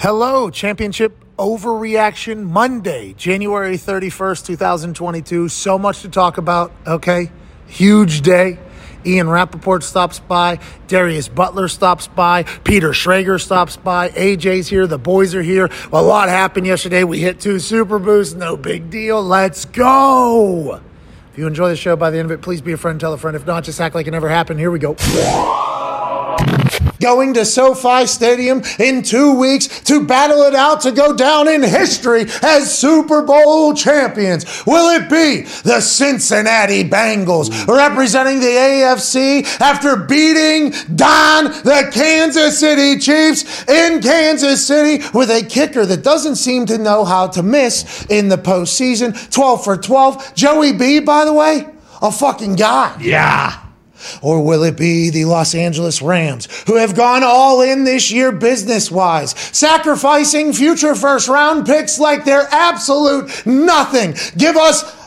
Hello, Championship Overreaction Monday, January 31st, 2022. So much to talk about, okay? Huge day. Ian Rapoport stops by, Darius Butler stops by, Peter Schrager stops by, AJ's here, the boys are here. A lot happened yesterday. We hit two super boosts, no big deal. Let's go. If you enjoy the show by the end of it, please be a friend, tell a friend. If not, just act like it never happened. Here we go going to SoFi Stadium in two weeks to battle it out to go down in history as Super Bowl champions. Will it be the Cincinnati Bengals representing the AFC after beating down the Kansas City Chiefs in Kansas City with a kicker that doesn't seem to know how to miss in the postseason? 12 for 12. Joey B, by the way, a fucking guy. Yeah. Or will it be the Los Angeles Rams, who have gone all in this year business wise, sacrificing future first round picks like they're absolute nothing? Give us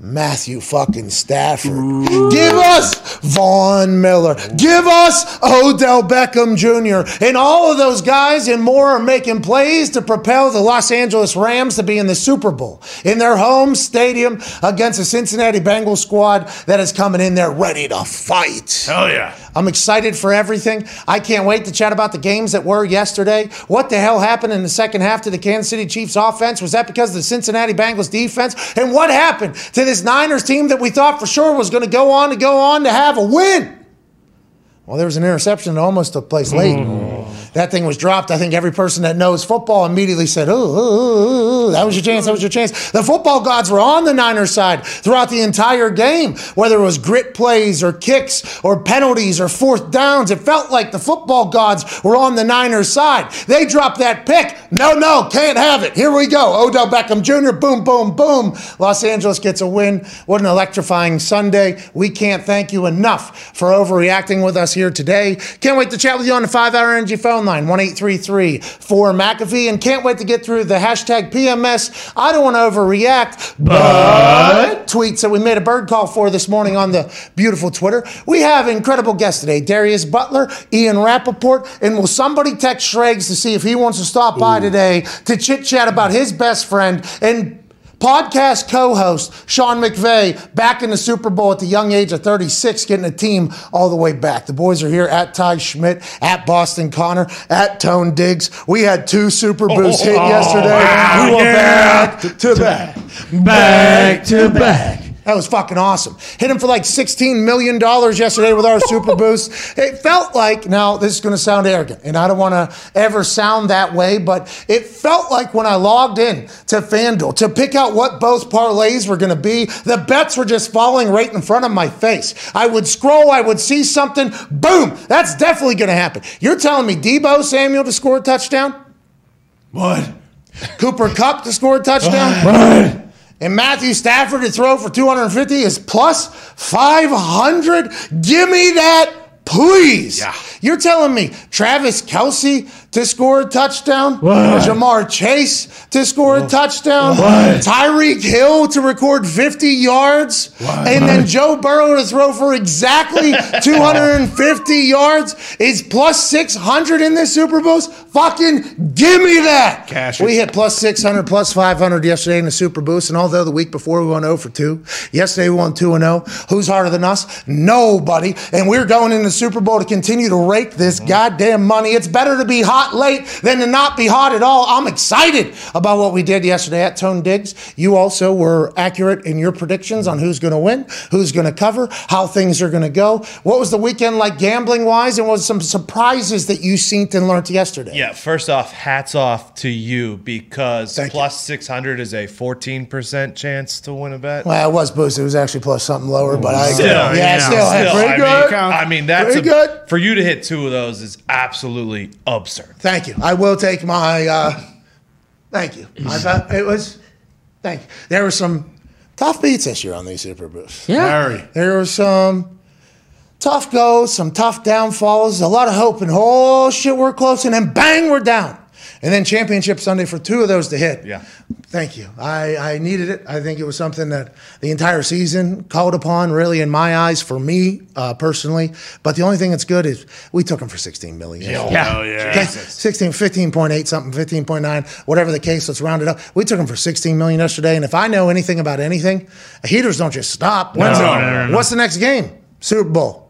Matthew fucking Stafford. Ooh. Give us Von Miller. Give us Odell Beckham Jr. And all of those guys and more are making plays to propel the Los Angeles Rams to be in the Super Bowl in their home stadium against a Cincinnati Bengals squad that is coming in there ready to fight. Hell yeah. I'm excited for everything. I can't wait to chat about the games that were yesterday. What the hell happened in the second half to the Kansas City Chiefs offense? Was that because of the Cincinnati Bengals defense? And what happened to this Niners team that we thought for sure was going to go on to go on to have a win? Well, there was an interception that almost took place late. Mm that thing was dropped, I think every person that knows football immediately said, oh, that was your chance, that was your chance. The football gods were on the Niners side throughout the entire game, whether it was grit plays or kicks or penalties or fourth downs. It felt like the football gods were on the Niners side. They dropped that pick. No, no, can't have it. Here we go. Odell Beckham Jr., boom, boom, boom. Los Angeles gets a win. What an electrifying Sunday. We can't thank you enough for overreacting with us here today. Can't wait to chat with you on the five hour energy phone line, 1 833 4 McAfee. And can't wait to get through the hashtag PMS. I don't want to overreact, but tweets that we made a bird call for this morning on the beautiful Twitter. We have incredible guests today Darius Butler, Ian Rapoport, and will somebody text Schrags to see if he wants to stop by today to chit chat about his best friend and Podcast co host Sean McVay back in the Super Bowl at the young age of 36, getting a team all the way back. The boys are here at Ty Schmidt, at Boston Connor, at Tone Diggs. We had two Super Boosts oh, hit oh, yesterday. Wow, we were yeah. back to back. Back to back. That was fucking awesome. Hit him for like $16 million yesterday with our Super Boost. It felt like, now this is going to sound arrogant, and I don't want to ever sound that way, but it felt like when I logged in to FanDuel to pick out what both parlays were going to be, the bets were just falling right in front of my face. I would scroll, I would see something, boom, that's definitely going to happen. You're telling me Deebo Samuel to score a touchdown? What? Cooper Kupp to score a touchdown? What? And Matthew Stafford to throw for 250 is plus 500. Give me that, please. Yeah. You're telling me Travis Kelce to score a touchdown. What? Ja'Marr Chase to score a touchdown. What? Tyreek Hill to record 50 yards. What? And then Joe Burrow to throw for exactly 250 yards is plus 600 in this Super Bowl. Fucking give me that. Cash we hit plus 600, plus 500 yesterday in the Super Boost. And although the week before we went 0 for 2, yesterday we won 2 and 0. Who's harder than us? Nobody. And we're going in the Super Bowl to continue to rake this mm-hmm. goddamn money. It's better to be hot late than to not be hot at all. I'm excited about what we did yesterday at Tone Diggs. You also were accurate in your predictions on who's going to win, who's going to cover, how things are going to go. What was the weekend like gambling wise, and was some surprises that you seen and learned yesterday? Yeah, first off, hats off to you because plus you. 600 is a 14% chance to win a bet. Well, it was boosted. It was actually plus something lower, but I Still, yeah, yeah, still, still, pretty I good. Mean, I mean, that's a- good. for you to hit two of those is absolutely absurd. Thank you. I will take my. Uh, thank you. I thought it was. Thank you. There were some tough beats this year on these Super Boosts. Yeah. Very. There were some tough goes, some tough downfalls, a lot of hope and oh shit, we're close, and then bang, we're down. And then championship Sunday for two of those to hit. Yeah. Thank you. I, I needed it. I think it was something that the entire season called upon, really, in my eyes, for me uh, personally. But the only thing that's good is we took him for 16 million. Yeah. yeah. Okay, 16, 15.8 something, 15.9, whatever the case, let's round it up. We took him for 16 million yesterday. And if I know anything about anything, heaters don't just stop. No, no, no, what's the next game? Super Bowl.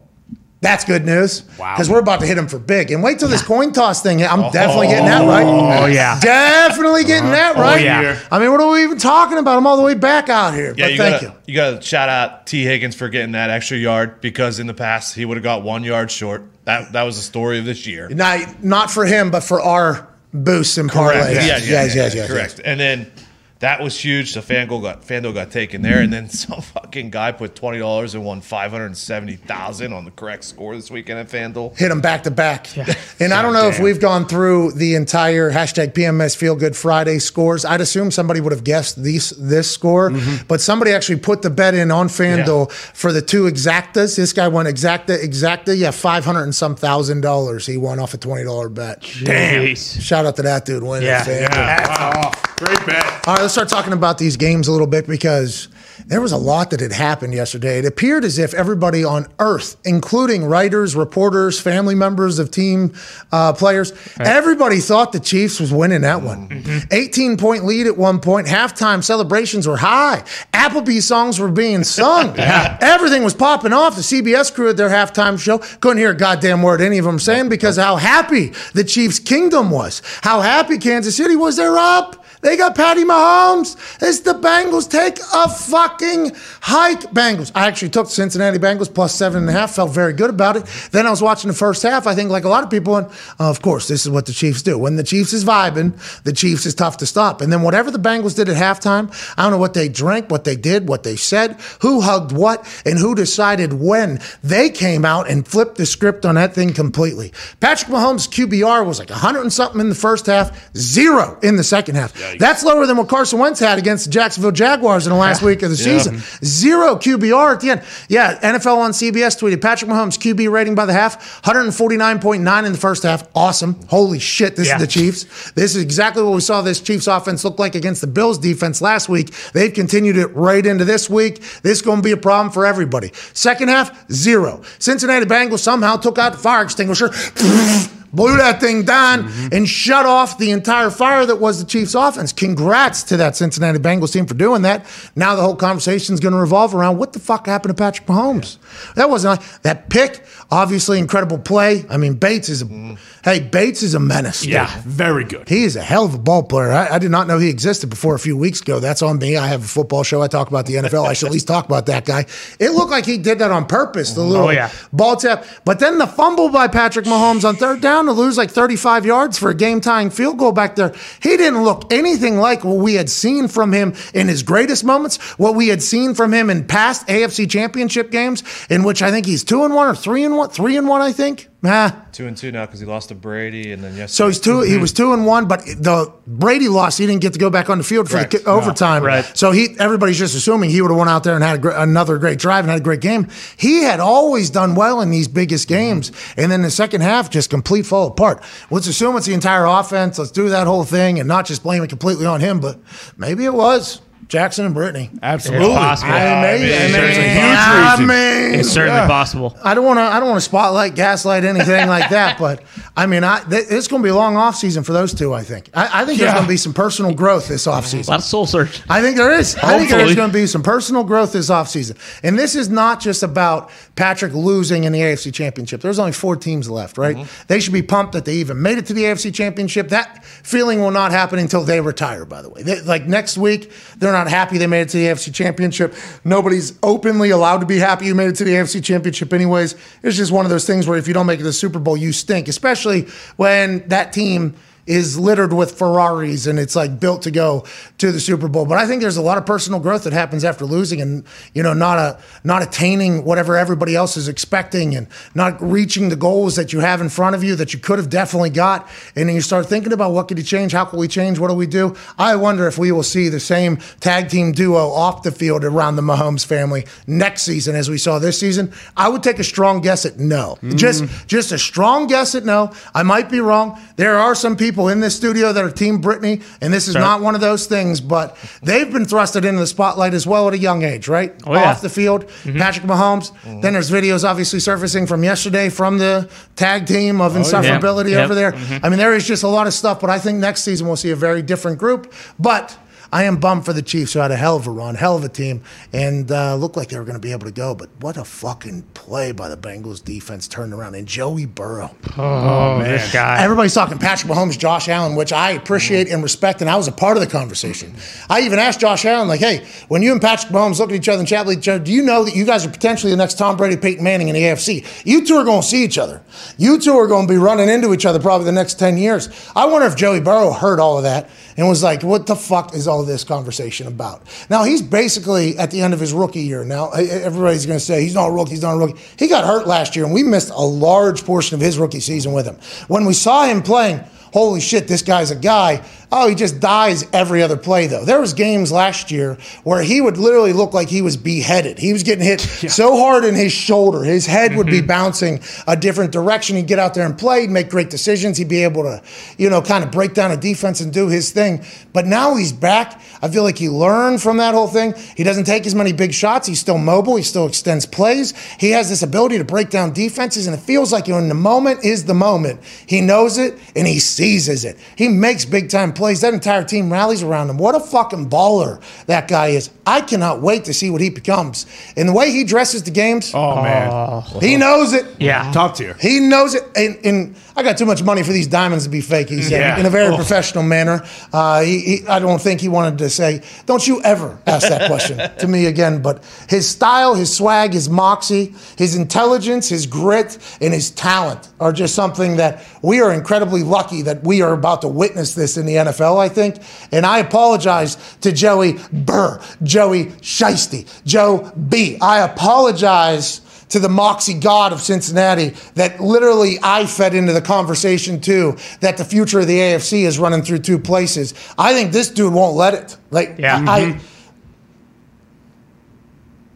That's good news. Wow. Because we're about to hit him for big. And wait till this coin toss thing. I'm definitely oh, getting that right. Oh, yeah. Definitely getting uh-huh. that oh, right. yeah. I mean, what are we even talking about? I'm all the way back out here. Yeah, but you thank gotta, you. you. got to shout out T. Higgins for getting that extra yard because in the past he would have got one yard short. That that was the story of this year. Not, not for him, but for our boosts and parlays. Yeah, yeah, yes, yeah, yes, yeah, yes, yes. correct. And then that was huge. So FanDuel got FanDuel got taken there, and then some fucking guy put twenty dollars and won five hundred seventy thousand on the correct score this weekend at FanDuel. hit them back to back. And I don't know if we've gone through the entire hashtag PMS Feel Good Friday scores. I'd assume somebody would have guessed these this score, Mm-hmm. but somebody actually put the bet in on FanDuel for the two exactas. This guy won exacta exacta. Yeah, five hundred and some thousand dollars he won off a twenty dollar bet. Jeez. Shout out to that dude winning. Yeah. FanDuel. Yeah. Wow. Great bet. All right, let's start talking about these games a little bit because there was a lot that had happened yesterday. It appeared as if everybody on earth, including writers, reporters, family members of team uh, players, everybody thought the Chiefs was winning that one. 18 point lead at one point. Halftime celebrations were high. Applebee's songs were being sung. Everything was popping off. The CBS crew at their halftime show couldn't hear a goddamn word any of them saying because how happy the Chiefs' kingdom was. How happy Kansas City was. They're up. They got Patty Mahomes. It's the Bengals. Take a fucking hike, Bengals. I actually took Cincinnati Bengals plus seven and a half. Felt very good about it. Then I was watching the first half. I think, like a lot of people, and uh, of course, this is what the Chiefs do. When the Chiefs is vibing, the Chiefs is tough to stop. And then whatever the Bengals did at halftime, I don't know what they drank, what they did, what they said, who hugged what, and who decided when they came out and flipped the script on that thing completely. Patrick Mahomes' QBR was like 100 and something in the first half, zero in the second half. That's lower than what Carson Wentz had against the Jacksonville Jaguars in the last week of the season. Zero QBR at the end. Yeah, NFL on CBS tweeted Patrick Mahomes' QB rating by the half, 149.9 in the first half. Awesome. Holy shit, this is the Chiefs. This is exactly what we saw this Chiefs offense look like against the Bills defense last week. They've continued it right into this week. This is going to be a problem for everybody. Second half, zero. Cincinnati Bengals somehow took out the fire extinguisher. Blew that thing down mm-hmm. and shut off the entire fire that was the Chiefs' offense. Congrats to that Cincinnati Bengals team for doing that. Now the whole conversation is going to revolve around what the fuck happened to Patrick Mahomes. That wasn't that pick. Obviously, incredible play. I mean, Bates is a mm-hmm. hey, Bates is a menace. dude. Yeah. Very good. He is a hell of a ball player. I, I did not know he existed before a few weeks ago. That's on me. I have a football show. I talk about the NFL. I should at least talk about that guy. It looked like he did that on purpose. The mm-hmm. oh, little Oh, yeah. ball tap. But then the fumble by Patrick Mahomes on third down to lose like 35 yards for a game tying field goal back there. He didn't look anything like what we had seen from him in his greatest moments, what we had seen from him in past AFC championship games, in which I think he's two and one or three and one, three and one, I think. Ah, Two and two now because he lost to Brady, and then yesterday. so he's 2 He was two and one, but the Brady loss, he didn't get to go back on the field for Correct. the overtime. Right. So he, everybody's just assuming he would have went out there and had a gr- another great drive and had a great game. He had always done well in these biggest games, and then the second half just complete fall apart. Let's assume it's the entire offense. Let's do that whole thing and not just blame it completely on him, but maybe it was Jackson and Brittany. Absolutely. It's possible. I, mean, I mean, there's a huge I reason. mean, It's certainly possible. I don't want to. I don't want to spotlight, gaslight, anything like that. But I mean, I, th- it's going to be a long off season for those two. I think. I, I think there's going to be some personal growth this off A season. lot of soul search. I think there is. I think there's going to be some personal growth this offseason. And this is not just about Patrick losing in the AFC Championship. There's only four teams left, right? Mm-hmm. They should be pumped that they even made it to the AFC Championship. That feeling will not happen until they retire, by the way. They, like next week, they're not happy they made it to the AFC Championship. Nobody's openly allowed to be happy you made it to the AFC Championship, anyways. It's just one of those things where if you don't make it to the Super Bowl, you stink, especially when that team is littered with Ferraris and it's like built to go to the Super Bowl. But I think there's a lot of personal growth that happens after losing and you know not a not attaining whatever everybody else is expecting and not reaching the goals that you have in front of you that you could have definitely got. And then you start thinking about what could you change? How can we change? What do we do? I wonder if we will see the same tag team duo off the field around the Mahomes family next season as we saw this season. I would take a strong guess at no. Just mm. just a strong guess at no. I might be wrong. There are some people people in this studio that are Team Brittany, and this is Sure. not one of those things, but they've been thrusted into the spotlight as well at a young age, right? Oh, yeah. Off the field, mm-hmm. Patrick Mahomes. Mm-hmm. Then there's videos obviously surfacing from yesterday from the tag team of oh, insufferability Yep. over there. Mm-hmm. I mean, there is just a lot of stuff, but I think next season we'll see a very different group. But I am bummed for the Chiefs, who had a hell of a run, hell of a team, and uh, looked like they were going to be able to go. But what a fucking play by the Bengals defense turned around. And Joey Burrow. Oh, this guy. Everybody's talking Patrick Mahomes, Josh Allen, which I appreciate and respect, and I was a part of the conversation. I even asked Josh Allen, like, hey, when you and Patrick Mahomes look at each other and chat with each other, do you know that you guys are potentially the next Tom Brady, Peyton Manning in the AFC? You two are going to see each other. You two are going to be running into each other probably the next 10 years. I wonder if Joey Burrow heard all of that and was like, what the fuck is all this conversation about? Now, he's basically at the end of his rookie year. Now, everybody's going to say he's not a rookie, he's not a rookie. He got hurt last year, and we missed a large portion of his rookie season with him. When we saw him playing, holy shit, this guy's a guy. Oh, he just dies every other play, though. There was games last year where he would literally look like he was beheaded. He was getting hit so hard in his shoulder. His head would be mm-hmm. bouncing a different direction. He'd get out there and play, he'd make great decisions. He'd be able to, you know, kind of break down a defense and do his thing. But now he's back. I feel like he learned from that whole thing. He doesn't take as many big shots. He's still mobile. He still extends plays. He has this ability to break down defenses, and it feels like when the moment is the moment, he knows it and he seizes it. He makes big time plays. That entire team rallies around him. What a fucking baller that guy is. I cannot wait to see what he becomes. And the way he dresses the games, Oh, man. Oh. he knows it. Yeah. Talk to you. He knows it, and, and I got too much money for these diamonds to be fake. He said Yeah. in a very Oh. professional manner. Uh, he, he, I don't think he wanted to say, "Don't you ever ask that question to me again." But his style, his swag, his moxie, his intelligence, his grit, and his talent are just something that we are incredibly lucky that we are about to witness this in the NFL. I think, and I apologize to Joey Burr, Joey Shiesty, Joe B. I apologize to the Moxie God of Cincinnati that literally I fed into the conversation too that the future of the AFC is running through two places. I think this dude won't let it. Like, Yeah. I. Mm-hmm.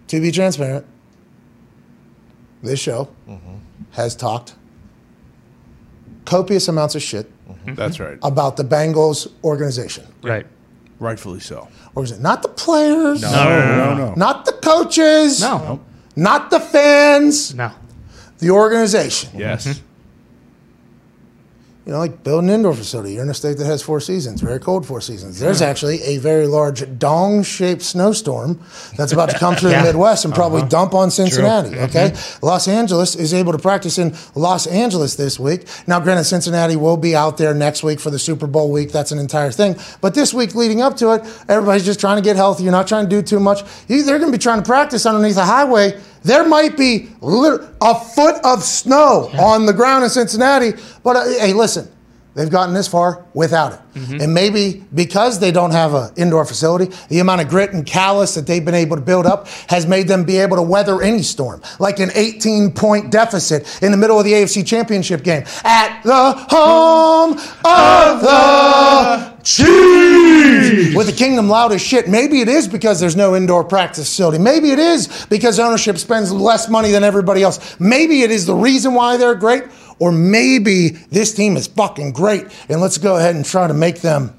To be transparent, this show mm-hmm. has talked copious amounts of shit mm-hmm. That's right. about the Bengals organization. Right. Rightfully so. Or is it Not the players, No, no, no. not the coaches, No. Not the fans, No. the organization. Yes. Mm-hmm. You know, like build an indoor facility. You're in a state that has four seasons, very cold four seasons. There's actually a very large dong shaped snowstorm that's about to come through Yeah. the Midwest and probably dump on Cincinnati. Okay. Mm-hmm. Los Angeles is able to practice in Los Angeles this week. Now, granted, Cincinnati will be out there next week for the Super Bowl week. That's an entire thing. But this week leading up to it, everybody's just trying to get healthy. You're not trying to do too much. They're going to be trying to practice underneath a highway. There might be a foot of snow on the ground in Cincinnati. But uh, hey, listen, they've gotten this far without it. And maybe because they don't have an indoor facility, the amount of grit and callous that they've been able to build up has made them be able to weather any storm, like an 18 point deficit in the middle of the AFC Championship game at the home of the Chiefs. With the kingdom loud as shit. Maybe it is because there's no indoor practice facility. Maybe it is because ownership spends less money than everybody else. Maybe it is the reason why they're great. Or maybe this team is fucking great. And let's go ahead and try to make them,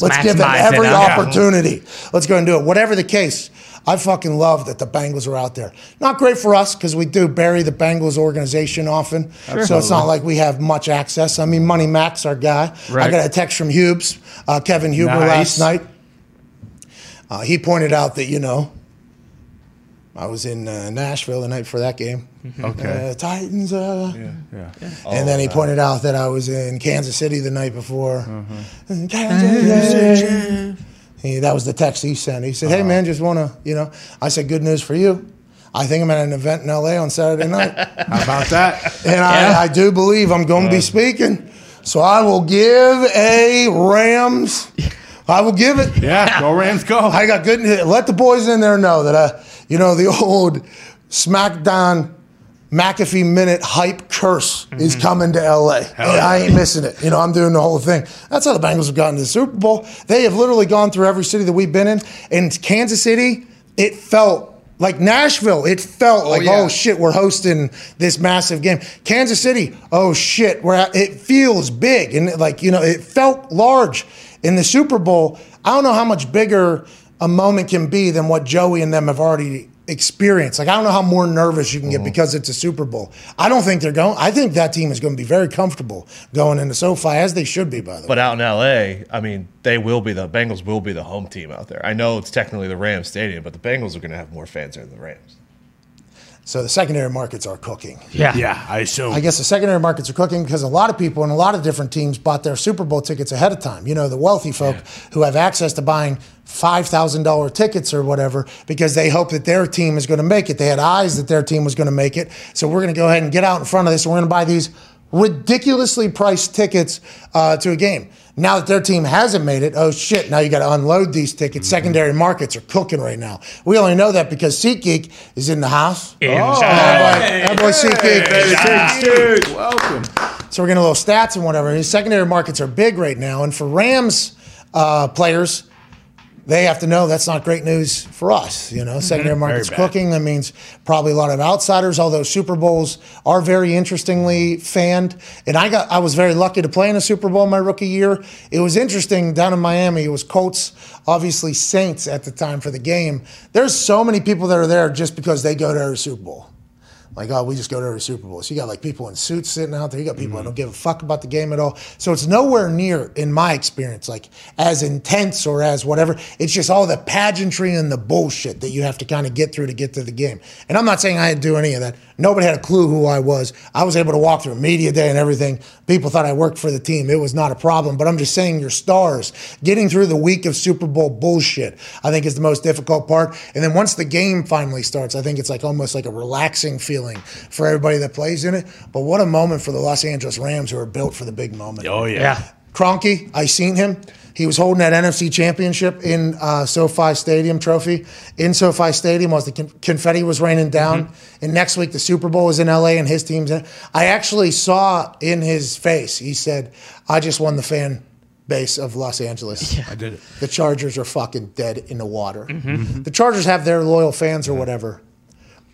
let's give them every opportunity. Let's go and do it. Whatever the case, I fucking love that the Bengals are out there. Not great for us because we do bury the Bengals organization often. So it's not like we have much access. I mean, Money Mac's our guy. I got a text from Hubes, uh, Kevin Huber Nice. last night. Uh, he pointed out that, you know, I was in uh, Nashville the night before that game. Okay. Uh, Titans. Uh, Yeah. and then he pointed out that I was in Kansas City the night before. Uh-huh. He- that was the text he sent. He said, "Hey Uh-huh. man, just want to, you know." I said, "Good news for you. I think I'm at an event in LA on Saturday night, How about that? and I, I do believe I'm going to be speaking. So I will give a Rams. I will give it. Yeah. Go Rams, go. I got good. Let the boys in there know that, uh, you know, the old SmackDown McAfee minute hype curse is mm-hmm. coming to LA. I ain't missing it. You know, I'm doing the whole thing. That's how the Bengals have gotten to the Super Bowl. They have literally gone through every city that we've been in. In Kansas City, it felt Like Nashville, it felt oh, like, yeah. oh shit, we're hosting this massive game. Kansas City, oh shit, we're at, it feels big and like you know, it felt large in the Super Bowl. I don't know how much bigger a moment can be than what Joey and them have already experienced. Like I don't know how more nervous you can Mm-hmm. get because it's a Super Bowl. I don't think they're going. I think that team is going to be very comfortable going into SoFi as they should be. By the way, But out in LA, I mean, they will be the Bengals will be the home team out there. I know it's technically the Rams stadium, but the Bengals are going to have more fans there than the Rams. so the secondary markets are cooking. Yeah. Yeah, I assume. I guess the secondary markets are cooking because a lot of people and a lot of different teams bought their Super Bowl tickets ahead of time. You know, the wealthy folk who have access to buying $5,000 tickets or whatever because they hope that their team is going to make it. They had eyes that their team was going to make it. So we're going to go ahead and get out in front of this. and We're going to buy these ridiculously priced tickets uh, to a game. Now that their team hasn't made it, oh shit, now you got to unload these tickets. Secondary markets are cooking right now. We only know that because SeatGeek is in the house. Inside. That boy SeatGeek. Dude, welcome. So we're getting a little stats and whatever. His secondary markets are big right now, and for Rams uh, players, they have to know that's not great news for us. You know, secondary mm-hmm. markets cooking. That means probably a lot of outsiders. Although Super Bowls are very interestingly fanned, and I got I was very lucky to play in a Super Bowl my rookie year. It was interesting down in Miami. It was Colts, obviously Saints at the time for the game. There's so many people that are there just because they go to a Super Bowl. Like, oh, we just go to every Super Bowl. So you got like people in suits sitting out there. You got people that mm-hmm. don't give a fuck about the game at all. So it's nowhere near, in my experience, like as intense or as whatever. It's just all the pageantry and the bullshit that you have to kind of get through to get to the game. And I'm not saying I had to do any of that. Nobody had a clue who I was. I was able to walk through media day and everything. People thought I worked for the team. It was not a problem. But I'm just saying, your stars getting through the week of Super Bowl bullshit, I think is the most difficult part. And then once the game finally starts, I think it's like almost like a relaxing feeling for everybody that plays in it. But what a moment for the Los Angeles Rams who are built for the big moment. Oh, yeah. Yeah. Kroenke, I seen him. He was holding that NFC Championship in uh, SoFi Stadium trophy in SoFi Stadium as the confetti was raining down. And next week the Super Bowl is in LA and his team's in. I actually saw in his face. He said, "I just won the fan base of Los Angeles. I did it. The Chargers are fucking dead in the water. The Chargers have their loyal fans or whatever."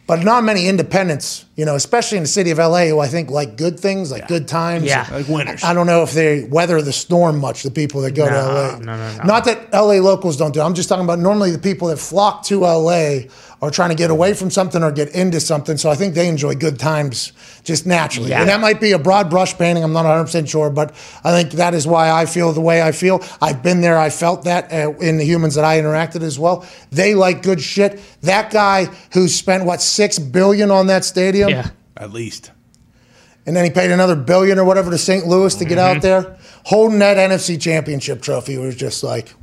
But not many independents, you know, especially in the city of LA, who I think like good things, like good times. Yeah. Like winners. I don't know if they weather the storm much, the people that go to LA. no, no, no. Not that LA locals don't do it. I'm just talking about normally the people that flock to LA are trying to get away from something or get into something. So I think they enjoy good times just naturally. Yeah. And that might be a broad brush painting. I'm not 100% sure, but I think that is why I feel the way I feel. I've been there. I felt that uh, in the humans that I interacted as well. They like good shit. That guy who spent, what, six billion on that stadium? Yeah. At least. and then he paid another billion or whatever to St. Louis to get Mm-hmm. out there, holding that NFC Championship trophy was just like,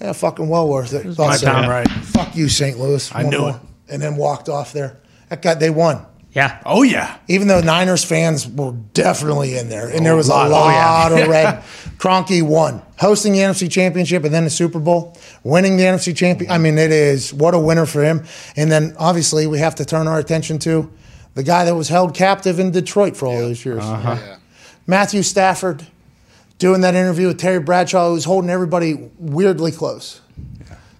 yeah, fucking well worth it. Thought my time, right. Fuck you, St. Louis. I One knew more. it. And then walked off there. That guy, they won. Yeah. Oh, yeah. Even though Niners fans were definitely in there, and there was a lot. lot, Oh, yeah. of red. Kroenke won, hosting the NFC Championship and then the Super Bowl, winning the NFC Champion. I mean, it is what a winner for him. And then obviously we have to turn our attention to the guy that was held captive in Detroit for all those years. Uh-huh. Yeah. Matthew Stafford doing that interview with Terry Bradshaw, who was holding everybody weirdly close.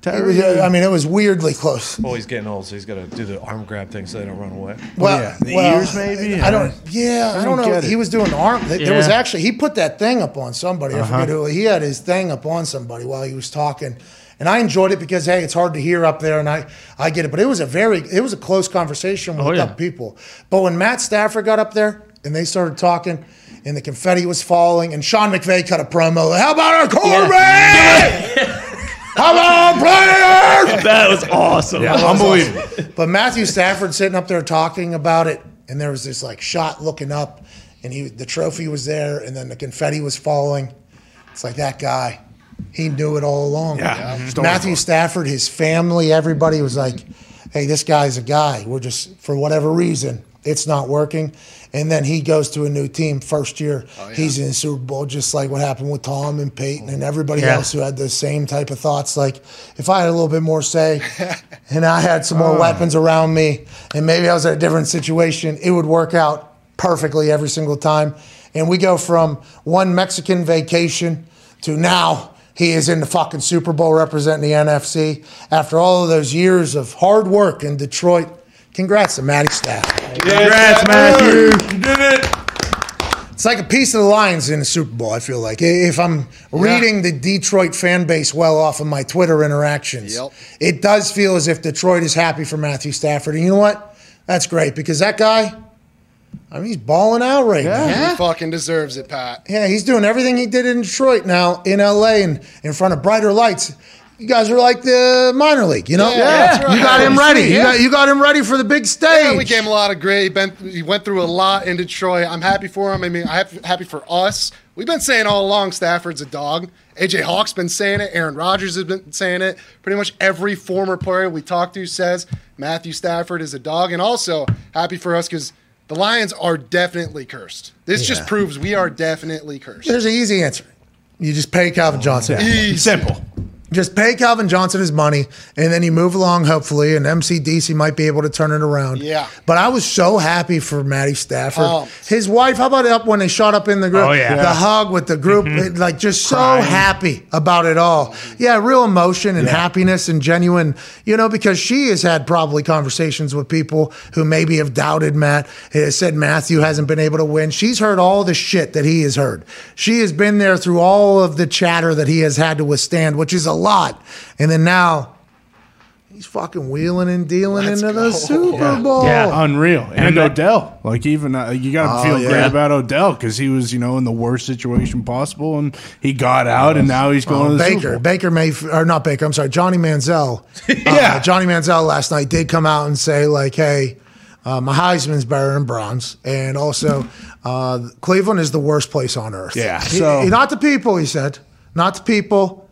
It was- I mean, it was weirdly close. Well, he's getting old, so he's got to do the arm grab thing so they don't run away. Well, yeah. The well, ears, maybe? I don't. Yeah, I don't, don't know. He was doing arm. There Yeah. was actually he put that thing up on somebody. I Uh-huh. forget who. He had his thing up on somebody while he was talking, and I enjoyed it because hey, it's hard to hear up there, and I I get it. But it was a very it was a close conversation with Oh, a yeah. couple people. But when Matt Stafford got up there and they started talking. And the confetti was falling, and Sean McVay cut a promo. How about our quarterback? How about our players? That was awesome. Yeah, unbelievable. But Matthew Stafford sitting up there talking about it, and there was this like shot looking up, and he the trophy was there, and then the confetti was falling. It's like that guy, he knew it all along. Yeah. Mhm. Matthew Stafford, his family, everybody was like, "Hey, this guy's a guy. We're just for whatever reason, it's not working." And then he goes to a new team first year. He's in the Super Bowl, just like what happened with Tom and Peyton and everybody Yeah. else who had the same type of thoughts. Like, if I had a little bit more say and I had some more weapons around me and maybe I was in a different situation, it would work out perfectly every single time. And we go from one Mexican vacation to now he is in the fucking Super Bowl representing the NFC after all of those years of hard work in Detroit. Congrats to Matty Stafford. Congrats, Matthew. You did it. It's like a piece of the Lions in the Super Bowl, I feel like. If I'm reading the Detroit fan base well off of my Twitter interactions, Yep. it does feel as if Detroit is happy for Matthew Stafford. And you know what? That's great because that guy, I mean, he's balling out right now. He fucking deserves it, Pat. Yeah, he's doing everything he did in Detroit now in LA and in front of brighter lights. You guys are like the minor league, you know? Yeah, that's right. You got him ready. You, Yeah. got, you got him ready for the big stage. Yeah, we gave him a lot of grit. He, been, he went through a lot in Detroit. I'm happy for him. I mean, I'm happy for us. We've been saying all along Stafford's a dog. AJ Hawk's been saying it. Aaron Rodgers has been saying it. Pretty much every former player we talk to says Matthew Stafford is a dog. And also happy for us because the Lions are definitely cursed. This just proves we are definitely cursed. There's an easy answer. You just pay Calvin Johnson. Easy. Simple. Just pay Calvin Johnson his money, and then you move along. Hopefully, and MCDC might be able to turn it around. Yeah. But I was so happy for Matty Stafford. Oh. His wife. How about up when they shot up in the group? Oh, yeah. The hug with the group. Mm-hmm. it- like just so Crying. happy about it all. Yeah, real emotion and happiness and genuine. You know, because she has had probably conversations with people who maybe have doubted Matt. Has said Matthew hasn't been able to win. She's heard all the shit that he has heard. She has been there through all of the chatter that he has had to withstand, which is a lot. And then now. He's fucking wheeling and dealing Let's into go. the Super Bowl. Yeah. Unreal. And, that- Odell. Like, even, uh, you got to Oh, feel yeah. great about Odell because he was, you know, in the worst situation possible and he got out and now he's going to the Super Baker, Bowl. Baker May, or not Baker. I'm sorry, Johnny Manziel. Yeah. uh, Johnny Manziel last night did come out and say like, "Hey, uh, my Heisman's better than bronze," and also uh, Cleveland is the worst place on earth. Yeah, He- so- he- not the people. He said, not the people,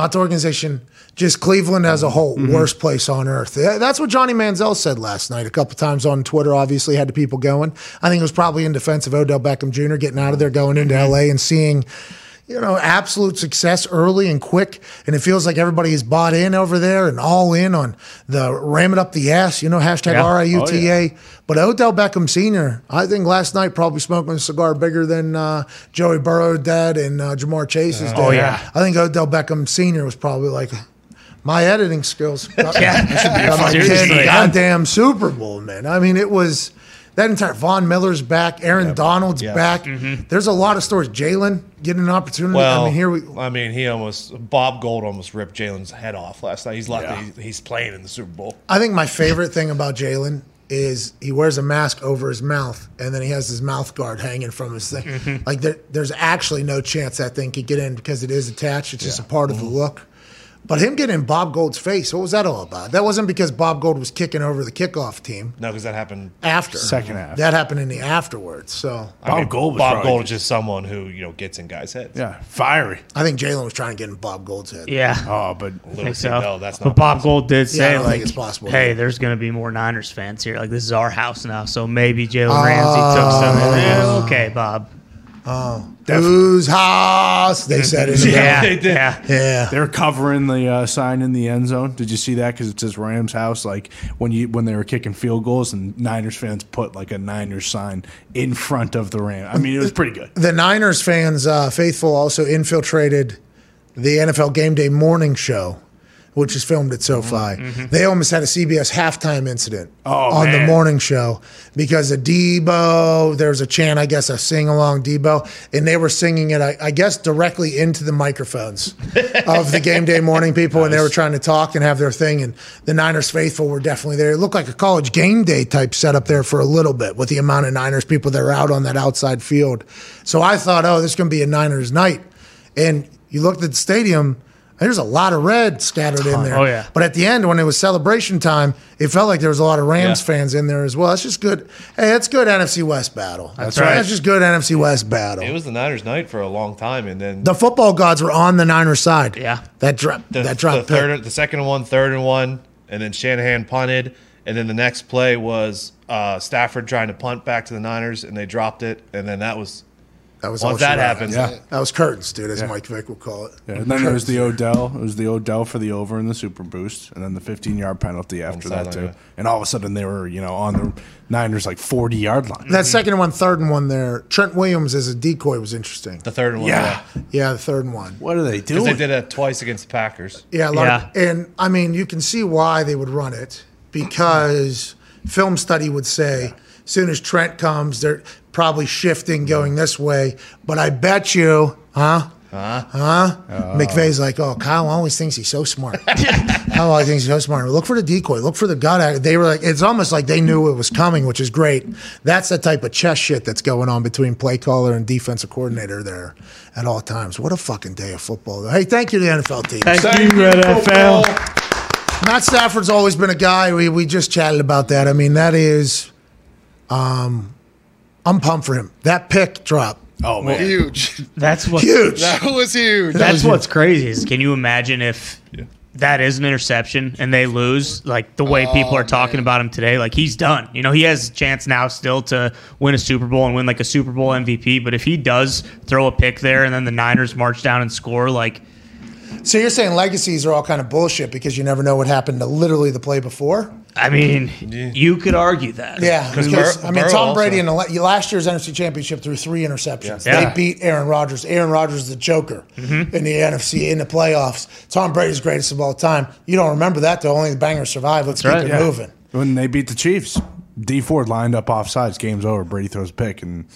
not the organization. Just Cleveland as a whole, Mm-hmm. worst place on earth. That's what Johnny Manziel said last night. A couple times on Twitter, obviously had the people going. I think it was probably in defense of Odell Beckham Jr. getting out of there, going into. LA, and seeing you know, absolute success early and quick. And it feels like everybody is bought in over there and all in on the ram it up the ass, you know, hashtag Yeah. R I U Oh, T A. But Odell Beckham Sr., I think last night probably smoking a cigar bigger than uh, Joey Burrow did and uh, Ja'Marr Chase's did. Oh, yeah. I think Odell Beckham Sr. was probably like, my editing skills. Yeah. Got my Seriously. kid in goddamn Super Bowl, man. I mean, it was that entire Von Miller's back, Aaron Donald's Yeah. back. Mm-hmm. There's a lot of stories. Jalen getting an opportunity. Well, I mean, here we. I mean, he almost Bob Gould almost ripped Jalen's head off last night. He's lucky he's, he's playing in the Super Bowl. I think my favorite thing about Jalen is he wears a mask over his mouth, and then he has his mouth guard hanging from his thing. Mm-hmm. Like there, there's actually no chance that thing could get in because it is attached. It's just a part of the mm-hmm. look. But him getting Bob Gould's face, what was that all about? That wasn't because Bob Gould was kicking over the kickoff team No, because that happened. after Second half. That happened in the afterwards. So I mean, Bob Gould was Bob probably Gould is just someone who you know gets in guys' heads. Yeah, fiery. I think Jalen was trying to get in Bob Gould's head. Yeah. Oh, but Little think so. no, that's not. but not. Bob Gould did Yeah, I say don't like, think it's possible. "Hey, there's going to be more Niners fans here. Like this is our house now, so maybe Jalen Ramsey took some." Eh, okay, Bob. Oh, whose house? They said it. the Yeah, They did. yeah. Yeah. They're covering the uh, sign in the end zone. Did you see that? Because it says Rams house. Like when you when they were kicking field goals, and Niners fans put like a Niners sign in front of the Ram. I mean, it was pretty good. the Niners fans, uh, faithful, also infiltrated the NFL Game Day morning show, which is filmed at SoFi. Mm-hmm. Mm-hmm. They almost had a CBS halftime incident Oh, on the morning show because of Deebo. There was a chant, I guess, a sing along Deebo, and they were singing it, I, I guess, directly into the microphones of the Game Day morning people, and they were trying to talk and have their thing. And the Niners faithful were definitely there. It looked like a college game day type setup there for a little bit with the amount of Niners people that are out on that outside field. So I thought, oh, this is going to be a Niners night. And you looked at the stadium, there's a lot of red scattered in there. Oh, yeah. But at the end, when it was celebration time, it felt like there was a lot of Rams Yeah. fans in there as well. That's just good. Hey, that's good NFC West battle. That's, right. That's just good NFC West battle. It was the Niners' night for a long time, and then the football gods were on the Niners side. Yeah. That drop. the, that drop. the third, the second and one, third and one, and then Shanahan punted, and then the next play was uh, Stafford trying to punt back to the Niners, and they dropped it, and then that was That was all Once that wrote. happens, Yeah. That was curtains, dude, as Mike Vick would call it. Yeah, and then there was the Odell. It was the Odell for the over and the Super Boost, and then the 15 yard penalty after that sideline, too. yeah. And all of a sudden they were, you know, on the Niners like 40 yard line. That second one, third and one there. Trent Williams as a decoy was interesting. the third one. Yeah. Yeah. Yeah, the third and one. What are they do? Because doing? they did it twice against the Packers. Yeah, a lot of- Yeah. and I mean, you can see why they would run it because film study would say as soon as Trent comes, they're probably shifting, going this way. But I bet you, huh? Huh? Huh? McVay's like, oh, Kyle always thinks he's so smart. Kyle always thinks he's so smart. Look for the decoy. Look for the gut. act. They were like, it's almost like they knew it was coming, which is great. That's the type of chess shit that's going on between play caller and defensive coordinator there at all times. What a fucking day of football. Hey, thank you to the NFL team. Thank, Thank you, you, NFL. Matt Stafford's always been a guy. We we just chatted about that. I mean, that is, um, I'm pumped for him. That pick drop, oh man, Huge. That's what. huge. That was huge. That's what's crazy. Is can you imagine if that is an interception and they lose? Like the way oh, people are talking about him today, like he's done. You know, he has a chance now still to win a Super Bowl and win like a Super Bowl MVP. But if he does throw a pick there and then the Niners march down and score, like So you're saying legacies are all kind of bullshit because you never know what happened to literally the play before? I mean, you could argue that. Yeah, because Bur- I mean, Burrow Tom also- Brady in the last year's NFC Championship threw three interceptions. Yeah. They beat Aaron Rodgers. Aaron Rodgers is the joker Mm-hmm. in the NFC in the playoffs. Tom Brady's greatest of all time. You don't remember that though. Only the bangers survive. Let's keep right, it yeah. moving. when they beat the Chiefs, Dee Ford lined up off sides. Game's over. Brady throws a pick, and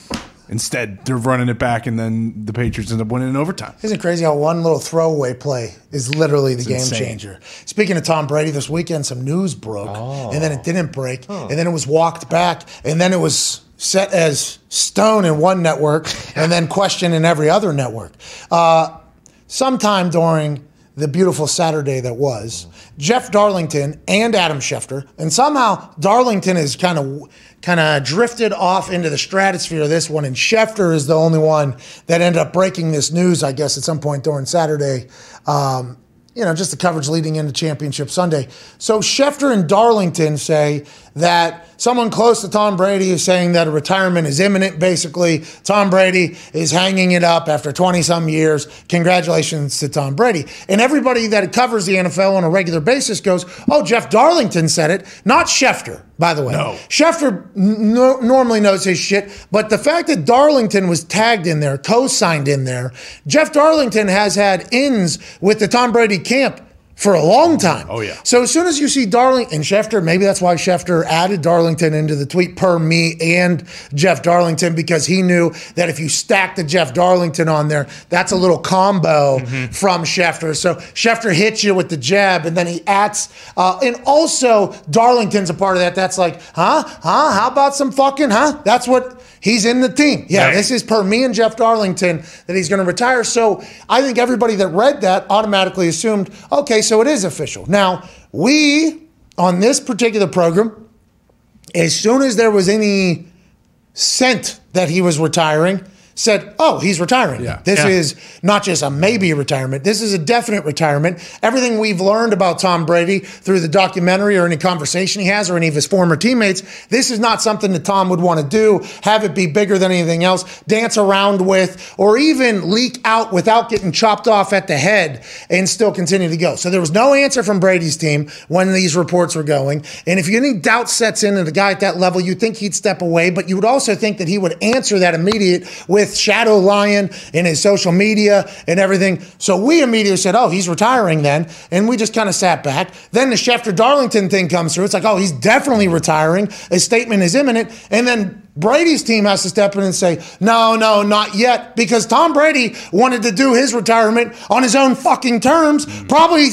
instead they're running it back, and then the Patriots end up winning in overtime. Isn't it crazy how one little throwaway play is literally the game insane. changer? Speaking of Tom Brady, this weekend some news broke, and then it didn't break, and then it was walked back, and then it was set as stone in one network, and then questioned in every other network. Uh, sometime during the beautiful Saturday that was, Jeff Darlington and Adam Schefter, and somehow Darlington is kind of kind of drifted off into the stratosphere this one, and Schefter is the only one that ended up breaking this news, I guess, at some point during Saturday. Um, you know, just the coverage leading into Championship Sunday. So Schefter and Darlington say that someone close to Tom Brady is saying that a retirement is imminent. Basically, Tom Brady is hanging it up after 20 some years. Congratulations to Tom Brady. And everybody that covers the NFL on a regular basis goes, Oh, Jeff Darlington said it, not Schefter, by the way. No. Schefter n- normally knows his shit, but the fact that Darlington was tagged in there, co signed in there, Jeff Darlington has had ins with the Tom Brady camp for a long time. Oh, yeah. So as soon as you see Darling and Schefter, maybe that's why Schefter added Darlington into the tweet per me and Jeff Darlington because he knew that if you stack the Jeff Darlington on there, that's a little combo from Schefter. So Schefter hits you with the jab and then he adds, uh, and also Darlington's a part of that. That's like, huh, huh? How about some fucking, huh? That's what. He's in the team. Yeah, Right. this is per me and Jeff Darlington that he's going to retire. So I think everybody that read that automatically assumed, okay, so it is official. Now, we on this particular program, as soon as there was any scent that he was retiring, said, oh, he's retiring. Yeah. This Yeah. is not just a maybe retirement. This is a definite retirement. Everything we've learned about Tom Brady through the documentary or any conversation he has or any of his former teammates, this is not something that Tom would want to do, have it be bigger than anything else, dance around with, or even leak out without getting chopped off at the head and still continue to go. So there was no answer from Brady's team when these reports were going. And if any doubt sets in at a guy at that level, you'd think he'd step away, but you would also think that he would answer that immediate with Shadow Lion in his social media and everything. So we immediately said, oh, he's retiring then. And we just kind of sat back. Then the Schefter Darlington thing comes through. It's like, oh, he's definitely retiring. A statement is imminent. And then Brady's team has to step in and say, no, no, not yet. Because Tom Brady wanted to do his retirement on his own fucking terms, mm-hmm. probably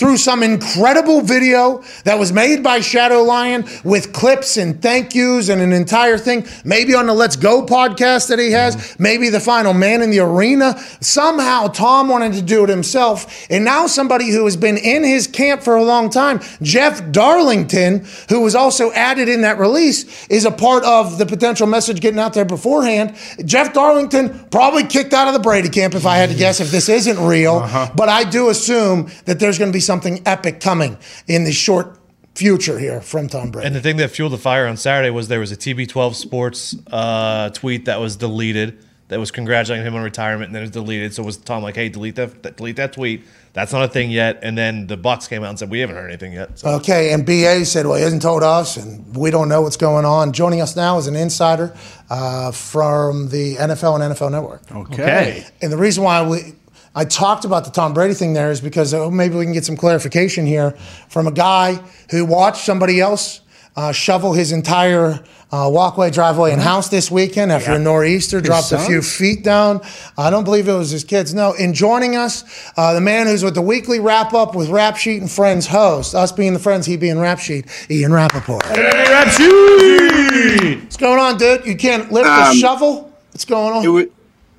through some incredible video that was made by Shadow Lion with clips and thank yous and an entire thing. Maybe on the Let's Go podcast that he has, mm-hmm. maybe the final man in the arena. Somehow Tom wanted to do it himself. And now somebody who has been in his camp for a long time, Jeff Darlington, who was also added in that release, is a part of the potential message getting out there beforehand. Jeff Darlington probably kicked out of the Brady camp, if I had to guess, if this isn't real. Uh-huh. But I do assume that there's going to be something epic coming in the short future here from Tom Brady. And the thing that fueled the fire on Saturday was there was a TB12 Sports uh, tweet that was deleted that was congratulating him on retirement, and then it was deleted. So was Tom like, "Hey, delete that, delete that tweet. That's not a thing yet." And then the Bucs came out and said, "We haven't heard anything yet." So Okay, and BA said, well, he hasn't told us, and we don't know what's going on. Joining us now is an insider uh, from the NFL and NFL Network. Okay. And the reason why we I talked about the Tom Brady thing there is because oh, maybe we can get some clarification here from a guy who watched somebody else uh, shovel his entire uh, walkway, driveway, and house this weekend after a nor'easter dropped a few feet down. I don't believe it was his kids. No, in joining us, uh, the man who's with the weekly wrap up with Rap Sheet and Friends host, us being the friends, he being Rap Sheet, Ian Rapoport. Hey, Rap Sheet! What's going on, dude? You can't lift a Um, shovel? What's going on? It was,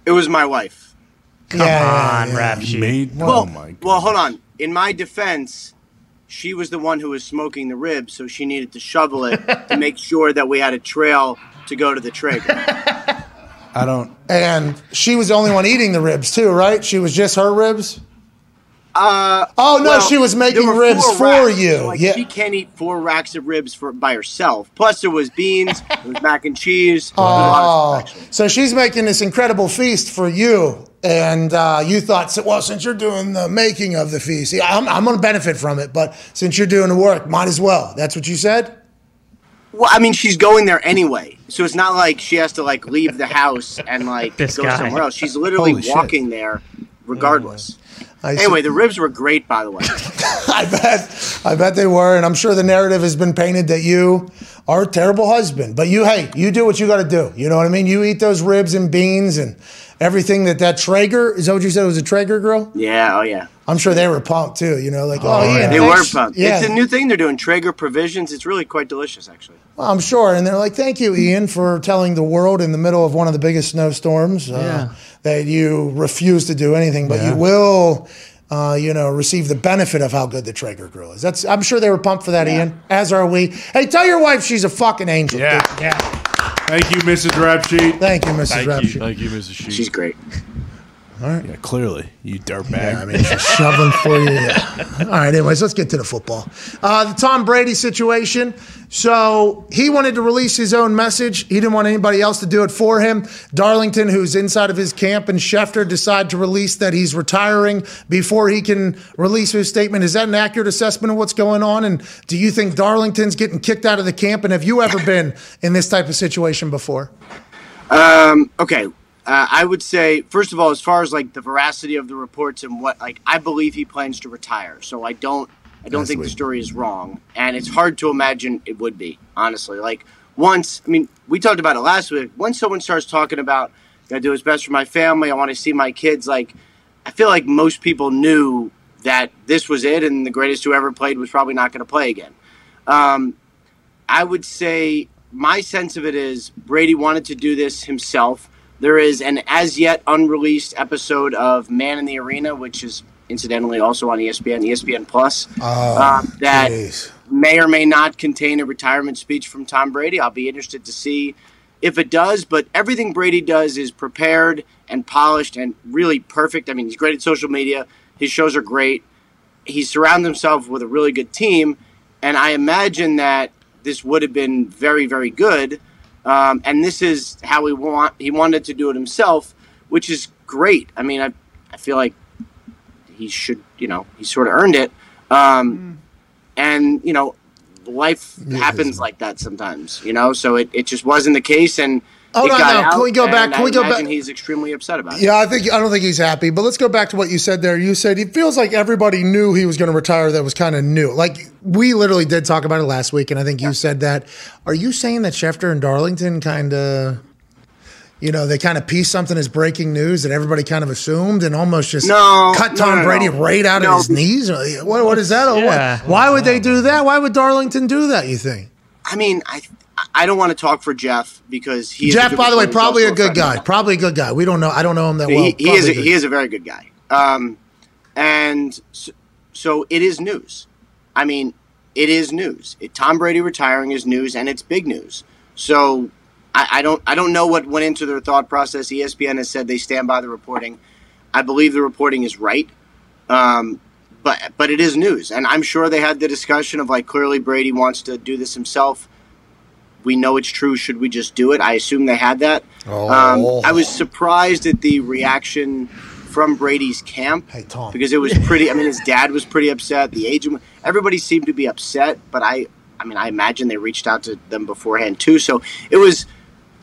it was my wife. Come Yeah, on, yeah, rap sheet. Made, Well, oh my god. well, hold on. In my defense, she was the one who was smoking the ribs, so she needed to shovel it to make sure that we had a trail to go to the Traeger. I don't. And she was the only one eating the ribs too, right? She was just her ribs. Uh, Oh no, well, she was making ribs for racks, you. so, like, yeah. she can't eat four racks of ribs for by herself. Plus, there was beans, there was mac and cheese. Oh, a lot of so she's making this incredible feast for you, and uh, you thought, well, since you're doing the making of the feast, yeah, I'm, I'm going to benefit from it. But since you're doing the work, might as well. That's what you said. Well, I mean, she's going there anyway, so it's not like she has to like leave the house and like This go guy. somewhere else. She's literally Holy shit. walking there, regardless. I Anyway, see- the ribs were great, by the way. I bet, I bet they were, and I'm sure the narrative has been painted that you are a terrible husband. But you, hey, you do what you got to do. You know what I mean? You eat those ribs and beans and everything that that Traeger is that what you said it was a Traeger grill? Yeah, oh yeah. I'm sure they were pumped too. You know, like oh, yeah, They thanks. were pumped. Yeah, It's a new thing they're doing. Traeger provisions. It's really quite delicious, actually. Well, I'm sure, and they're like, "Thank you, Ian, for telling the world in the middle of one of the biggest snowstorms uh, Yeah. That you refuse to do anything, but you will." Uh, you know, receive the benefit of how good the Traeger grill is. That's I'm sure they were pumped for that, Ian. As are we. Hey, tell your wife she's a fucking angel. Yeah. dude. Yeah. Thank you, Mrs. Rap Sheet. Thank you, Mrs. Rapture. Thank you, Mrs. Sheet. She's great. Yeah, clearly, you dirtbag. I mean, she's shoveling for you. Yeah. All right. Anyways, let's get to the football. Uh, the Tom Brady situation. So he wanted to release his own message. He didn't want anybody else to do it for him. Darlington, who's inside of his camp, and Schefter decide to release that he's retiring before he can release his statement. Is that an accurate assessment of what's going on? And do you think Darlington's getting kicked out of the camp? And have you ever been in this type of situation before? Um, Okay. Uh, I would say, first of all, as far as like the veracity of the reports and what, like, I believe he plans to retire. So I don't, I don't think the story is wrong, and it's hard to imagine it would be. Honestly, like once, I mean, we talked about it last week. Once someone starts talking about, "Gotta do what's best for my family," I want to see my kids. Like, I feel like most people knew that this was it, and the greatest who ever played was probably not going to play again. Um, I would say my sense of it is Brady wanted to do this himself. There is an as yet unreleased episode of Man in the Arena, which is incidentally also on ESPN, ESPN Plus, uh, that jeez. may or may not contain a retirement speech from Tom Brady. I'll be interested to see if it does, but everything Brady does is prepared and polished and really perfect. I mean, he's great at social media. His shows are great. He surrounds himself with a really good team, and I imagine that this would have been very, very good. Um, and this is how he want he wanted to do it himself, which is great. I mean, I I feel like he should, you know, he sort of earned it. Um, and you know, life happens like that sometimes, you know. So it, it just wasn't the case, and Hold it on now. Can we go back? Can I we go imagine back? He's extremely upset about it. Yeah, I think I don't think he's happy. But let's go back to what you said there. You said he feels like everybody knew he was going to retire. That was kind of new. Like we literally did talk about it last week, and I think you said that. Are you saying that Schefter and Darlington kind of, you know, they kind of pieced something as breaking news that everybody kind of assumed and almost just No, cut Tom no, Brady no. right out No. of his knees? What, what is that? Or what- Yeah. Why would they do that? Why would Darlington do that? You think? I mean, I I don't want to talk for Jeff because he. Jeff, by the way, probably a good guy. Probably a good guy. We don't know. I don't know him that well. he, he is a, he is a very good guy. Um, and so, so it is news. I mean, it is news. It, Tom Brady retiring is news, and it's big news. So I, I don't I don't know what went into their thought process. ESPN has said they stand by the reporting. I believe the reporting is right. Um, but but it is news, and I'm sure they had the discussion of like clearly Brady wants to do this himself. We know it's true. Should we just do it? I assume they had that. Oh. Um, I was surprised at the reaction from Brady's camp Hey, Tom. because it was pretty. I mean, his dad was pretty upset. The agent, everybody seemed to be upset. But I, I mean, I imagine they reached out to them beforehand too. So it was,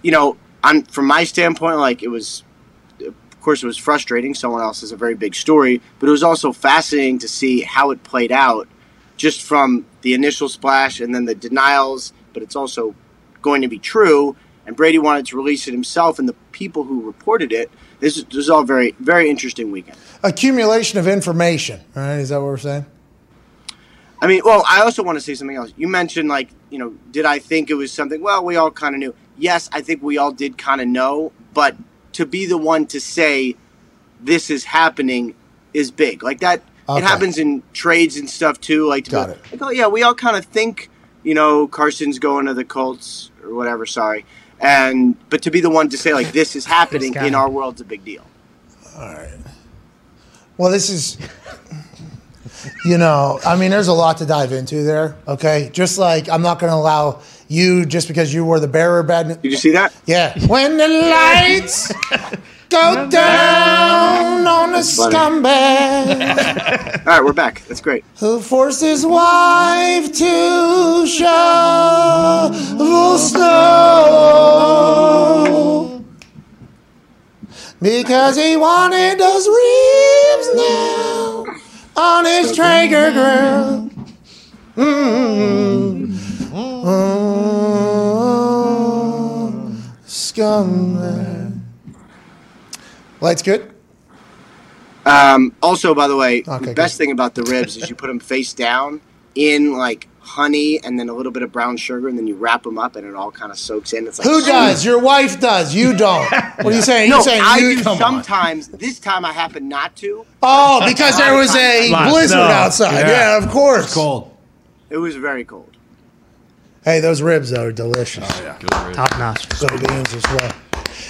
you know, on from my standpoint, like it was. Of course, it was frustrating. Someone else has a very big story, but it was also fascinating to see how it played out, just from the initial splash and then the denials. But it's also going to be true. And Brady wanted to release it himself, and the people who reported it. This is, this is all very, very interesting weekend. Accumulation of information. All right, is that what we're saying? I mean, well, I also want to say something else. You mentioned, like, you know, did I think it was something? Well, we all kind of knew. Yes, I think we all did kind of know, but to be the one to say this is happening is big. Like that, Okay. it happens in trades and stuff too. Like, to Got go, it. like, oh yeah, we all kind of think, you know, Carson's going to the Colts or whatever. Sorry, and but to be the one to say like this is happening guy. in our world's a big deal. All right. Well, this is, you know, I mean, there's a lot to dive into there. Okay, just like I'm not going to allow you just because you were the bearer bad. Did you see that? Yeah. When the lights go down on a scumbag All right, we're back. That's great. who forced his wife to shovel snow because he wanted those ribs now on his Traeger grill. Mm. Oh, scumbag. Lights good? Um, also, by the way, Okay, the best thing about the ribs is you put them face down in like honey and then a little bit of brown sugar, and then you wrap them up, and it all kind of soaks in. It's like Who does? Your wife does. You don't. What are you saying? No, You're saying I you do come on. sometimes. This time I happen not to. Oh, because there was a Lot blizzard snow. outside. Yeah. Yeah, of course. Cold. It was very cold. Hey, those ribs though are delicious. Top notch. So beans as well.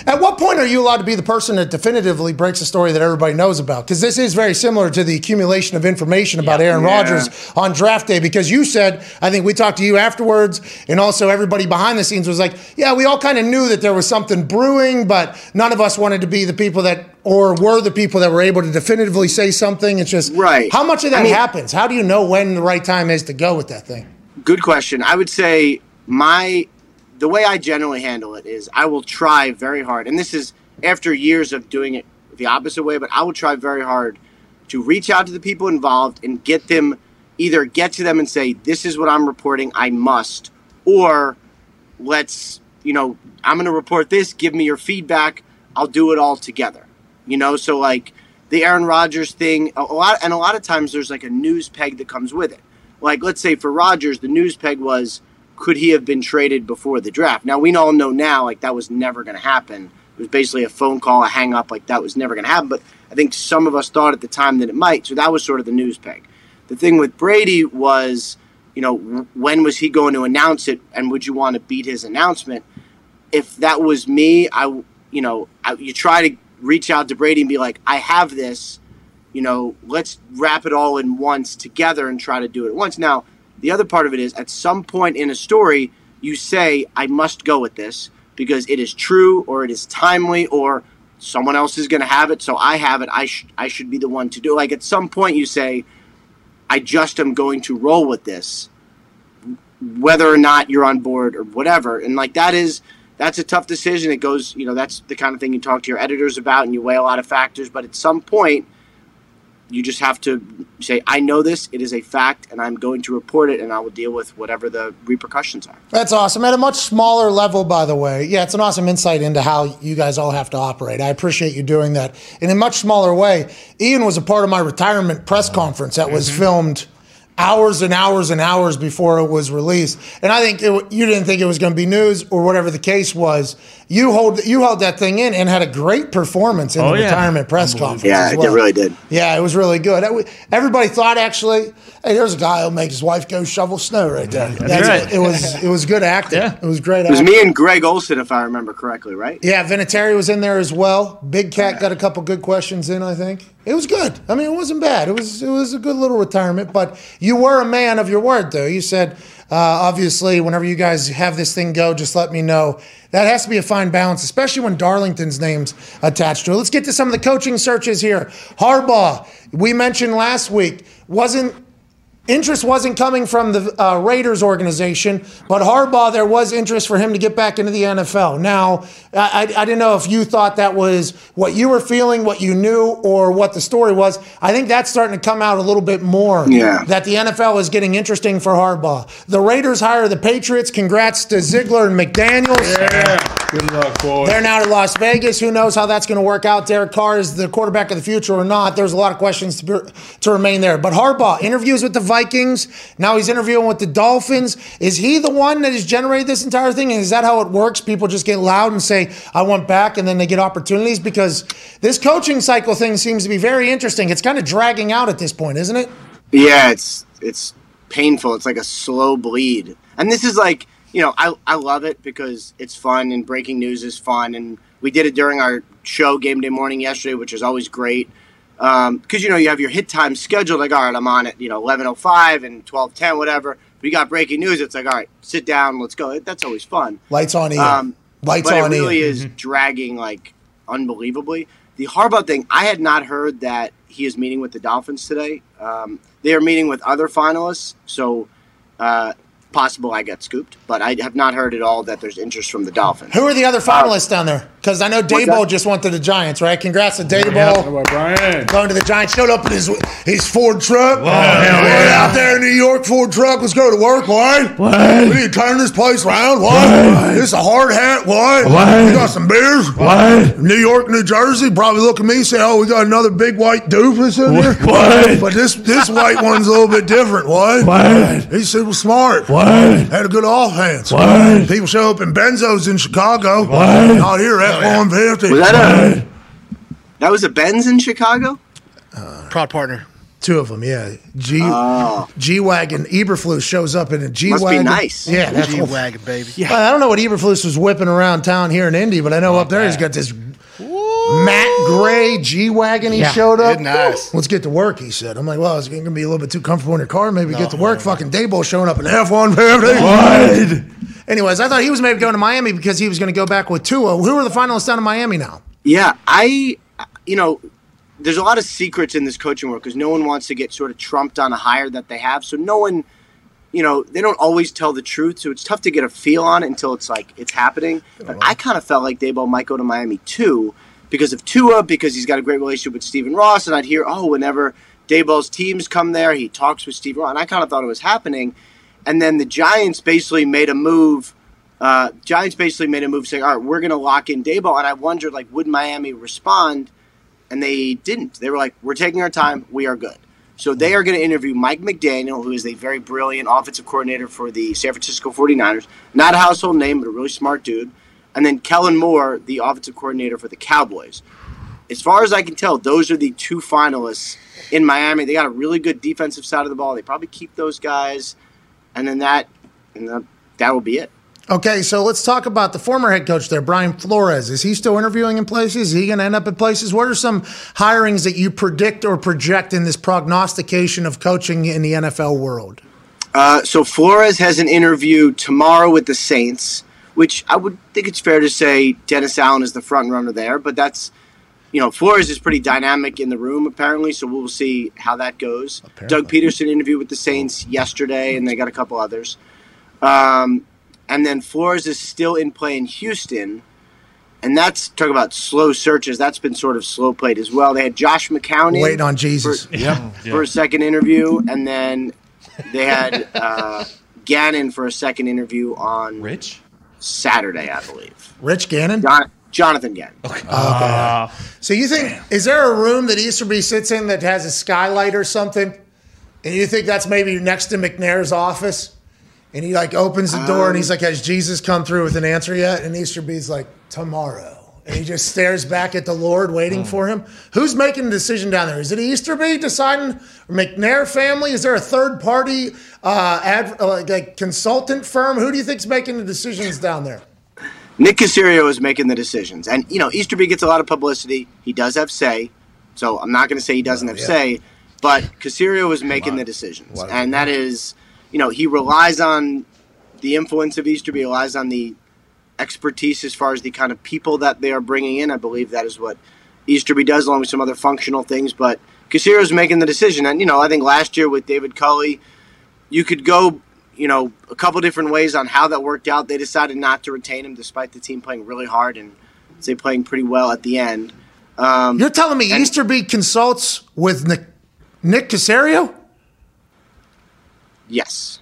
At what point are you allowed to be the person that definitively breaks a story that everybody knows about? Because this is very similar to the accumulation of information about Aaron Yeah. Rodgers on draft day. Because you said, I think we talked to you afterwards, and also everybody behind the scenes was like, yeah, we all kind of knew that there was something brewing, but none of us wanted to be the people that, or were the people that were able to definitively say something. It's just, Right. How much of that I mean- happens? How do you know when the right time is to go with that thing? Good question. I would say my the way I generally handle it is I will try very hard, and this is after years of doing it the opposite way, but I will try very hard to reach out to the people involved and get them either get to them and say, This is what I'm reporting, I must, or let's, you know, I'm going to report this, give me your feedback, I'll do it all together. You know, so like the Aaron Rodgers thing, a lot, and a lot of times there's like a news peg that comes with it. Like, let's say for Rodgers, the news peg was, could he have been traded before the draft? Now, we all know now, like, that was never going to happen. It was basically a phone call, a hang up, like, that was never going to happen. But I think some of us thought at the time that it might. So that was sort of the news peg. The thing with Brady was, you know, when was he going to announce it, and would you want to beat his announcement? If that was me, I, you know, I, you try to reach out to Brady and be like, I have this, you know, let's wrap it all in once together and try to do it once. Now, the other part of it is at some point in a story, you say, I must go with this because it is true or it is timely or someone else is going to have it, so I have it. I, sh- I should be the one to do it. Like at some point, you say, I just am going to roll with this, whether or not you're on board or whatever. And like that is that's a tough decision. It goes, you know, that's the kind of thing you talk to your editors about and you weigh a lot of factors. But at some point, you just have to say, I know this, it is a fact, and I'm going to report it, and I will deal with whatever the repercussions are. That's awesome. At a much smaller level, by the way. Yeah, it's an awesome insight into how you guys all have to operate. I appreciate you doing that. In a much smaller way, Ian was a part of my retirement press conference that was mm-hmm. filmed hours and hours and hours before it was released. And I think it, you didn't think it was going to be news or whatever the case was. You hold you held that thing in and had a great performance in Oh, the yeah. retirement press conference. Yeah, as it really did. Yeah, it was really good. Everybody thought actually, hey, there's a guy who'll make his wife go shovel snow right there. That's right. It was it was good acting. Yeah. It was great It was me and Greg Olsen, if I remember correctly, right? Yeah, Vinatieri was in there as well. Big Cat got a couple good questions in, I think. It was good. I mean, it wasn't bad. It was it was a good little retirement. But you were a man of your word, though. You said, uh, obviously, whenever you guys have this thing go, just let me know. That has to be a fine balance, especially when Darlington's name's attached to it. Let's get to some of the coaching searches here. Harbaugh, we mentioned last week, wasn't interest wasn't coming from the uh, Raiders organization, but Harbaugh, there was interest for him to get back into the NFL. Now, I, I, didn't know if you thought that was what you were feeling, what you knew, or what the story was. I think that's starting to come out a little bit more. Yeah. That the NFL is getting interesting for Harbaugh. The Raiders hire the Patriots. Congrats to Ziegler and McDaniels. Yeah. Good luck, boys. They're now to Las Vegas. Who knows how that's going to work out? Derek Carr is the quarterback of the future or not. There's a lot of questions to, be, to remain there. But Harbaugh, interviews with the Vikings. Now he's interviewing with the Dolphins. Is he the one that has generated this entire thing? And is that how it works? People just get loud and say, I want back, and then they get opportunities? Because this coaching cycle thing seems to be very interesting. It's kind of dragging out at this point, isn't it? Yeah, it's it's painful. It's like a slow bleed. And this is like – you know, I, I love it because it's fun and breaking news is fun. And we did it during our show game day morning yesterday, which is always great. Because, um, you know, you have your hit time scheduled, like, all right, I'm on at, you know, 11.05 and 12.10, whatever. But you got breaking news, it's like, all right, sit down, let's go. That's always fun. Lights on Ian. Um, Lights but on it really Ian. is dragging, like, unbelievably. The Harbaugh thing, I had not heard that he is meeting with the Dolphins today. Um, they are meeting with other finalists. So, uh, possible I got scooped, but I have not heard at all that there's interest from the Dolphins. Who are the other finalists uh, down there? Because I know Daboll just went to the Giants, right? Congrats to Daboll. Yeah, Brian. Going to the Giants. Showed up in his his Ford truck. Whoa, hell yeah. Out there in New York, Ford truck. Let's go to work, what? What? We need to turn this place around, what? what? This is a hard hat, what? What? We got some beers? What? New York, New Jersey. Probably look at me and say, oh, we got another big white doofus in here. What? But this this white one's a little bit different, what? What? He's super smart. What? Had a good offense. What? People show up in Benzos in Chicago. What? Not here at 150. Was that a that was a Benz in Chicago? Uh, Proud partner. Two of them, yeah. G Oh. G wagon. Eberflus shows up in a G wagon. Must be wagon. nice. Yeah, that's G wagon, baby. Yeah. I don't know what Eberflus was whipping around town here in Indy, but I know up there he's got this matte gray G wagon. He Yeah. showed up. Good, nice. Let's get to work. He said. I'm like, well, it's going to be a little bit too comfortable in your car. Maybe get to work. Fucking Daboll showing up in F one fifty. What? Anyways, I thought he was maybe going to Miami because he was going to go back with Tua. Who are the finalists down in Miami now? Yeah, I, you know, there's a lot of secrets in this coaching work because no one wants to get sort of trumped on a hire that they have. So no one, you know, they don't always tell the truth. So it's tough to get a feel on it until it's like it's happening. But I kind of felt like Daboll might go to Miami too because of Tua, because he's got a great relationship with Stephen Ross. And I'd hear, oh, whenever Daboll's teams come there, he talks with Stephen Ross. And I kind of thought it was happening. And then the Giants basically made a move. Uh, Giants basically made a move saying, all right, we're going to lock in Daboll. And I wondered, like, would Miami respond? And they didn't. They were like, we're taking our time. We are good. So they are going to interview Mike McDaniel, who is a very brilliant offensive coordinator for the San Francisco 49ers. Not a household name, but a really smart dude. And then Kellen Moore, the offensive coordinator for the Cowboys. As far as I can tell, those are the two finalists in Miami. They got a really good defensive side of the ball. They probably keep those guys. And then that, and that, that will be it. Okay, so let's talk about the former head coach there, Brian Flores. Is he still interviewing in places? Is he going to end up in places? What are some hirings that you predict or project in this prognostication of coaching in the NFL world? Uh, so Flores has an interview tomorrow with the Saints, which I would think it's fair to say Dennis Allen is the front runner there. But that's, you know, Flores is pretty dynamic in the room apparently, so we'll see how that goes. Doug Pederson interviewed with the Saints yesterday, and they got a couple others. Um, and then Flores is still in play in Houston. And that's talk about slow searches. That's been sort of slow played as well. They had Josh McCown Waiting on Jesus. for, for a second interview, and then they had uh, Gannon for a second interview on Rich? Saturday, I believe. Rich Gannon? Jon- Jonathan Gannon. Okay. Oh. Uh, so you think, is there a room that Easterby sits in that has a skylight or something? And you think that's maybe next to McNair's office? And he like opens the door and um, he's like, has Jesus come through with an answer yet? And Easterby's like, tomorrow. And he just stares back at the Lord waiting for him. Who's making the decision down there? Is it Easterby deciding? Or McNair family? Is there a third party uh, ad, uh, like, like consultant firm? Who do you think's making the decisions down there? Nick Caserio is making the decisions. And, you know, Easterby gets a lot of publicity. He does have say. So I'm not going to say he doesn't have yeah. say, but Caserio is making the decisions, and that is, you know, he relies on the influence of Easterby, relies on the expertise as far as the kind of people that they are bringing in. I believe that is what Easterby does, along with some other functional things. But Caserio is making the decision, and you know, I think last year with David Culley, you could go, you know, a couple different ways on how that worked out. They decided not to retain him, despite the team playing really hard and say playing pretty well at the end. Um, You're telling me Easterby consults with Nick, Nick Caserio? Yes.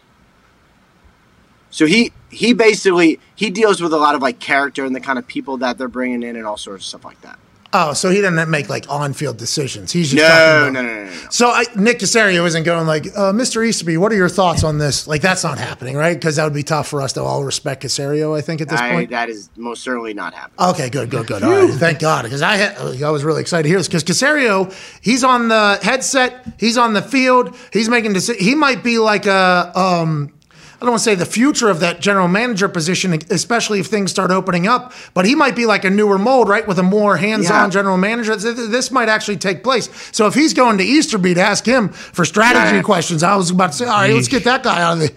So he he basically he deals with a lot of like character and the kind of people that they're bringing in and all sorts of stuff like that. Oh, so he doesn't make like on-field decisions. He's just No, talking no, no, no, no. So I, Nick Caserio isn't going like, uh, Mr. Easterby, what are your thoughts on this? Like that's not happening, right? Because that would be tough for us to all respect Caserio. I think at this I, point. that is most certainly not happening. Okay, good, good, good. All right, thank God, because I had, I was really excited to hear this because Caserio, he's on the headset, he's on the field, he's making decisions. He might be like a, um, I don't want to say the future of that general manager position, especially if things start opening up. But he might be like a newer mold, right, with a more hands-on Yeah. general manager. Th- th- This might actually take place. So if he's going to Easterby to ask him for strategy Yeah. questions, I was about to say, all right, let's get that guy out of the,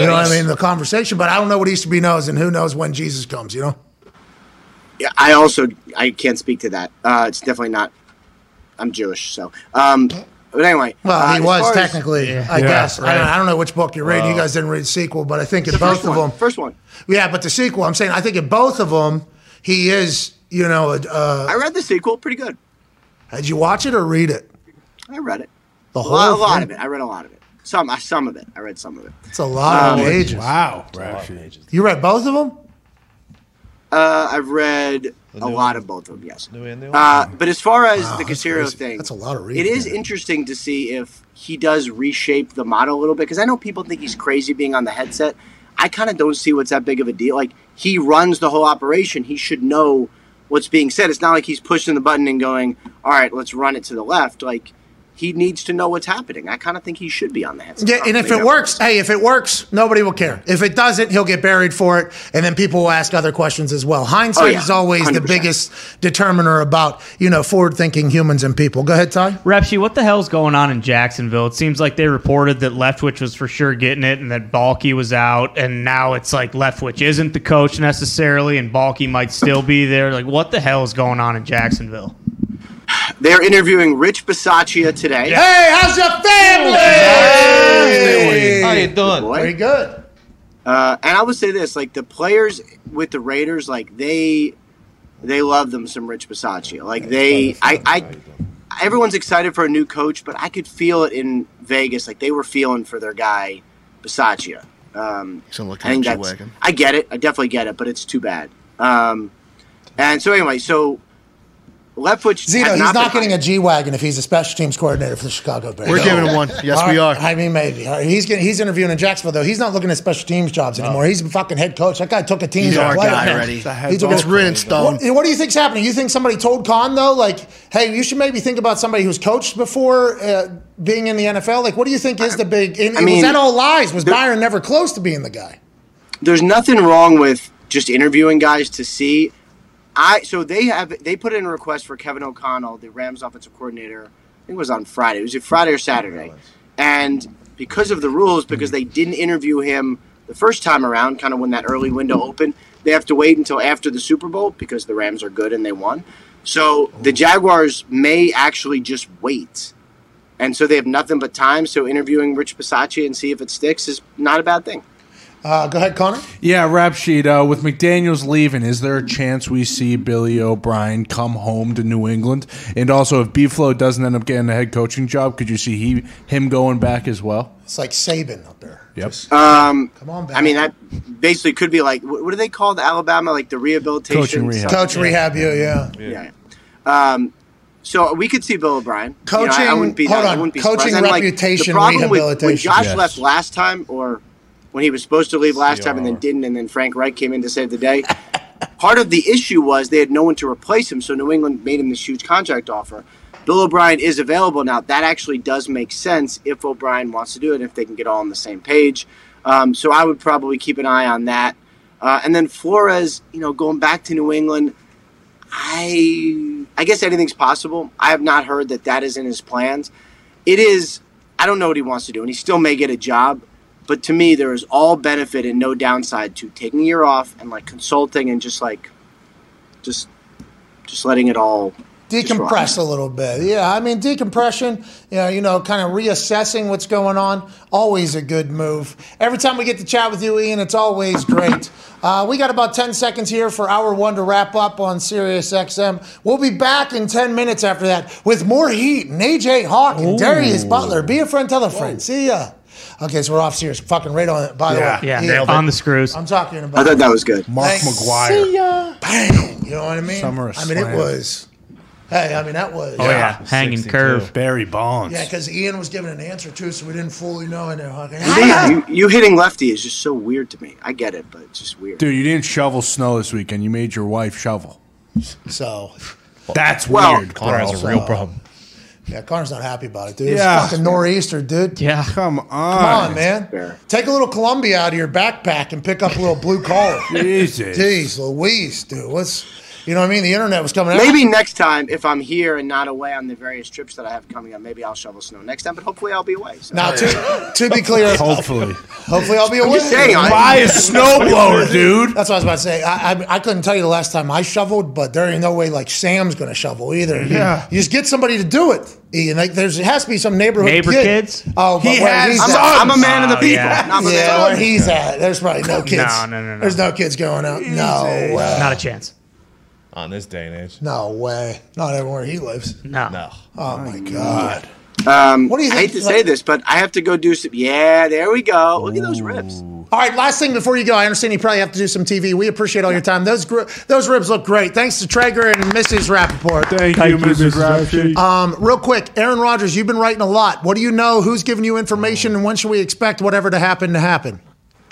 you know what I mean, the conversation. But I don't know what Easterby knows, and who knows when Jesus comes, you know. Yeah, I also I can't speak to that. Uh, it's definitely not. I'm Jewish, so. Um, but anyway, Well, uh, he was far as- technically, I Yeah, guess. I, don't, I don't know which book you're read. You guys didn't read the sequel, but I think in both first of one. them, First one. yeah. But the sequel, I'm saying, I think in both of them, he is. You know, uh, I read the sequel, pretty good. did you watch it or read it? I read it. The A whole lot, a lot thing? of it. I read a lot of it. Some, uh, some of it. I read some of it. It's a lot of pages. Wow. You read both of them? Uh, I've read a lot of both of them. Yes. New and new. Uh, but as far as Wow, the that's Caserio crazy. thing, That's a lot of It reading. is interesting to see if he does reshape the model a little bit because I know people think he's crazy being on the headset. I kind of don't see what's that big of a deal. Like he runs the whole operation, he should know what's being said. It's not like he's pushing the button and going, "All right, let's run it to the left." Like he needs to know what's happening. I kind of think he should be on the headset. Yeah, and if it I'm- works, hey, if it works, nobody will care. If it doesn't, he'll get buried for it, and then people will ask other questions as well. Oh, Hindsight Oh, yeah. is always the 100%. biggest determiner about you know forward-thinking humans and people. Go ahead, Ty. Repshy, what the hell's going on in Jacksonville? It seems like they reported that Leftwich was for sure getting it and that Baalke was out, and now it's like Leftwich isn't the coach necessarily, and Baalke might still be there. Like, what the hell is going on in Jacksonville? They're interviewing Rich Bisaccia today. Hey, how's your family? How you doing? Boy. Very good. Uh, and I would say this: like the players with the Raiders, like they they love them some Rich Bisaccia. Like they, I, I, everyone's excited for a new coach, but I could feel it in Vegas. Like they were feeling for their guy Bisaccia. Um, So I think that's. G-Wagon. I get it. I definitely get it, but it's too bad. Um, and so anyway, so Leftwich Zeno, has he's not not been getting a G wagon if he's a special teams coordinator for the Chicago Bears. We're giving him one. Yes, we are. I mean, maybe All right, he's getting, he's interviewing in Jacksonville though. He's not looking at special teams jobs anymore. He's a fucking head coach. That guy took a team. He's to our play. guy already. The He took a- It's written stone. What, what do you think's happening? You think somebody told Khan though, like, hey, you should maybe think about somebody who's coached before uh, being in the NFL? Like, what do you think is the big? And, I was that all lies? Was there- Byron never close to being the guy? there's nothing wrong with just interviewing guys to see. I so they have they put in a request for Kevin O'Connell, the Rams offensive coordinator. I think it was on Friday. It was either Friday or Saturday, and because of the rules, because they didn't interview him the first time around, kind of when that early window opened, they have to wait until after the Super Bowl because the Rams are good and they won. So the oh. Jaguars may actually just wait. And so they have nothing but time. So interviewing Rich Bisaccia and see if it sticks is not a bad thing. Uh, go ahead, Connor. Yeah, rap sheet. Uh, with McDaniel's leaving, is there a chance we see Billy O'Brien come home to New England? And also, if B-Flow doesn't end up getting a head coaching job, could you see he him going back as well? It's like Saban up there. Yep. Um, Come on, back. I mean, that basically could be like what, what do they call the Alabama like the rehabilitation Coaching rehab. stuff? Coach rehab you, yeah. Yeah. Um, so we could see Bill O'Brien. You know, I- I Coaching- wouldn't be hold that- I on, wouldn't be coaching surprised. And, like, reputation, the problem with when rehabilitation. Josh Yes. left last time, or when he was supposed to leave last time and then didn't, and then Frank Reich came in to save the day. Part of the issue was they had no one to replace him, so New England made him this huge contract offer. Bill O'Brien is available now. That actually does make sense if O'Brien wants to do it, if they can get all on the same page. Um, so I would probably keep an eye on that. Uh, and then Flores, you know, going back to New England, I I guess anything's possible. I have not heard that that is in his plans. It is. I don't know what he wants to do, and he still may get a job. But to me, there is all benefit and no downside to taking a year off and like consulting and just like, just, just letting it all decompress a little bit. Yeah, I mean decompression. You know, you know, kind of reassessing what's going on. Always a good move. Every time we get to chat with you, Ian, it's always great. Uh, we got about 10 seconds here for hour one to wrap up on Sirius XM. We'll be back in 10 minutes after that with more heat and AJ Hawk and Darius Butler. Be a friend, tell a friend. See ya. Okay, so we're off Sirius. Fucking right on it. By Yeah. the way, Yeah, Ian, on the screws. I'm talking about. I thought that was good. Mark Thanks. McGwire. Bang. You know what I mean? Summer of I mean, it slam. was. Hey, I mean, that was. Oh yeah, hanging 62. curve. Barry Bonds. Yeah, because Ian was giving an answer too, so we didn't fully know. And they're like, you, you hitting lefty is just so weird to me. I get it, but it's just weird. Dude, you didn't shovel snow this weekend. You made your wife shovel. so That's Well, weird, Connor bro. has a real problem. Yeah, Connor's not happy about it, dude. Yeah. It's fucking nor'easter, dude. Yeah. Come on. Come on, man. fair. Take a little Columbia out of your backpack and pick up a little blue collar. Jesus. Jeez, Louise, dude. What's you know what I mean? The internet was coming out. Maybe next time, if I'm here and not away on the various trips that I have coming up, maybe I'll shovel snow next time. But hopefully, I'll be away. So. Now, to, to be clear, Hopefully. hopefully I'll be away. just saying, I- Buy a snowblower, dude. That's what I was about to say. I, I, I couldn't tell you the last time I shoveled, but there ain't no way like Sam's going to shovel either. Yeah. You, just get somebody to do it. Ian, like there's it has to be some neighborhood Neighbor kid. kids? Oh, but He where has he's I'm, at- a, I'm a man of the Oh, people. yeah. I'm yeah, where he's at. There's probably no kids. No, no, no, no. There's no kids going out. No way. Not a chance. On this day and age. No way. Not everywhere he lives. No. No. Oh my god. Um, What do you I hate to say this, but I have to go do some. Yeah, there we go. Look at those ribs. All right, last thing before you go, I understand you probably have to do some TV. We appreciate all your time. Those gr- those ribs look great. Thanks to Traeger and Mrs. Rapoport. Thank, you, Mrs. Rapshi. Um, real quick, Aaron Rodgers, you've been writing a lot. What do you know? Who's giving you information, and when should we expect whatever to happen to happen?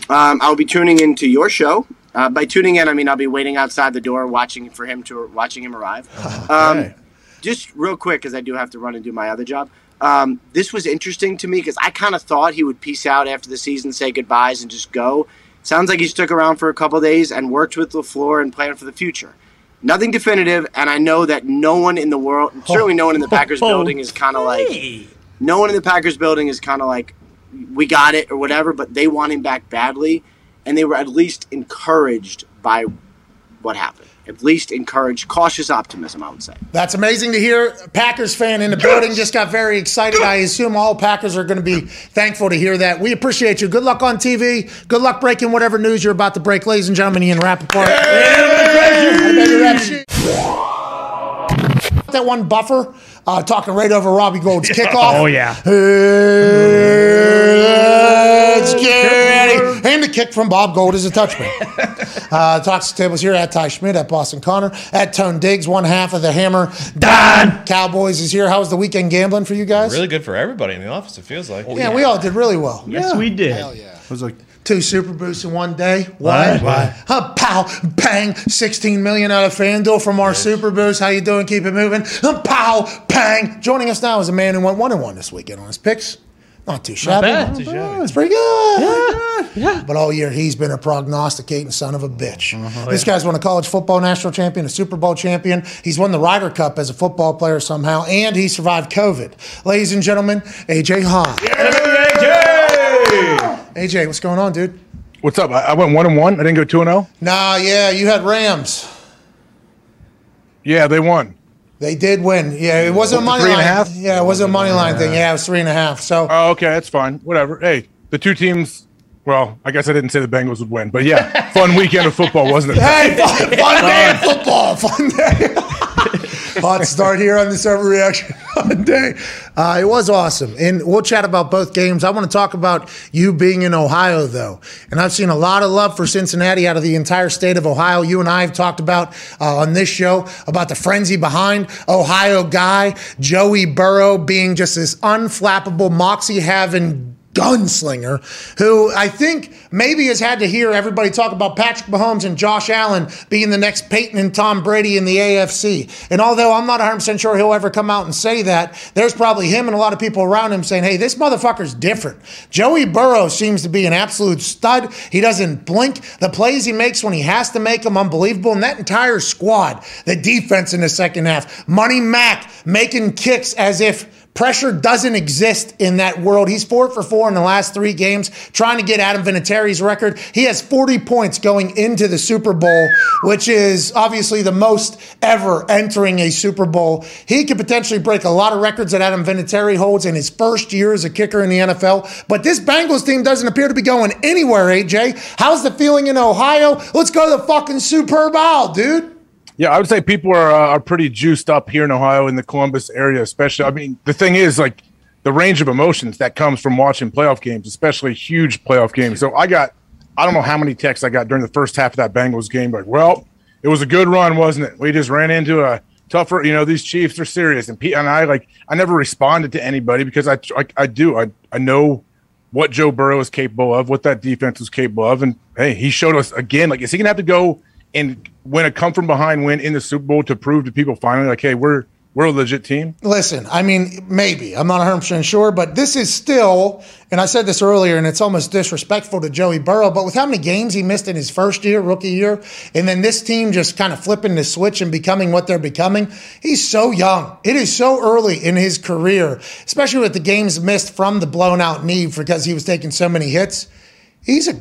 Um, I'll be tuning into your show. Uh, by tuning in, I mean I'll be waiting outside the door, watching for him to watching him arrive. Um, Okay. just real quick, because I do have to run and do my other job. Um, this was interesting to me because I kind of thought he would peace out after the season, say goodbyes, and just go. Sounds like he stuck around for a couple days and worked with Lafleur and planned for the future. Nothing definitive, and I know that no one in the world, certainly no one in the Packers building, is kind of like no one in the Packers building is kind of like, we got it or whatever, but they want him back badly. And they were at least encouraged by what happened. At least encouraged, cautious optimism, I would say. That's amazing to hear. Packers fan in the building just got very excited. I assume all Packers are going to be thankful to hear that. We appreciate you. Good luck on TV. Good luck breaking whatever news you're about to break. Ladies and gentlemen, Ian Rapoport. I better rap shit. That one buffer uh, talking right over Robbie Gould's kickoff. Oh yeah. Let's get ready. And the kick from Bob Gould is a touchdown. uh, talks tables here at Ty Schmidt, at Boston Connor, at Tone Diggs, one half of the hammer. Don Cowboys is here. How was the weekend gambling for you guys? Really good for everybody in the office, it feels like. Yeah, we all did really well. Yes, we did. Hell yeah. It was like, Two Super Boosts in one day. Why? Why? Uh, pow, bang, 16 million out of FanDuel from our Super Boost. How you doing? Keep it moving. Uh, pow, bang. Joining us now is a man who went one and one this weekend on his picks. Not too shabby. Not bad. Too shabby. It's pretty good. Yeah. yeah. But all year he's been a prognosticating son of a bitch. Mm-hmm. this oh, guy's won a college football national champion, a Super Bowl champion. He's won the Ryder Cup as a football player somehow, and he survived COVID. Ladies and gentlemen, AJ Hawk. AJ, AJ, what's going on, dude? What's up? I, I went one and one. I didn't go two and zero. Nah, yeah, you had Rams. Yeah, they won. They did win. Yeah, it wasn't a money three and line. a half? Yeah, it wasn't a money line thing. Yeah, it was three and a half. So Oh, okay, that's fine. Whatever. Hey, the two teams. Well, I guess I didn't say the Bengals would win, but yeah, fun weekend of football, wasn't it? Hey, fun, fun day of football. Fun day. Hot start here on this overreaction Monday. Uh, it was awesome. And we'll chat about both games. I want to talk about you being in Ohio, though. And I've seen a lot of love for Cincinnati out of the entire state of Ohio. You and I have talked about uh, on this show about the frenzy behind Ohio guy, Joey Burrow, being just this unflappable, moxie having gunslinger who I think maybe has had to hear everybody talk about Patrick Mahomes and Josh Allen being the next Peyton and Tom Brady in the AFC. And although I'm not 100% sure he'll ever come out and say that, there's probably him and a lot of people around him saying, hey, this motherfucker's different. Joey Burrow seems to be an absolute stud. He doesn't blink. The plays he makes when he has to make them, unbelievable. And that entire squad, the defense in the second half, Money Mac making kicks as if Pressure doesn't exist in that world. He's four for four in the last three games, trying to get Adam Vinatieri's record. He has 40 points going into the Super Bowl, which is obviously the most ever entering a Super Bowl. He could potentially break a lot of records that Adam Vinatieri holds in his first year as a kicker in the NFL. But this Bengals team doesn't appear to be going anywhere, AJ. How's the feeling in Ohio? Let's go to the fucking Super Bowl, dude. Yeah, I would say people are uh, are pretty juiced up here in Ohio in the Columbus area, especially. I mean, the thing is, like, the range of emotions that comes from watching playoff games, especially huge playoff games. So I got, I don't know how many texts I got during the first half of that Bengals game. Like, well, it was a good run, wasn't it? We just ran into a tougher. You know, these Chiefs are serious, and Pete and I like. I never responded to anybody because I, I, I do. I, I know what Joe Burrow is capable of, what that defense is capable of, and hey, he showed us again. Like, is he gonna have to go? And win a come from behind win in the Super Bowl to prove to people finally, like, hey, we're we're a legit team? Listen, I mean, maybe. I'm not 100% sure, but this is still, and I said this earlier, and it's almost disrespectful to Joey Burrow, but with how many games he missed in his first year, rookie year, and then this team just kind of flipping the switch and becoming what they're becoming, he's so young. It is so early in his career, especially with the games missed from the blown out knee because he was taking so many hits. He's a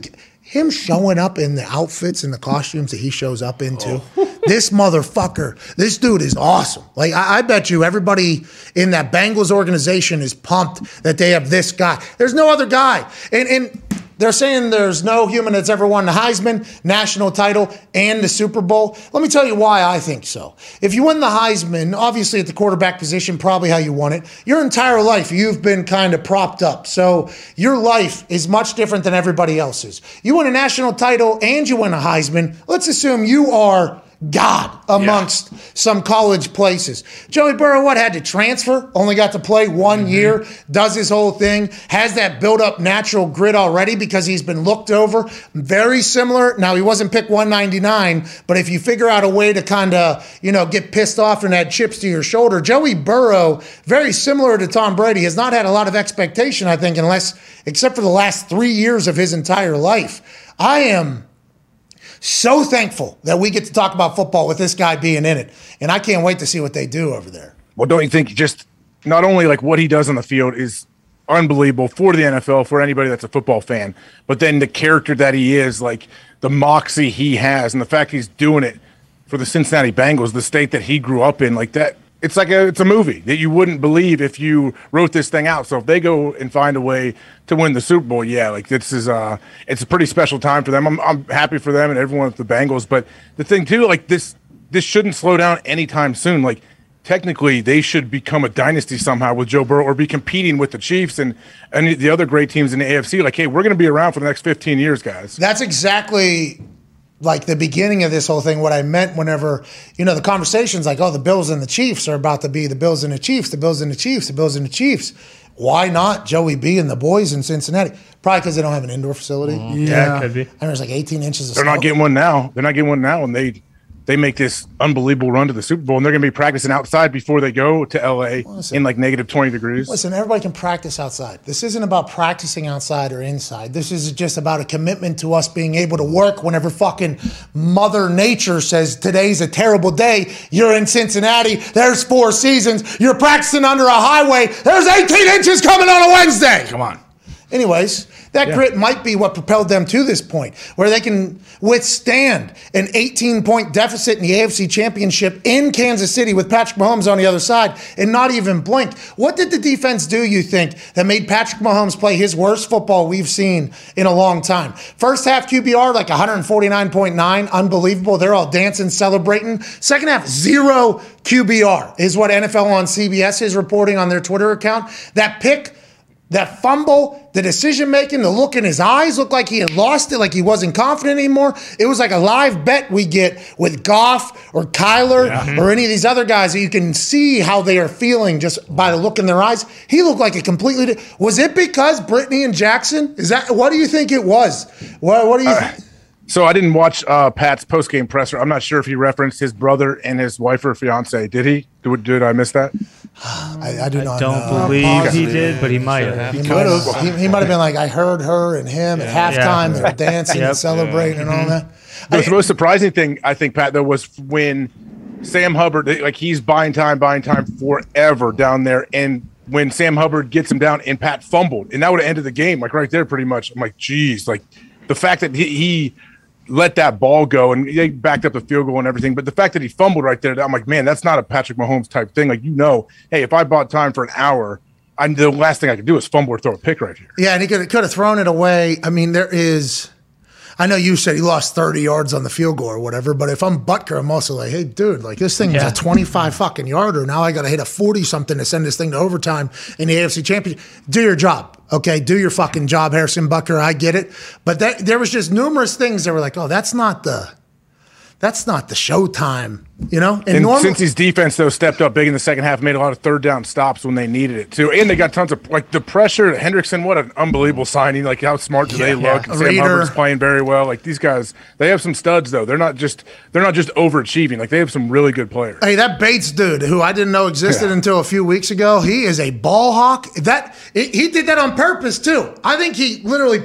him showing up in the outfits and the costumes that he shows up into. Oh. this motherfucker, this dude is awesome. Like I, I, bet you everybody in that Bengals organization is pumped that they have this guy. There's no other guy. And and they're saying there's no human that's ever won the Heisman, national title, and the Super Bowl. Let me tell you why I think so. If you win the Heisman, obviously at the quarterback position, probably how you won it, your entire life you've been kind of propped up. So your life is much different than everybody else's. You win a national title and you win a Heisman. Let's assume you are God amongst yeah. some college places. Joey Burrow, what had to transfer? Only got to play one mm-hmm. year, does his whole thing, has that built up natural grit already because he's been looked over. Very similar. Now, he wasn't pick 199, but if you figure out a way to kind of, you know, get pissed off and add chips to your shoulder, Joey Burrow, very similar to Tom Brady, has not had a lot of expectation, I think, unless, except for the last three years of his entire life. I am so thankful that we get to talk about football with this guy being in it. And I can't wait to see what they do over there. Well, don't you think just not only like what he does on the field is unbelievable for the NFL, for anybody that's a football fan, but then the character that he is, like the moxie he has, and the fact he's doing it for the Cincinnati Bengals, the state that he grew up in, like that it's like a it's a movie that you wouldn't believe if you wrote this thing out. So if they go and find a way to win the Super Bowl, yeah, like this is uh it's a pretty special time for them. I'm I'm happy for them and everyone with the Bengals. But the thing too, like this this shouldn't slow down anytime soon. Like technically they should become a dynasty somehow with Joe Burrow or be competing with the Chiefs and and the other great teams in the AFC. Like, hey, we're gonna be around for the next 15 years, guys. That's exactly like the beginning of this whole thing, what I meant whenever, you know, the conversations like, oh, the Bills and the Chiefs are about to be the Bills and the Chiefs, the Bills and the Chiefs, the Bills and the Chiefs. Why not Joey B and the boys in Cincinnati? Probably because they don't have an indoor facility. Mm-hmm. Yeah, could be. I mean, there's like 18 inches of They're snow. not getting one now. They're not getting one now, and they they make this unbelievable run to the Super Bowl, and they're going to be practicing outside before they go to LA listen, in like negative 20 degrees. Listen, everybody can practice outside. This isn't about practicing outside or inside. This is just about a commitment to us being able to work whenever fucking Mother Nature says today's a terrible day. You're in Cincinnati. There's four seasons. You're practicing under a highway. There's 18 inches coming on a Wednesday. Come on. Anyways, that yeah. grit might be what propelled them to this point where they can withstand an 18 point deficit in the AFC Championship in Kansas City with Patrick Mahomes on the other side and not even blink. What did the defense do, you think, that made Patrick Mahomes play his worst football we've seen in a long time? First half QBR, like 149.9, unbelievable. They're all dancing, celebrating. Second half, zero QBR is what NFL on CBS is reporting on their Twitter account. That pick That fumble, the decision making, the look in his eyes looked like he had lost it, like he wasn't confident anymore. It was like a live bet we get with Goff or Kyler or any of these other guys that you can see how they are feeling just by the look in their eyes. He looked like a completely. di- Was it because Brittany and Jackson? Is that what do you think it was? What, what do you? think? So I didn't watch uh, Pat's post game presser. I'm not sure if he referenced his brother and his wife or fiance. Did he? Did, did I miss that? I, I do not Don't know. believe he did, but he might have. He might have. He, he might have been like, I heard her and him at halftime. They were dancing Yep. and celebrating and all that. The most surprising thing I think, Pat, though, was when Sam Hubbard, like he's buying time, buying time forever down there, and when Sam Hubbard gets him down and Pat fumbled, and that would have ended the game, like right there, pretty much. I'm like, geez, like the fact that he, he let that ball go and they backed up the field goal and everything, but the fact that he fumbled right there, I'm like, man, that's not a Patrick Mahomes type thing. Like you know, hey, if I bought time for an hour. I'm, the last thing I could do is fumble or throw a pick right here. Yeah, and he could could have thrown it away. I mean, there is. I know you said he lost 30 yards on the field goal or whatever, but if I'm Butker, I'm also like, hey, dude, like this thing Yeah. a 25 fucking yarder. Now I got to hit a 40 something to send this thing to overtime in the AFC Championship. Do your job, okay? Do your fucking job, Harrison Butker. I get it, but that, there was just numerous things that were like, oh, that's not the, that's not the showtime, you know. And normal- since his defense though stepped up big in the second half, made a lot of third down stops when they needed it too, and they got tons of like the pressure. Hendrickson, what an unbelievable signing! Like how smart do they look? Yeah. Sam Reader. Hubbard's playing very well. Like these guys, they have some studs though. They're not just they're not just overachieving. Like they have some really good players. Hey, that Bates dude, who I didn't know existed Yeah. until a few weeks ago, he is a ball hawk. That he he did that on purpose too. I think he literally,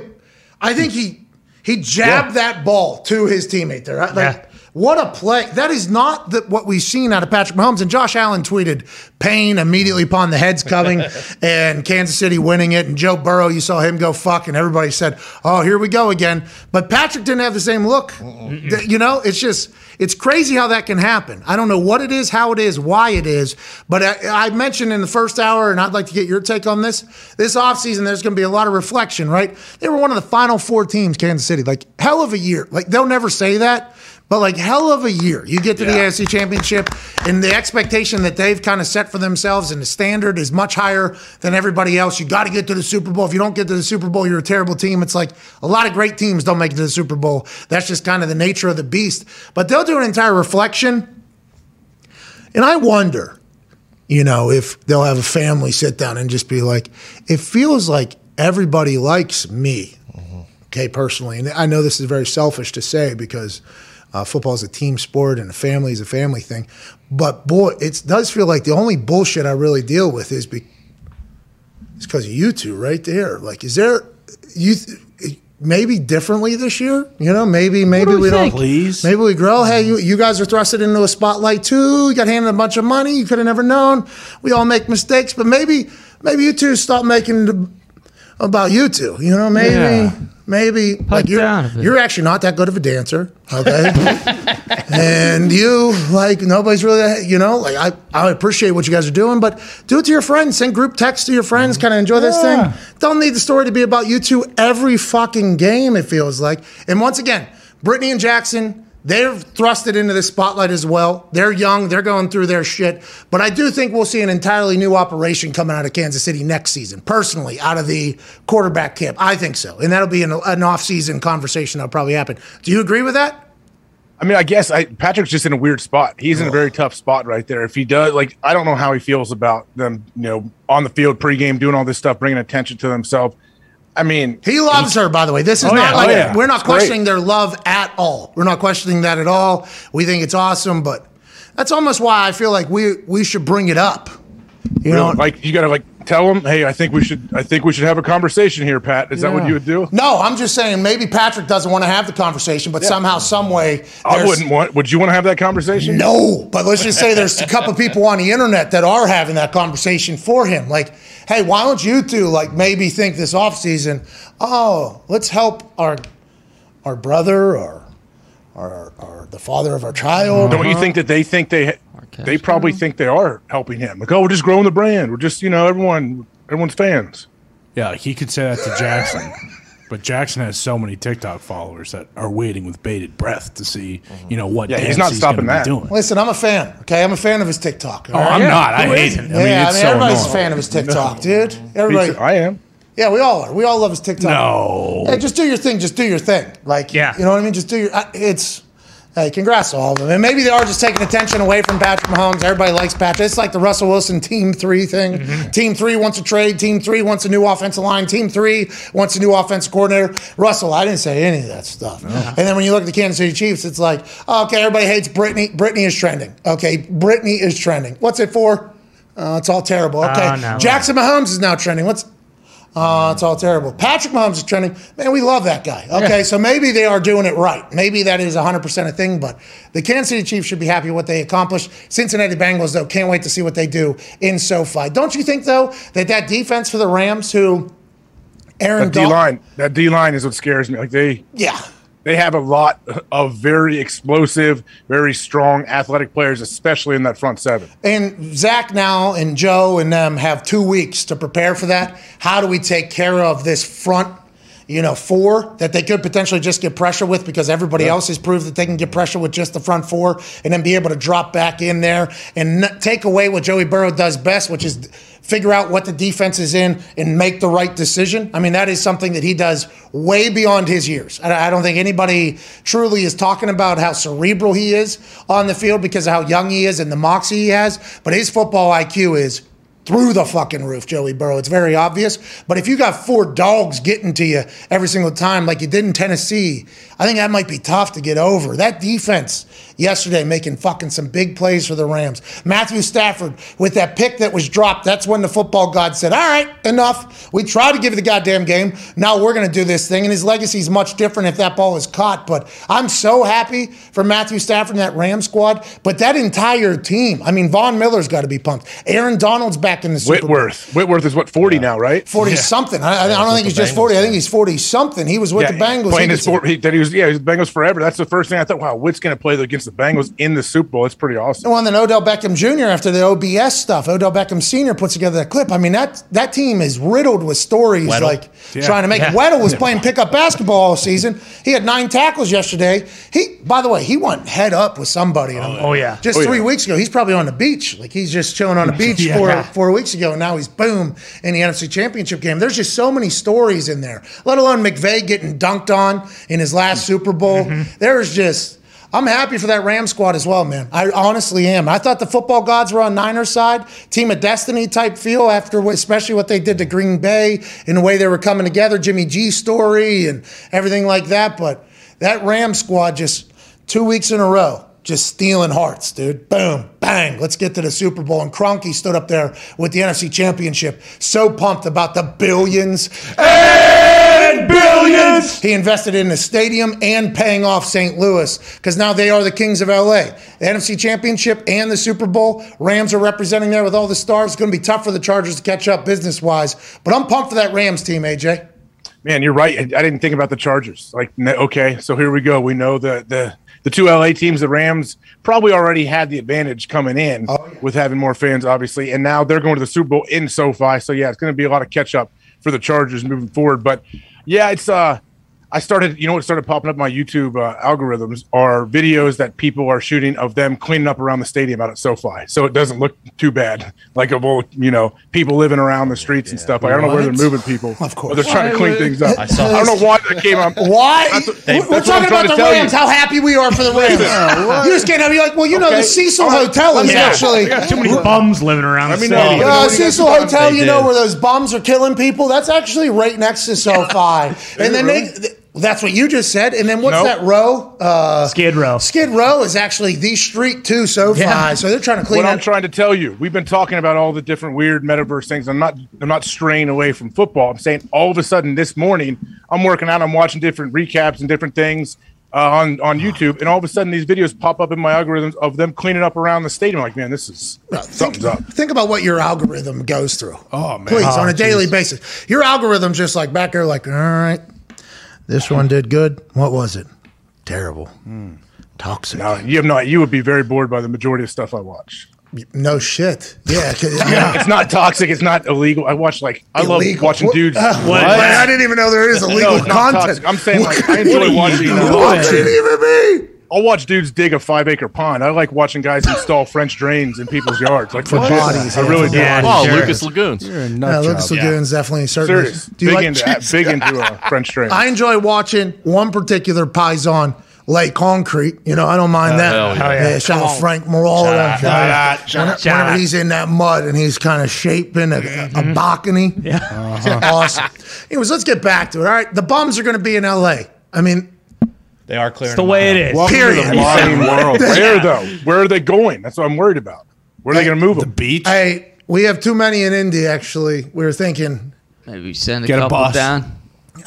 I think he he jabbed that ball to his teammate there. Like, Yeah. What a play! That is not the, what we've seen out of Patrick Mahomes. And Josh Allen tweeted pain immediately upon the heads coming and Kansas City winning it. And Joe Burrow, you saw him go fuck, and everybody said, "Oh, here we go again." But Patrick didn't have the same look. Th- You know, it's just it's crazy how that can happen. I don't know what it is, how it is, why it is. But I, I mentioned in the first hour, and I'd like to get your take on this. This offseason, there's going to be a lot of reflection, right? They were one of the final four teams, Kansas City. Like hell of a year. Like they'll never say that. But like hell of a year, you get to the Yeah. AFC Championship, and the expectation that they've kind of set for themselves, and the standard is much higher than everybody else. You got to get to the Super Bowl. If you don't get to the Super Bowl, you're a terrible team. It's like a lot of great teams don't make it to the Super Bowl. That's just kind of the nature of the beast. But they'll do an entire reflection, and I wonder, you know, if they'll have a family sit down and just be like, it feels like everybody likes me mm-hmm. okay, personally. And I know this is very selfish to say because uh, football is a team sport and a family is a family thing. But boy, it does feel like the only bullshit I really deal with is be- it's because of you two right there. Like, is there you th- maybe differently this year? You know, maybe maybe do we we, don't. Please. maybe we grow. Hey, you, you guys are thrusted into a spotlight too. You got handed a bunch of money. You could have never known. We all make mistakes, but maybe maybe you two stop making the, about you two. You know, maybe. Yeah. Maybe like you're, down a bit. you're actually not that good of a dancer, okay? and you like nobody's really you know like I, I appreciate what you guys are doing, but do it to your friends. Send group text to your friends. Mm-hmm. Kind of enjoy this Yeah. thing. Don't need the story to be about you two every fucking game. It feels like. And once again, Brittany and Jackson. They're thrusted into the spotlight as well. They're young. They're going through their shit. But I do think we'll see an entirely new operation coming out of Kansas City next season. Personally, out of the quarterback camp, I think so, and that'll be an, an off-season conversation that'll probably happen. Do you agree with that? I mean, I guess I, Patrick's just in a weird spot. He's in a very tough spot right there. If he does, like, I don't know how he feels about them, you know, on the field pregame, doing all this stuff, bringing attention to themselves. I mean, He loves her, by the way. This is Oh, not yeah. like Oh, yeah. we're not It's great. questioning their love at all. We're not questioning that at all. We think it's awesome, but that's almost why I feel like we we should bring it up. You know, like you got to like tell him, hey, I think we should, I think we should have a conversation here, Pat. Is that what you would do? no, I'm just saying maybe Patrick doesn't want to have the conversation, but somehow, some way, I wouldn't want. Would you want to have that conversation? No, but let's just say there's a couple people on the internet that are having that conversation for him. Like, hey, why don't you two like maybe think this off season? oh, let's help our our brother or or, or the father of our child. Don't you think that they think they they probably think they are helping him? Like, oh, we're just growing the brand. We're just, you know, everyone, everyone's fans. Yeah, he could say that to Jackson. But Jackson has so many TikTok followers that are waiting with bated breath to see, mm-hmm. you know, what Yeah, he's dance not stopping that. Doing. Listen, I'm a fan. Okay, I'm a fan of his TikTok. Oh, I'm not. I hate it. I mean, yeah, it's I mean, so everybody's annoying. a fan of his TikTok, dude. Everybody. too. I am. Yeah, we all are. We all love his TikTok. No. Hey, just do your thing. Just do your thing. Like, Yeah. you know what I mean? Just do your. It's. Hey, congrats to all of them. And maybe they are just taking attention away from Patrick Mahomes. Everybody likes Patrick. It's like the Russell Wilson Team Three thing. Mm-hmm. Team Three wants a trade. Team Three wants a new offensive line. Team Three wants a new offensive coordinator. Russell, I didn't say any of that stuff. And then when you look at the Kansas City Chiefs, it's like, oh, okay, everybody hates Brittany. Brittany is trending. Okay, Brittany is trending. What's it for? Uh, it's all terrible. Okay, Oh, no. Jackson Mahomes is now trending. What's uh, it's all terrible. Patrick Mahomes is trending. Man, we love that guy. Okay, so maybe they are doing it right. Maybe that is 100% a thing, but the Kansas City Chiefs should be happy with what they accomplished. Cincinnati Bengals, though, can't wait to see what they do in SoFi. Don't you think, though, that that defense for the Rams, who Aaron That D line, that D line is what scares me. Like they, Yeah. They have a lot of very explosive, very strong athletic players, especially in that front seven. And Zach now and Joe and them have two weeks to prepare for that. How do we take care of this front, you know, four that they could potentially just get pressure with because everybody else has proved that they can get pressure with just the front four and then be able to drop back in there and n- take away what Joey Burrow does best, which is figure out what the defense is in and make the right decision. I mean, that is something that he does way beyond his years. I don't think anybody truly is talking about how cerebral he is on the field because of how young he is and the moxie he has, but his football IQ is through the fucking roof, Joey Burrow. It's very obvious. But if you got four dogs getting to you every single time, like you did in Tennessee, I think that might be tough to get over. That defense yesterday making fucking some big plays for the Rams. Matthew Stafford with that pick that was dropped. That's when the football god said, All right, enough. We tried to give you the goddamn game. Now we're going to do this thing. And his legacy is much different if that ball is caught. But I'm so happy for Matthew Stafford and that Ram squad. But that entire team, I mean, Von Miller's got to be pumped. Aaron Donald's back in the Super Bowl. Whitworth, Whitworth is what forty now, right? 40 something. I, I don't think he's just Bengals, 40. I think he's 40 something. He was with the Bengals. playing He his four, he, that he was yeah, he was Bengals forever. That's the first thing I thought. Wow, Whit's going to play against the Bengals in the Super Bowl. It's pretty awesome. Well, and then Odell Beckham Jr. after the OBS stuff, Odell Beckham Sr. puts together that clip. I mean, that that team is riddled with stories Weddle. like trying to make Yeah. Weddle was playing pickup basketball all season. He had nine tackles yesterday. He, by the way, he went head up with somebody. Oh, oh yeah. just Oh, three yeah. weeks ago. He's probably on the beach, like he's just chilling on the beach Yeah. four four weeks ago, and now he's boom in the NFC Championship game. There's just so many stories in there. Let alone McVay getting dunked on in his last Super Bowl. Mm-hmm. There's just. I'm happy for that Ram squad as well, man. I honestly am. I thought the football gods were on Niners side, team of destiny type feel after, especially what they did to Green Bay and the way they were coming together, Jimmy G story and everything like that. But that Ram squad just two weeks in a row, just stealing hearts, dude. Boom, bang. Let's get to the Super Bowl. And Kroenke stood up there with the NFC Championship, so pumped about the billions and billions he invested in the stadium and paying off St. Louis because now they are the kings of LA. The NFC Championship and the Super Bowl. Rams are representing there with all the stars. It's going to be tough for the Chargers to catch up business wise, but I'm pumped for that Rams team, AJ. Man, you're right. I, I didn't think about the Chargers. Like, okay, so here we go. We know the the the two LA teams, the Rams, probably already had the advantage coming in oh, with having more fans, obviously, and now they're going to the Super Bowl in SoFi. So yeah, it's going to be a lot of catch up for the Chargers moving forward. But yeah, it's uh. I started, you know what started popping up my YouTube uh, algorithms are videos that people are shooting of them cleaning up around the stadium out at SoFi. So it doesn't look too bad. Like of old, you know, people living around the streets and stuff. Like, I don't know where they're moving people. Of course. But they're trying to clean things up. I saw I don't know why that came up. Why? That's what- We're that's talking about the tell you. Rams. How happy we are for the Rams. you just can't have you like, well, you know, the Cecil All right. Hotel is Let me know. actually. I got too many Bums living around Let the me know. stadium. Uh, What do you Cecil guys Hotel, you know where those bums are killing people? That's actually right next to SoFi. and then they, th- that's what you just said. And then what's Nope. that row? Uh, Skid Row. Skid Row is actually the street to SoFi. Yeah. So they're trying to clean up. What I'm trying to tell you, we've been talking about all the different weird metaverse things. I'm not I'm not straying away from football. I'm saying all of a sudden this morning I'm working out, I'm watching different recaps and different things uh, on on YouTube, and all of a sudden these videos pop up in my algorithms of them cleaning up around the stadium. Like, man, this is think, something's up. think about what your algorithm goes through. Oh, man. Please, Oh, on a daily basis. Your algorithm's just like back there, like, all right, this one did good. What was it? Terrible. Toxic. Now, you have not. You would be very bored by the majority of stuff I watch. No shit. Yeah. 'cause- yeah. It's not toxic. It's not illegal. I watch like I love watching What- dudes. Uh, What? I didn't even know there is illegal No, content. toxic. I'm saying like I enjoy watching. doing? uh, What could it even be? I'll watch dudes dig a five acre pond. I like watching guys install French drains in people's yards. Like For bodies, I really for do. Yeah, Oh, sure. Lucas Lagoons. You're a Yeah, nut Lucas job. Lagoon's definitely certainly. Serious. Do you Big like into big into a French drain. I enjoy watching one particular Paisan lay concrete. You know, I don't mind oh, that. hell yeah. Oh, yeah. shout out Frank Marola. Whenever, Shout whenever out. he's in that mud and he's kind of shaping a, a mm-hmm. balcony. Yeah. awesome. Anyways, let's get back to it. All right. The bums are going to be in LA. I mean, They are clearing It's the way it is. Welcome to Period. the modern world. Where though? Where are they going? That's what I'm worried about. Where are they going to move The them? beach. hey, we have too many in Indy, actually. We were thinking. Maybe send a Get a couple bus. down.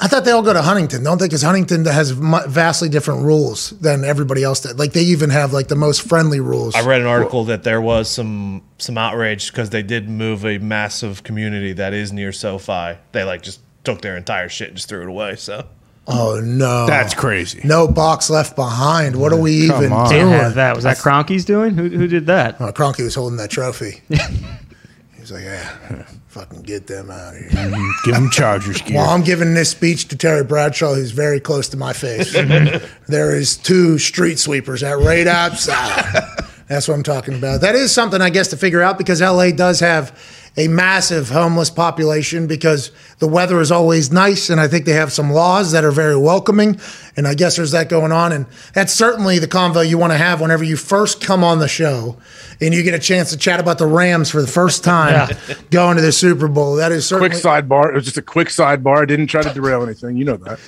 I thought they all go to Huntington, don't they? Because Huntington has mu- vastly different rules than everybody else That Like they even have like the most friendly rules. I read an article that there was some some outrage because they did move a massive community that is near SoFi. They like just took their entire shit and just threw it away. So oh no, That's crazy. no box left behind. What are we Come even on. doing? Can't have that. Was that Kroenke's doing? Who, who did that? Uh, oh, Kroenke was holding that trophy. he was like, "Yeah, fucking get them out of here." Mm-hmm. Give them Chargers gear. While I'm giving this speech to Terry Bradshaw, who's very close to my face, mm-hmm. there is two street sweepers at right outside. That's what I'm talking about. That is something I guess to figure out because LA does have a massive homeless population because the weather is always nice and I think they have some laws that are very welcoming and I guess there's that going on and that's certainly the convo you want to have whenever you first come on the show and you get a chance to chat about the Rams for the first time going to the Super Bowl. That is certainly Quick sidebar. It was just a quick sidebar. I didn't try to derail anything. You know that.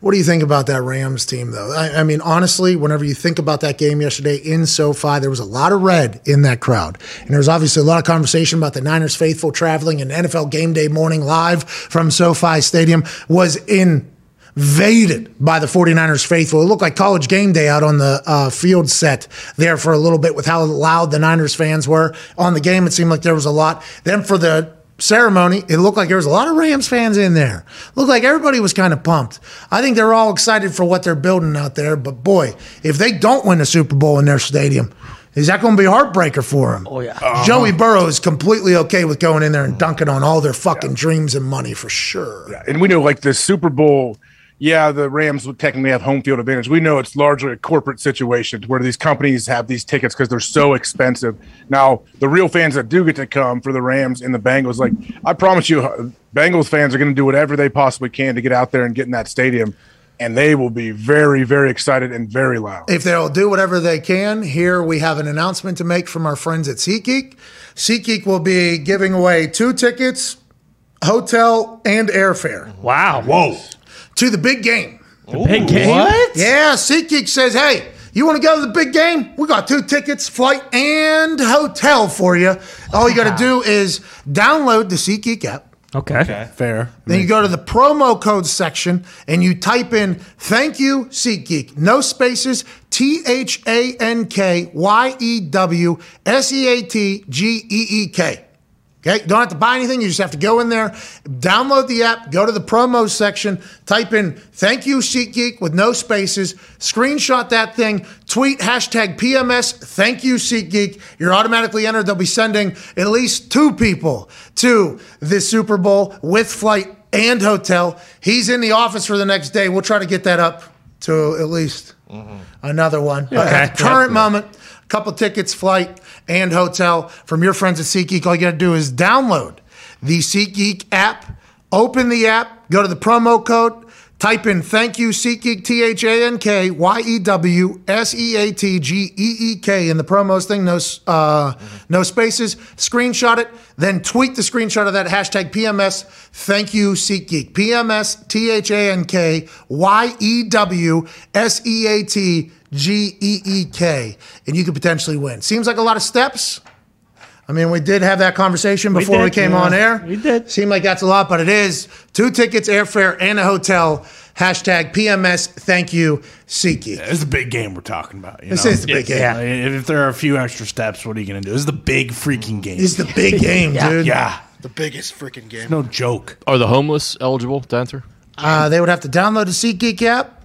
What do you think about that Rams team, though? I, I mean, honestly, whenever you think about that game yesterday in SoFi, there was a lot of red in that crowd. And there was obviously a lot of conversation about the Niners faithful traveling and NFL game day morning live from SoFi Stadium was invaded by the 49ers faithful. It looked like college game day out on the uh, field set there for a little bit with how loud the Niners fans were on the game. It seemed like there was a lot. Then for the ceremony, it looked like there was a lot of Rams fans in there. Looked like everybody was kind of pumped. I think they're all excited for what they're building out there. But boy, if they don't win the Super Bowl in their stadium, is that going to be a heartbreaker for them? Oh, yeah. Uh-huh. Joey Burrow is completely okay with going in there and uh-huh. dunking on all their fucking dreams and money for sure. Yeah. And we know like the Super Bowl, yeah, the Rams would technically have home field advantage. We know it's largely a corporate situation where these companies have these tickets because they're so expensive. Now, the real fans that do get to come for the Rams and the Bengals, like I promise you, Bengals fans are going to do whatever they possibly can to get out there and get in that stadium. And they will be very, very excited and very loud. If they'll do whatever they can, here we have an announcement to make from our friends at SeatGeek. SeatGeek will be giving away two tickets, hotel, and airfare Wow. Whoa. To the big game. the Big game. What? Yeah, SeatGeek says, hey, you want to go to the big game? We got two tickets, flight, and hotel for you. All you got to do is download the SeatGeek app. Okay. Fair. Then you go to the promo code section and you type in thank you SeatGeek. No spaces. T H A N K Y E W S E A T G E E K. Okay, don't have to buy anything. You just have to go in there, download the app, go to the promo section, type in "Thank you SeatGeek" with no spaces, screenshot that thing, tweet hashtag PMS Thank you SeatGeek. You're automatically entered. They'll be sending at least two people to the Super Bowl with flight and hotel. He's in the office for the next day. We'll try to get that up to at least mm-hmm. another one. But at the current moment, a couple tickets, flight, and hotel from your friends at SeatGeek. All you got to do is download the SeatGeek app, open the app, go to the promo code, type in thank you SeatGeek, T H A N K Y E W S E A T G E E K in the promos thing, no, uh, no spaces, screenshot it, then tweet the screenshot of that hashtag PMS thank you SeatGeek. PMS T H A N K Y E W S E A T G E E K, and you could potentially win. Seems like a lot of steps. I mean, we did have that conversation before we, did, came yeah. on air. We did. Seemed like that's a lot, but it is two tickets, airfare, and a hotel. Hashtag PMS. Thank you, SeatGeek. It's the big game we're talking about. You This know? is the big game. Yeah. Like, if there are a few extra steps, what are you going to do? This is the big freaking game. This is the big game, dude. yeah, The biggest freaking game. It's no joke. Are the homeless eligible to enter? Uh, they would have to download the SeatGeek app,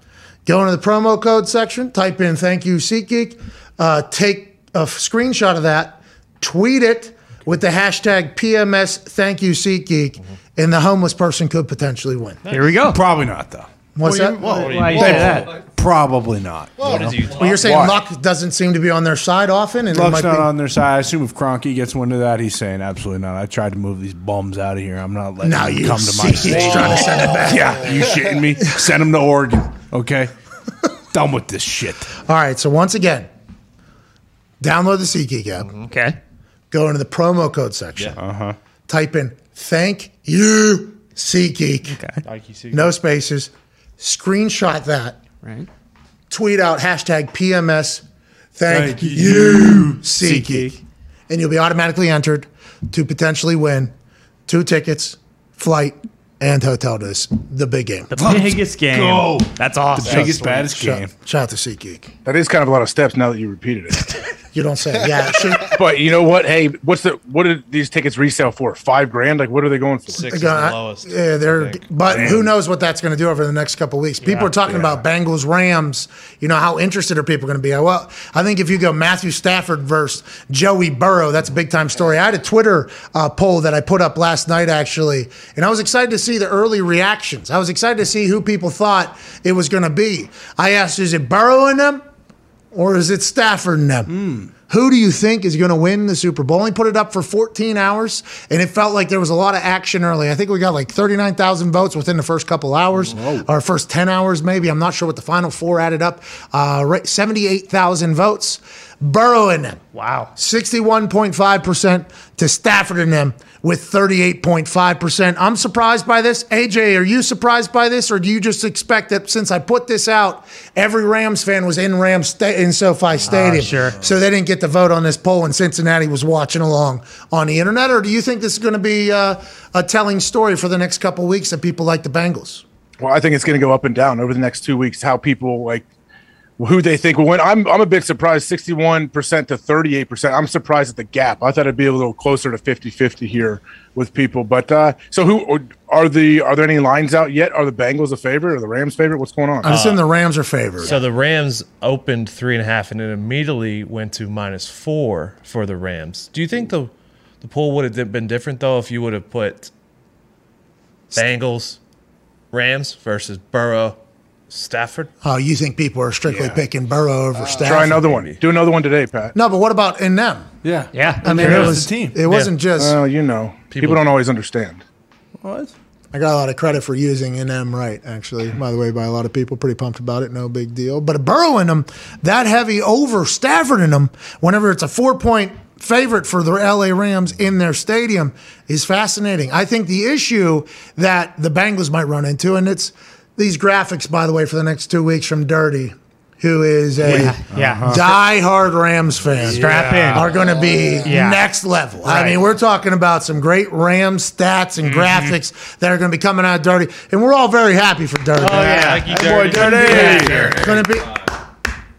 go into the promo code section, type in "Thank you, SeatGeek," uh, take a screenshot of that, tweet it with the hashtag PMS Thank you, SeatGeek, and the homeless person could potentially win. Here we go. Probably not though. What's What that? you- What do you Why say that? Probably not. What is he Well, you're saying Why? luck doesn't seem to be on their side often, and it Luck's might not be. on their side. I assume if Kroenke gets wind of that, he's saying absolutely not. I tried to move these bums out of here. I'm not letting Now them you come to see my he's state. trying to send it back. Yeah, you shitting me? Send them to Oregon. Okay, done with this shit. All right, so once again, download the SeatGeek app, Okay. go into the promo code section, Uh-huh. type in "Thank you SeatGeek," Nike Secret. no spaces, screenshot that, Right. tweet out hashtag PMS thank, Thank you, you, SeatGeek, and you'll be automatically entered to potentially win two tickets, flight, and hotel to this, the big game. The biggest game. go. That's awesome. The biggest baddest Shout, game. shout out to SeatGeek. That is kind of a lot of steps now that you repeated it. You don't say, yeah. Should, but you know what? Hey, what's the what did these tickets resale for? Five grand? Like what are they going for? Six is Again, the lowest. Yeah, they're. I think. But who knows what that's going to do over the next couple of weeks? People are talking about Bengals Rams. You know how interested are people going to be? Well, I think if you go Matthew Stafford versus Joey Burrow, that's a big time story. I had a Twitter uh, poll that I put up last night actually, and I was excited to see the early reactions. I was excited to see who people thought it was going to be. I asked, is it Burrow in them? Or is it Stafford and them? Who do you think is going to win the Super Bowl? Only put it up for 14 hours, and it felt like there was a lot of action early. I think we got like 39,000 votes within the first couple hours, or first 10 hours, maybe. I'm not sure what the final four added up. Uh, right, 78,000 votes. Burrow and them. Wow. 61.5% to Stafford and them with 38.5%. I'm surprised by this. AJ, are you surprised by this, or do you just expect that since I put this out, every Rams fan was in Rams sta- in SoFi Stadium? sure. So they didn't get to vote on this poll, and Cincinnati was watching along on the internet, or do you think this is going to be uh, a telling story for the next couple weeks that people like the Bengals? Well, I think it's going to go up and down over the next two weeks. How people like who they think will win. I'm I'm a bit surprised, 61 percent to 38 percent. I'm surprised at the gap. I thought it'd be a little closer to 50-50 here with people. But uh, so who are the are there any lines out yet? Are the Bengals a favorite or the Rams favorite? What's going on? I assume the Rams are favored. So the Rams opened three and a half and it immediately went to minus four for the Rams. Do you think the the pool would have been different though if you would have put Bengals, Rams versus Burrow, Stafford? oh, you think people are strictly Yeah. picking Burrow over uh, Stafford? Try another one. Do another one today, Pat. No, but what about in them? Yeah. Yeah. I mean, There it was the team. It wasn't just. Well, you know, people, don't always understand. What? I got a lot of credit for using NM right, actually, by the way, by a lot of people. Pretty pumped about it. No big deal. But a Burrow in them, that heavy over Stafford in them, whenever it's a four point favorite for the LA Rams in their stadium, is fascinating. I think the issue that the Bengals might run into, and it's these graphics, by the way, for the next two weeks from Dirty, who is a Yeah. Uh-huh. die-hard Rams fan Strap in. are going to be Yeah. next level. I mean, we're talking about some great Rams stats and mm-hmm. graphics that are going to be coming out of dirty, and we're all very happy for dirty. Oh, yeah. Like you Boy, dirty. dirty. Going to be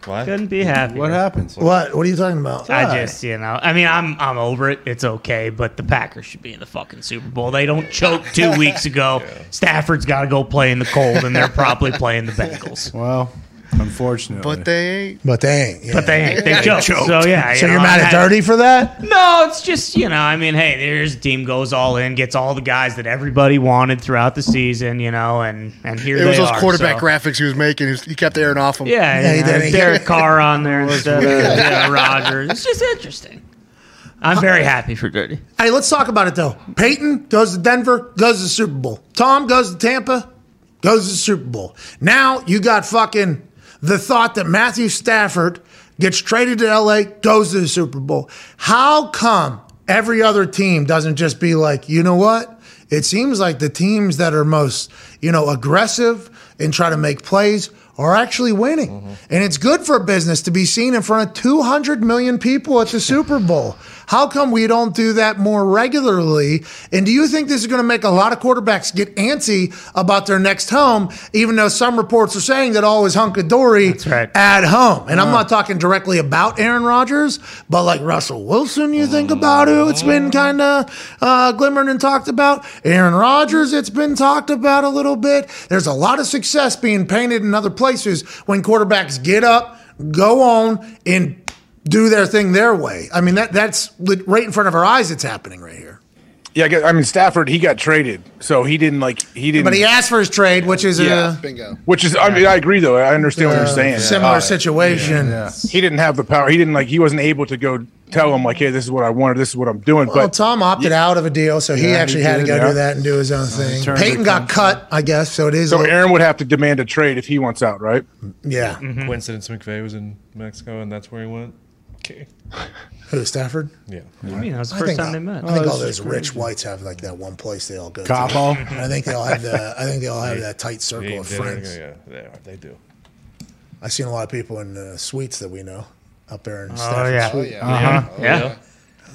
What? Couldn't be happy. What happens? what? What are you talking about? I just, you know, I mean, I'm I'm over it. It's okay, but the Packers should be in the fucking Super Bowl. They don't choke two weeks ago. Stafford's got to go play in the cold, and they're probably playing the Bengals. Well, unfortunately. But they ain't. but they ain't. yeah. But they ain't. They choked. So yeah. you so know, you're mad I'm at dirty for that? No, it's just you know. I mean, hey, there's a team goes all in, gets all the guys that everybody wanted throughout the season, you know, and and here It they was those are, quarterback so. graphics he was making. He, was, he kept airing off them. Yeah, Yeah, he you did. Derek Carr on there instead of yeah, Rodgers. It's just interesting. I'm very uh, happy for Dirty. Hey, let's talk about it though. Peyton goes to Denver, goes to the Super Bowl. Tom goes to Tampa, goes to the Super Bowl. Now you got fucking the thought that Matthew Stafford gets traded to LA, goes to the Super Bowl. How come every other team doesn't just be like, you know what? It seems like the teams that are most, you know, aggressive and try to make plays are actually winning. Mm-hmm. And it's good for business to be seen in front of 200 million people at the Super Bowl. How come we don't do that more regularly? And do you think this is going to make a lot of quarterbacks get antsy about their next home, even though some reports are saying that all is hunky dory right. at home? And I'm not talking directly about Aaron Rodgers, but like Russell Wilson, you think about it, it's been kind of uh, glimmered and talked about. Aaron Rodgers, it's been talked about a little bit. There's a lot of success being painted in other places when quarterbacks get up, go on, and do their thing their way. I mean, that that's right in front of our eyes. It's happening right here. Yeah, I mean Stafford, he got traded, so he didn't like he didn't. But he asked for his trade, which is Yeah. a Bingo. which is, I mean, I agree though. I understand what you're saying. similar Uh, situation. He didn't have the power. He didn't like. He wasn't able to go tell him like, "Hey, this is what I wanted. This is what I'm doing." Well, But Tom opted out of a deal, so he Yeah, actually he had to go yeah. do that and do his own thing. turned Peyton the got cut, I guess, so it is. so a- Aaron would have to demand a trade if he wants out, right? yeah. Coincidence McVay was in Mexico and that's where he went. Okay. Who, Stafford? Yeah. I mean, that was the I first think, time they met. I think all those rich whites have like that one place they all go Cabo. to. And I think they all have the. I think they all have that tight circle They, of they, friends. yeah, they, are, they do. I've seen a lot of people in uh, suites that we know up there in Oh Stafford yeah, Oh yeah. uh-huh. yeah.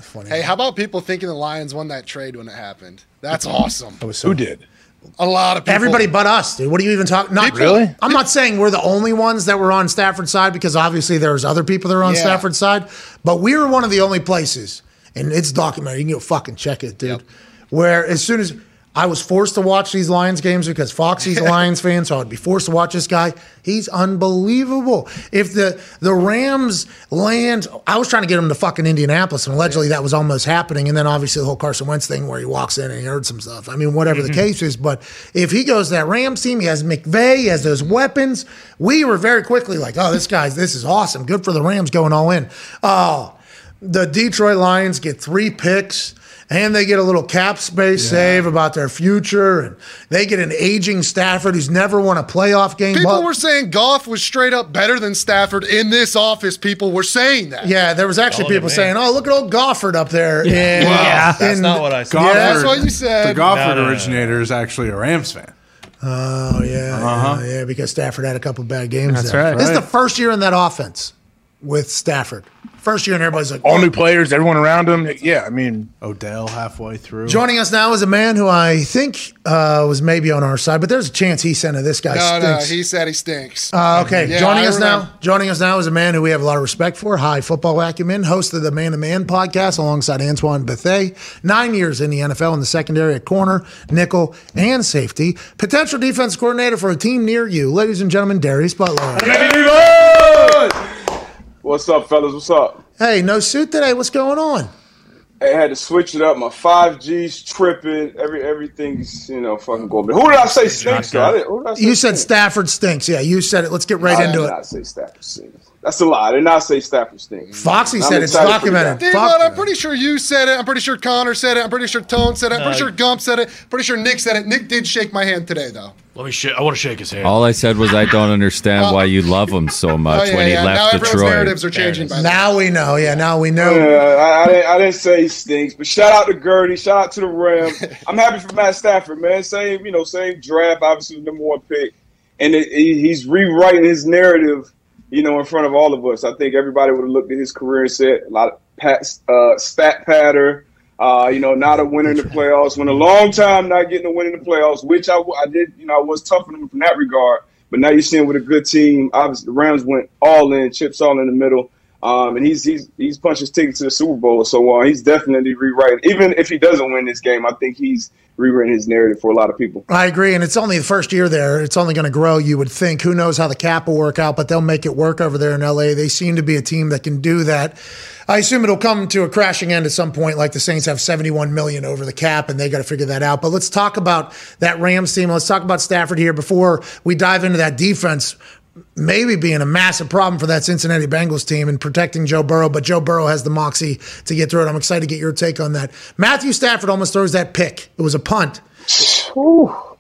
Funny. Hey, how about people thinking the Lions won that trade when it happened? That's awesome. That was so- Who did? A lot of people. Everybody but us, dude. What are you even talking? Not Really? I'm not saying we're the only ones that were on Stafford's side because obviously there's other people that are on Yeah. Stafford's side, but we were one of the only places, and it's documented. You can go fucking check it, dude. Yep. Where as soon as I was forced to watch these Lions games because Foxy's a Lions fan, so I'd be forced to watch this guy. He's unbelievable. If the the Rams land, I was trying to get him to fucking Indianapolis, and allegedly that was almost happening. And then obviously the whole Carson Wentz thing where he walks in and he heard some stuff. I mean, whatever the mm-hmm. case is, but if he goes to that Rams team, he has McVay, he has those weapons. We were very quickly like, oh, this guy's this is awesome. Good for the Rams going all in. Oh, the Detroit Lions get three picks and they get a little cap space save about their future and they get an aging Stafford who's never won a playoff game. People But- were saying Goff was straight up better than Stafford in this office. People were saying that. yeah, there was actually Oh, people man. saying, "Oh, look at old Gofford up there." in- Yeah. That's in- not what I said. Gofford- that's what you said. The said. Gofford No, no, no, no. originator is actually a Rams fan. Oh yeah, Uh-huh. yeah, yeah, because Stafford had a couple bad games. That's there. right. This is the first year in that offense with Stafford. First year, and everybody's like, All new players, everyone around him. Yeah, I mean, Odell halfway through. Joining us now is a man who I think uh, was maybe on our side, but there's a chance he sent it. This guy No, no, stinks. he said he stinks. Uh, okay, Yeah, joining I us remember. now. Joining us now is a man who we have a lot of respect for. High football acumen, host of the Man to Man podcast alongside Antoine Bethea. Nine years in the NFL in the secondary at corner, nickel, and safety. Potential defense coordinator for a team near you, ladies and gentlemen. Darius Butler. What's up, fellas? What's up? Hey, no suit today. What's going on? I had to switch it up. My five G's tripping. Every everything's you know fucking going. But who did I say stinks? Though? I didn't, who did I say You said stinks? Stafford stinks. Yeah, you said it. Let's get right I into did it. not say Stafford stinks. That's a lie. I did not say Stafford stinks. Foxy I'm said it's excited for the documented. guy. Dude, I'm pretty sure you said it. I'm pretty sure Connor said it. I'm pretty sure Tone said it. I'm pretty sure Gump said it. Pretty sure Nick said it. Nick did shake my hand today, though. Let me shake. I want to shake his hand. All I said was I don't understand why you love him so Oh, much yeah, when he yeah. Now left everyone's Detroit. narratives are changing. By. Now we know. Yeah, now we know. Yeah, I, I, didn't, I didn't say he stinks, but shout out to Gertie, shout out to the Rams. I'm happy for Matt Stafford, man. Same, you know, same draft, obviously the number one pick, and it, he, he's rewriting his narrative, you know, in front of all of us. I think everybody would have looked at his career and said a lot of uh, stat patter, uh, you know, not a winner in the playoffs. Went a long time not getting a win in the playoffs, which I, I did, you know, I was tough on him from that regard. But now you're seeing with a good team, obviously the Rams went all in, chips all in the middle. Um, and he's he's he's punched his ticket to the Super Bowl, so uh, he's definitely rewriting. Even if he doesn't win this game, I think he's rewritten his narrative for a lot of people. I agree, and it's only the first year there. It's only going to grow. You would think. Who knows how the cap will work out, but they'll make it work over there in LA. They seem to be a team that can do that. I assume it'll come to a crashing end at some point. Like the Saints have 71 million over the cap, and they got to figure that out. But let's talk about that Rams team. Let's talk about Stafford here before we dive into that defense. Maybe being a massive problem for that Cincinnati Bengals team and protecting Joe Burrow, but Joe Burrow has the moxie to get through it. I'm excited to get your take on that. Matthew Stafford almost throws that pick. It was a punt.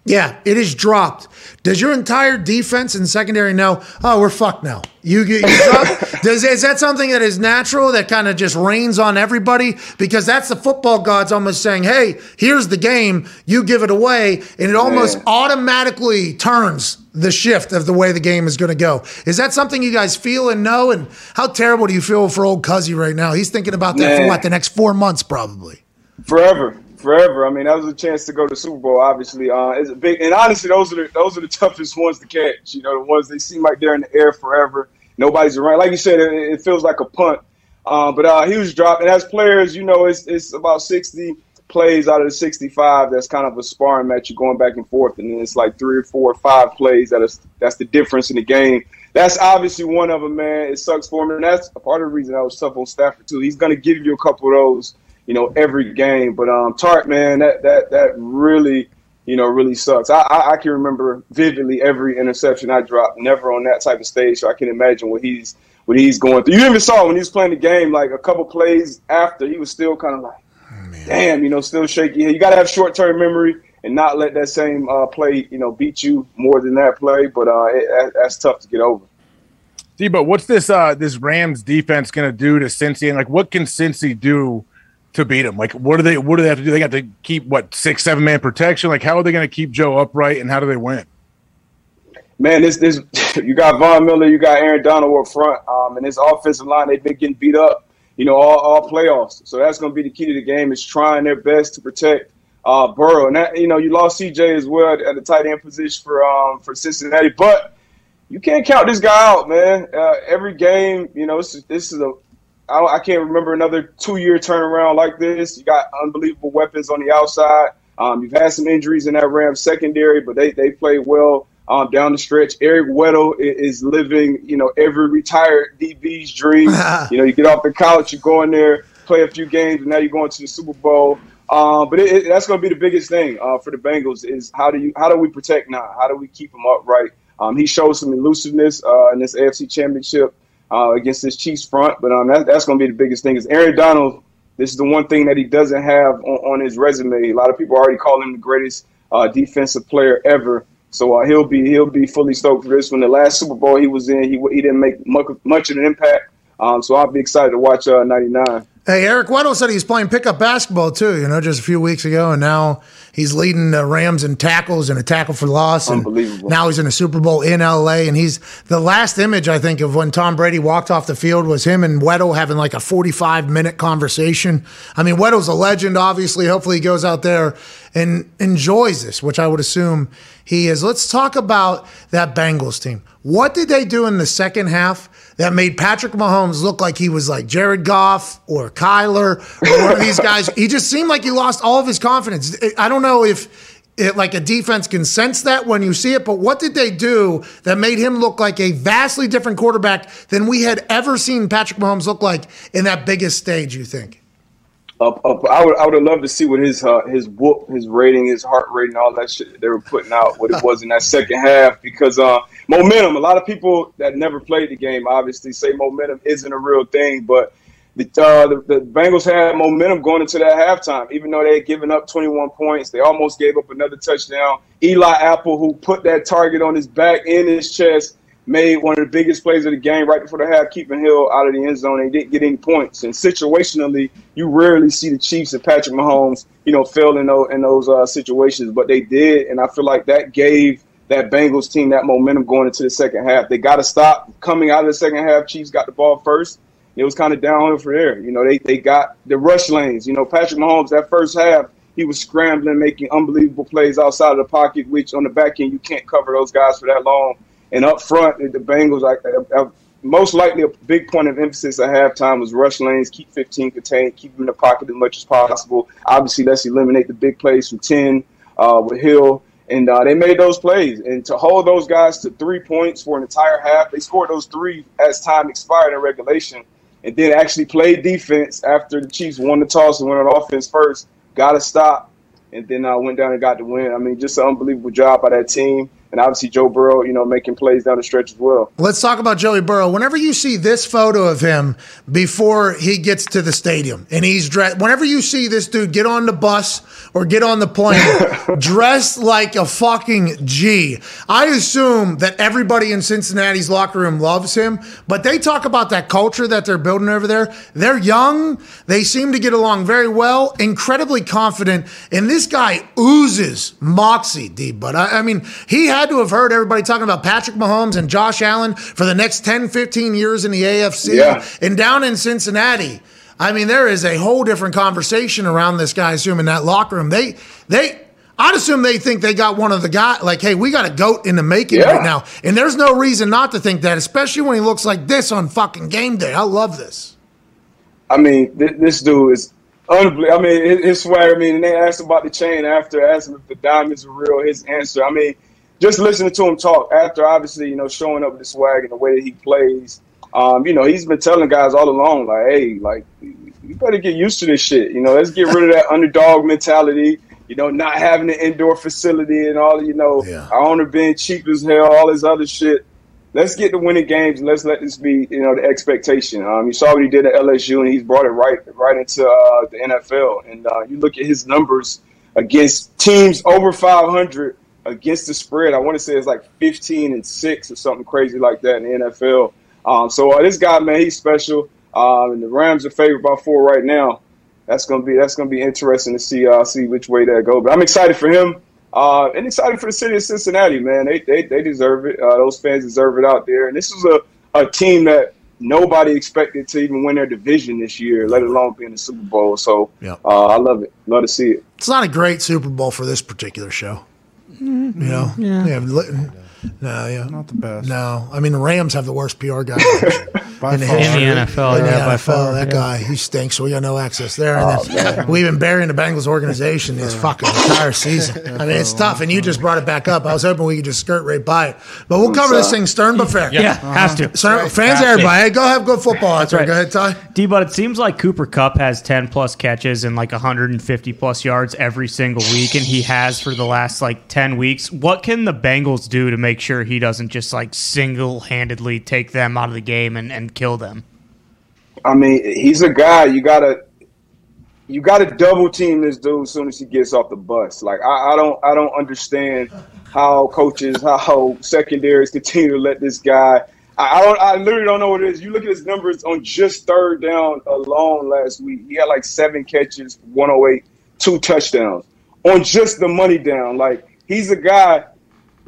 Yeah, it is dropped. Does your entire defense and secondary know? Oh, we're fucked now. You get. Does is that something that is natural that kind of just rains on everybody? Because that's the football gods almost saying, "Hey, here's the game. You give it away," and it almost Yeah. automatically turns the shift of the way the game is going to go. Is that something you guys feel and know? And how terrible do you feel for old Cuzzy right now? He's thinking about that for Man. what the next four months, probably. Forever, forever. I mean, that was a chance to go to the Super Bowl. Obviously, uh, it's a big. And honestly, those are the those are the toughest ones to catch. You know, the ones they seem like they're in the air forever. Nobody's around. Like you said, it, it feels like a punt. Uh, but uh, huge drop. And as players, you know, it's it's about sixty plays out of the sixty-five. That's kind of a sparring match. You're going back and forth, and then it's like three or four or five plays that is that's the difference in the game. That's obviously one of them, man. It sucks for him, and that's a part of the reason I was tough on Stafford too. He's going to give you a couple of those you know, every game. But um, Tartt, man, that that that really, you know, really sucks. I, I, I can remember vividly every interception I dropped. Never on that type of stage, so I can imagine what he's what he's going through. You even saw when he was playing the game, like a couple plays after, he was still kind of like, damn, you know, still shaky. You got to have short term memory and not let that same uh, play, you know, beat you more than that play. But uh, it, that's tough to get over. Debo, what's this uh, this Rams defense going to do to Cincy? And like, what can Cincy do to beat them? Like, what do they what do they have to do? They got to keep what six seven man protection. Like, how are they going to keep Joe upright, and how do they win? Man, this this you got Von Miller, you got Aaron Donald up front, um, and this offensive line they've been getting beat up, you know, all, all playoffs. So that's going to be the key to the game is trying their best to protect uh, Burrow. And that, you know, you lost CJ as well at the tight end position for um, for Cincinnati, but you can't count this guy out, man. Uh, every game, you know, this is, this is a I, I can't remember another two year turnaround like this. You got unbelievable weapons on the outside. Um, you've had some injuries in that Rams secondary, but they they played well um, down the stretch. Eric Weddle is living, you know, every retired DB's dream. you know, you get off the couch, you go in there, play a few games, and now you're going to the Super Bowl. Um, but it, it, that's going to be the biggest thing uh, for the Bengals is how do you how do we protect now? How do we keep them upright? Um, he showed some elusiveness uh, in this AFC Championship uh, against this Chiefs front, but um, that, that's going to be the biggest thing. Is Aaron Donald? This is the one thing that he doesn't have on, on his resume. A lot of people already call him the greatest uh, defensive player ever. So uh, he'll be he'll be fully stoked for this one. The last Super Bowl he was in, he he didn't make much, much of an impact. Um, so I'll be excited to watch uh, '99. Hey, Eric Weddle said he's playing pickup basketball too. You know, just a few weeks ago, and now he's leading the Rams in tackles and a tackle for loss. Unbelievable. Now he's in a Super Bowl in LA, and he's the last image I think of when Tom Brady walked off the field was him and Weddle having like a forty-five minute conversation. I mean, Weddle's a legend. Obviously, hopefully he goes out there and enjoys this, which I would assume he is. Let's talk about that Bengals team. What did they do in the second half? That made Patrick Mahomes look like he was like Jared Goff or Kyler or one of these guys. He just seemed like he lost all of his confidence. I don't know if it, like a defense can sense that when you see it, but what did they do that made him look like a vastly different quarterback than we had ever seen Patrick Mahomes look like in that biggest stage, you think? Up, up. I would, I would have loved to see what his uh, his whoop, his rating, his heart rate, and all that shit they were putting out. What it was in that second half, because uh, momentum. A lot of people that never played the game obviously say momentum isn't a real thing, but the, uh, the, the Bengals had momentum going into that halftime. Even though they had given up 21 points, they almost gave up another touchdown. Eli Apple, who put that target on his back in his chest, made one of the biggest plays of the game right before the half, keeping Hill out of the end zone. They didn't get any points. And situationally, you rarely see the Chiefs and Patrick Mahomes, you know, fail in those, in those uh, situations, but they did. And I feel like that gave that Bengals team that momentum going into the second half. They got to stop coming out of the second half. Chiefs got the ball first. It was kind of downhill for there. You know, they, they got the rush lanes. You know, Patrick Mahomes, that first half, he was scrambling, making unbelievable plays outside of the pocket, which on the back end, you can't cover those guys for that long. And up front, the Bengals, like uh, uh, most likely a big point of emphasis at halftime was rush lanes, keep 15 contained, keep them in the pocket as much as possible. Obviously, let's eliminate the big plays from 10 uh, with Hill. And uh, they made those plays. And to hold those guys to three points for an entire half, they scored those three as time expired in regulation. And then actually played defense after the Chiefs won the toss and went on offense first. Got a stop. And then I uh, went down and got the win. I mean, just an unbelievable job by that team and obviously Joe Burrow, you know, making plays down the stretch as well. Let's talk about Joey Burrow. Whenever you see this photo of him before he gets to the stadium and he's dressed, whenever you see this dude get on the bus or get on the plane dressed like a fucking G, I assume that everybody in Cincinnati's locker room loves him, but they talk about that culture that they're building over there. They're young, they seem to get along very well, incredibly confident, and this guy oozes moxie, D. But I, I mean, he has had to have heard everybody talking about Patrick Mahomes and Josh Allen for the next 10, 15 years in the AFC. Yeah. And down in Cincinnati, I mean, there is a whole different conversation around this guy, assuming that locker room. They, they, I'd assume they think they got one of the guys, like, hey, we got a goat in the making Yeah. right now. And there's no reason not to think that, especially when he looks like this on fucking game day. I love this. I mean, th- this dude is unbelievable. I mean, his, his swag. I mean, and they asked about the chain after, asked him if the diamonds are real. His answer, I mean, just listening to him talk after, obviously, you know, showing up with the swag and the way that he plays. Um, you know, he's been telling guys all along, like, hey, like, you better get used to this shit. You know, let's get rid of that underdog mentality. You know, not having an indoor facility and all. You know, Yeah. our owner being cheap as hell, all this other shit. Let's get to winning games and let's let this be, you know, the expectation. Um, you saw what he did at LSU, and he's brought it right, right into uh, the NFL. And uh, you look at his numbers against teams over 500 against the spread. I want to say it's like 15 and six or something crazy like that in the NFL. Um, so uh, this guy, man, he's special. Um, and the Rams are favored by four right now. That's gonna be that's gonna be interesting to see uh, see which way that go. But I'm excited for him. Uh, and excited for the city of Cincinnati, man. They they, they deserve it. Uh, those fans deserve it out there. And this is a, a team that nobody expected to even win their division this year, let alone be in the Super Bowl. So Yeah. uh, I love it. Love to see it. It's not a great Super Bowl for this particular show. You know? Yeah. li- No, yeah. Not the best. No. I mean, the Rams have the worst PR guy By in the history. In the NFL, In the yeah, by NFL, far, that yeah. guy, he stinks, so we got no access there. Oh, And then we've been burying the Bengals organization this fucking entire season. I mean, it's tough, and you just brought it back up. I was hoping we could just skirt right by it. But we'll cover this thing stern but fair. Yeah, has to. So, fans, everybody, hey, go have good football That's there. right. Go ahead, Ty. D, but it seems like Cooper Kupp has 10 plus catches and like 150 plus yards every single week, and he has for the last like 10 weeks. What can the Bengals do to make sure he doesn't just like single handedly take them out of the game and, and kill them? I mean, he's a guy you gotta you gotta double team this dude as soon as he gets off the bus. Like I, I don't I don't understand how coaches, how secondaries continue to let this guy. I, I don't I literally don't know what it is. You look at his numbers on just third down alone last week. He had like seven catches, 108, two touchdowns on just the money down. Like he's a guy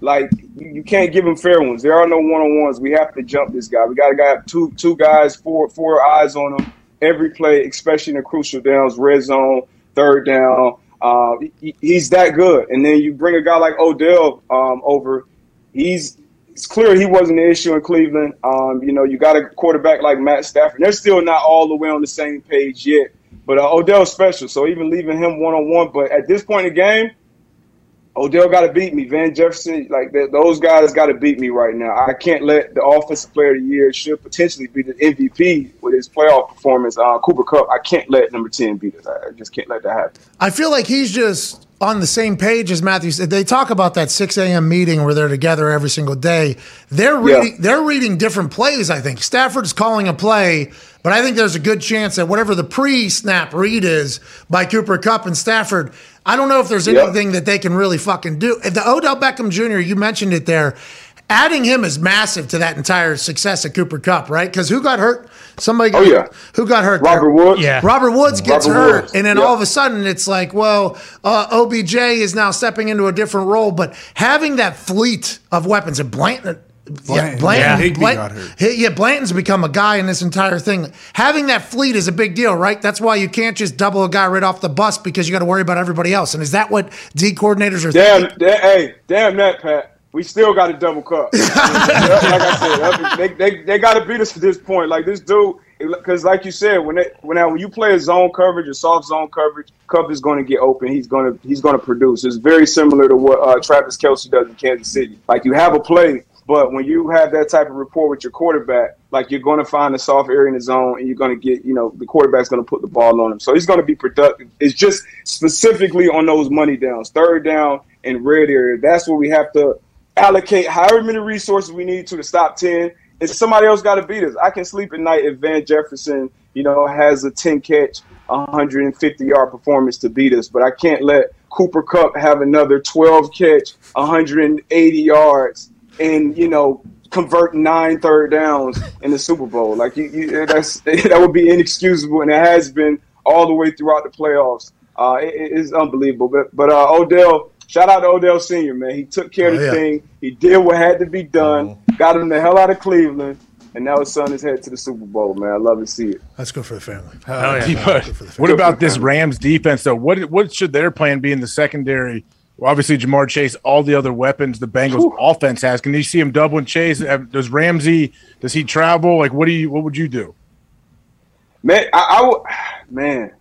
like you, you can't give him fair ones. There are no one on ones. We have to jump this guy. We got to got two two guys, four four eyes on him every play, especially in the crucial downs, red zone, third down. Uh, he- he's that good. And then you bring a guy like Odell um, over. He's it's clear he wasn't the issue in Cleveland. Um, you know, you got a quarterback like Matt Stafford. They're still not all the way on the same page yet. But uh, Odell's special, so even leaving him one on one. But at this point in the game, Odell got to beat me. Van Jefferson, like th- those guys, got to beat me right now. I can't let the offensive player of the year should potentially be the MVP with his playoff performance. Uh, Cooper Kupp, I can't let number ten beat us. I just can't let that happen. I feel like he's just on the same page as Matthew said. They talk about that 6 a.m. meeting where they're together every single day. They're Yeah. reading, they're reading different plays, I think. Stafford's calling a play, but I think there's a good chance that whatever the pre snap read is by Cooper Kupp and Stafford, I don't know if there's Yeah. anything that they can really fucking do. If the Odell Beckham Jr., you mentioned it there. Adding him is massive to that entire success of Cooper Kupp, right? Because who got hurt? Somebody. Oh, yeah. Who got hurt? Robert there? Woods. Yeah. Robert Woods gets Robert hurt, Woods. and then Yep. all of a sudden it's like, well, uh, OBJ is now stepping into a different role, but having that fleet of weapons and Blanton. Yeah, Blanton. Blanton, Yeah. Higbee Blant- got hurt. Yeah, Blanton's become a guy in this entire thing. Having that fleet is a big deal, right? That's why you can't just double a guy right off the bus because you got to worry about everybody else. And is that what D coordinators are Damn, thinking? da- hey, damn that, Pat. We still got a double Kupp. like I said, they, they, they got to beat us to this point. Like this dude, because like you said, when they, when when you play a zone coverage or soft zone coverage, Kupp is going to get open. He's going to he's going to produce. It's very similar to what uh, Travis Kelce does in Kansas City. Like you have a play, but when you have that type of rapport with your quarterback, like you're going to find a soft area in the zone, and you're going to get, you know, the quarterback's going to put the ball on him. So he's going to be productive. It's just specifically on those money downs, third down and red area. That's where we have to allocate however many resources we need to to stop 10. And somebody else got to beat us. I can sleep at night if Van Jefferson, you know, has a 10 catch, 150 yard performance to beat us. But I can't let Cooper Kupp have another 12 catch, 180 yards, and, you know, convert nine third downs in the Super Bowl. Like, you, you, that's that would be inexcusable, and it has been all the way throughout the playoffs. Uh, it, it is unbelievable. But, but uh, Odell, shout out to Odell Senior, man. He took care of Oh, the yeah. thing. He did what had to be done. Got him the hell out of Cleveland, and now his son is headed to the Super Bowl. Man, I love to see it. That's good for the family. But what about this Rams defense though? What what should their plan be in the secondary? Well, obviously, Ja'Marr Chase, all the other weapons the Bengals offense has. Can you see him doubling Chase? Does Ramsey? Does he travel? Like, what do you? What would you do? Man, I, I would, man,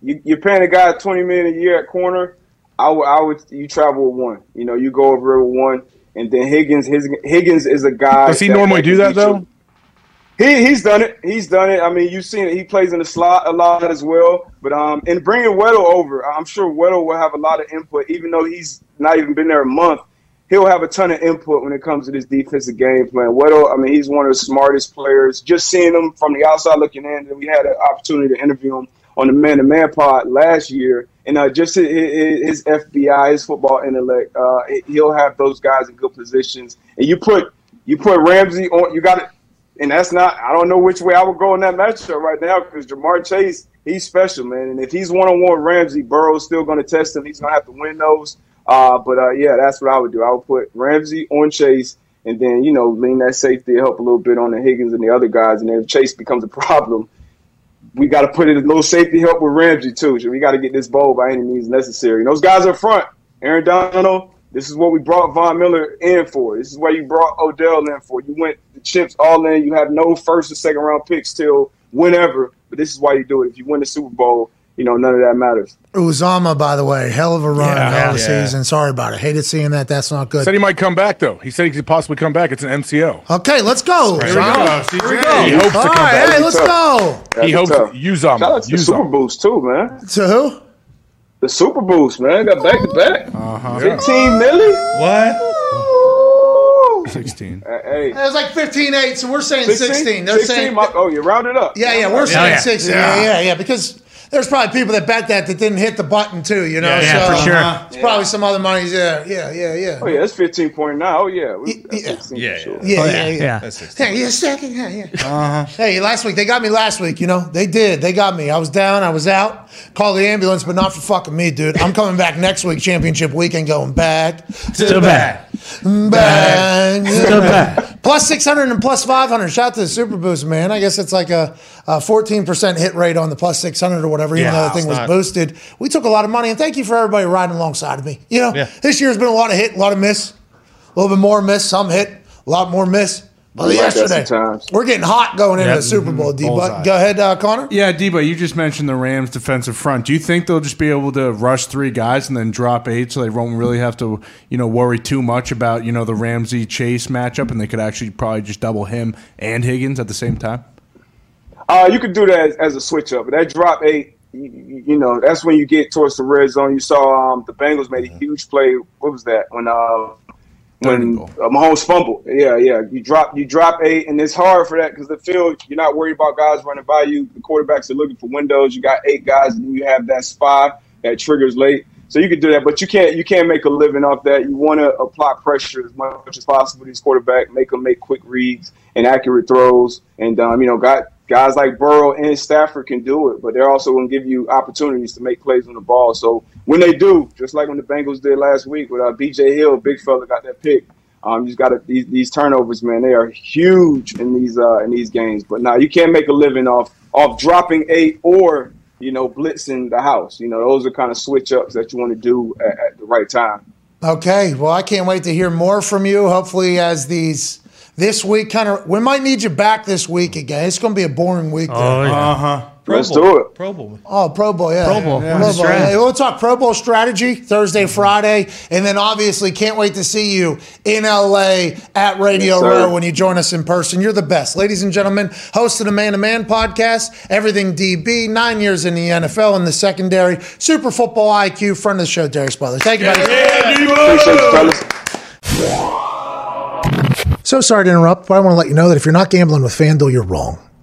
you, you're paying a guy 20 million a year at corner. I would, I would, you travel with one. You know, you go over with one, and then Higgins. His Higgins is a guy. Does he normally do that though? you. He he's done it. He's done it. I mean, you've seen it. He plays in the slot a lot as well. But um, in bringing Weddle over, I'm sure Weddle will have a lot of input, even though he's not even been there a month. He'll have a ton of input when it comes to this defensive game plan. Weddle, I mean, he's one of the smartest players. Just seeing him from the outside looking in, and we had an opportunity to interview him on the Man to Man pod last year, and uh, just his, his FBI, his football intellect, uh, he'll have those guys in good positions. And you put you put Ramsey on, you got and that's not. I don't know which way I would go in that matchup right now because Ja'Marr Chase, he's special, man. And if he's one on one Ramsey, Burrow's still going to test him. He's going to have to win those. Uh, but uh, yeah, that's what I would do. I would put Ramsey on Chase, and then you know lean that safety help a little bit on the Higgins and the other guys. And then if Chase becomes a problem, we got to put it a little safety help with Ramsey too. So we got to get this bowl by any means necessary. And those guys up front, Aaron Donald, this is what we brought Von Miller in for. This is what you brought Odell in for. You went the chips all in. You have no first or second round picks till whenever. But this is why you do it. If you win the Super Bowl, you know none of that matters. Uzama, by the way, hell of a run, Yeah. hell of a Yeah. season. Sorry about it. Hated seeing that. That's not good. Said he might come back though. He said he could possibly come back. It's an MCO. Okay, let's go. Here we go. Here we go. He hopes to All come right, back. Hey, let's go. He hopes tough. use them. Shout out to the Use Super them. Boost too, man. To who? The Super Boost, man. Got back to back. Uh-huh. Fifteen milli. What? 16. Hey, It was like 15 8, so we're saying 16. They're 16, saying. my- oh, you rounded up. Yeah, yeah, we're saying yeah. 16. Yeah. yeah, yeah, because there's probably people that bet that that didn't hit the button too, you know? Yeah, yeah, so for sure. uh, It's probably some other money. Yeah, yeah, yeah, yeah. Oh yeah, it's fifteen point nine. Oh yeah, We- that's Yeah. 16 Yeah, for sure. Yeah, Oh, yeah, yeah, yeah. yeah. That's 16. Hey, yeah, second, yeah, yeah. Uh-huh. Hey, last week they got me. Last week, you know, they did. They got me. I was down. I was out. Called the ambulance, but not for fucking me, dude. I'm coming back next week, championship weekend, going back to So bad. back, So bad. Plus 600 and plus 500. Shout out to the Super Boost, man. I guess it's like a, a 14% hit rate on the plus 600 or whatever, even Yeah, though the thing was not- boosted. We took a lot of money, and thank you for everybody riding alongside of me. You know, Yeah. this year's been a lot of hit, a lot of miss, a little bit more miss, some hit, a lot more miss. But like yesterday, we're getting hot going into Yep. the Super Bowl, D. Bullseye. But go ahead, uh, Connor. Yeah, Debo, you just mentioned the Rams defensive front. Do you think they'll just be able to rush three guys and then drop eight so they won't really have to, you know, worry too much about, you know, the Ramsey Chase matchup and they could actually probably just double him and Higgins at the same time? Uh, you could do that as, as a switch up. But that drop eight, you, you know, that's when you get towards the red zone. You saw um, the Bengals made a huge play. What was that? When uh, when Third uh, Mahomes fumbled. Yeah, yeah. You drop you drop eight, and it's hard for that because the field you're not worried about guys running by you. The quarterbacks are looking for windows. You got eight guys, and you have that spy that triggers late. So you can do that, but you can't you can't make a living off that. You want to apply pressure as much as possible. to These quarterback make them make quick reads and accurate throws, and um, you know, got guys like Burrow and Stafford can do it, but they're also going to give you opportunities to make plays on the ball. So when they do, just like when the Bengals did last week with uh, B.J. Hill, big fella got that pick. Um, you got these, these turnovers, man. They are huge in these uh, in these games. But now you can't make a living off off dropping eight or you know blitzing the house. You know those are kind of switch ups that you want to do at, at the right time. Okay, well, I can't wait to hear more from you. Hopefully, as these this week kind of, we might need you back this week again. It's going to be a boring week. Oh, yeah. Uh-huh. Pro Let's Bowl. do it. Pro Bowl. Oh, Pro Bowl, yeah. Pro Bowl. Yeah. Pro Bowl. Yeah, We'll talk Pro Bowl strategy Thursday, Friday, and then obviously can't wait to see you in LA at Radio Yes. Row when you join us in person. You're the best. Ladies and gentlemen, host of the Man to Man podcast, Everything DB, nine years in the NFL in the secondary, Super Football IQ, friend of the show, Darius Butler. Thank you, buddy. Appreciate you, fellas. So sorry to interrupt, but I want to let you know that if you're not gambling with FanDuel, you're wrong.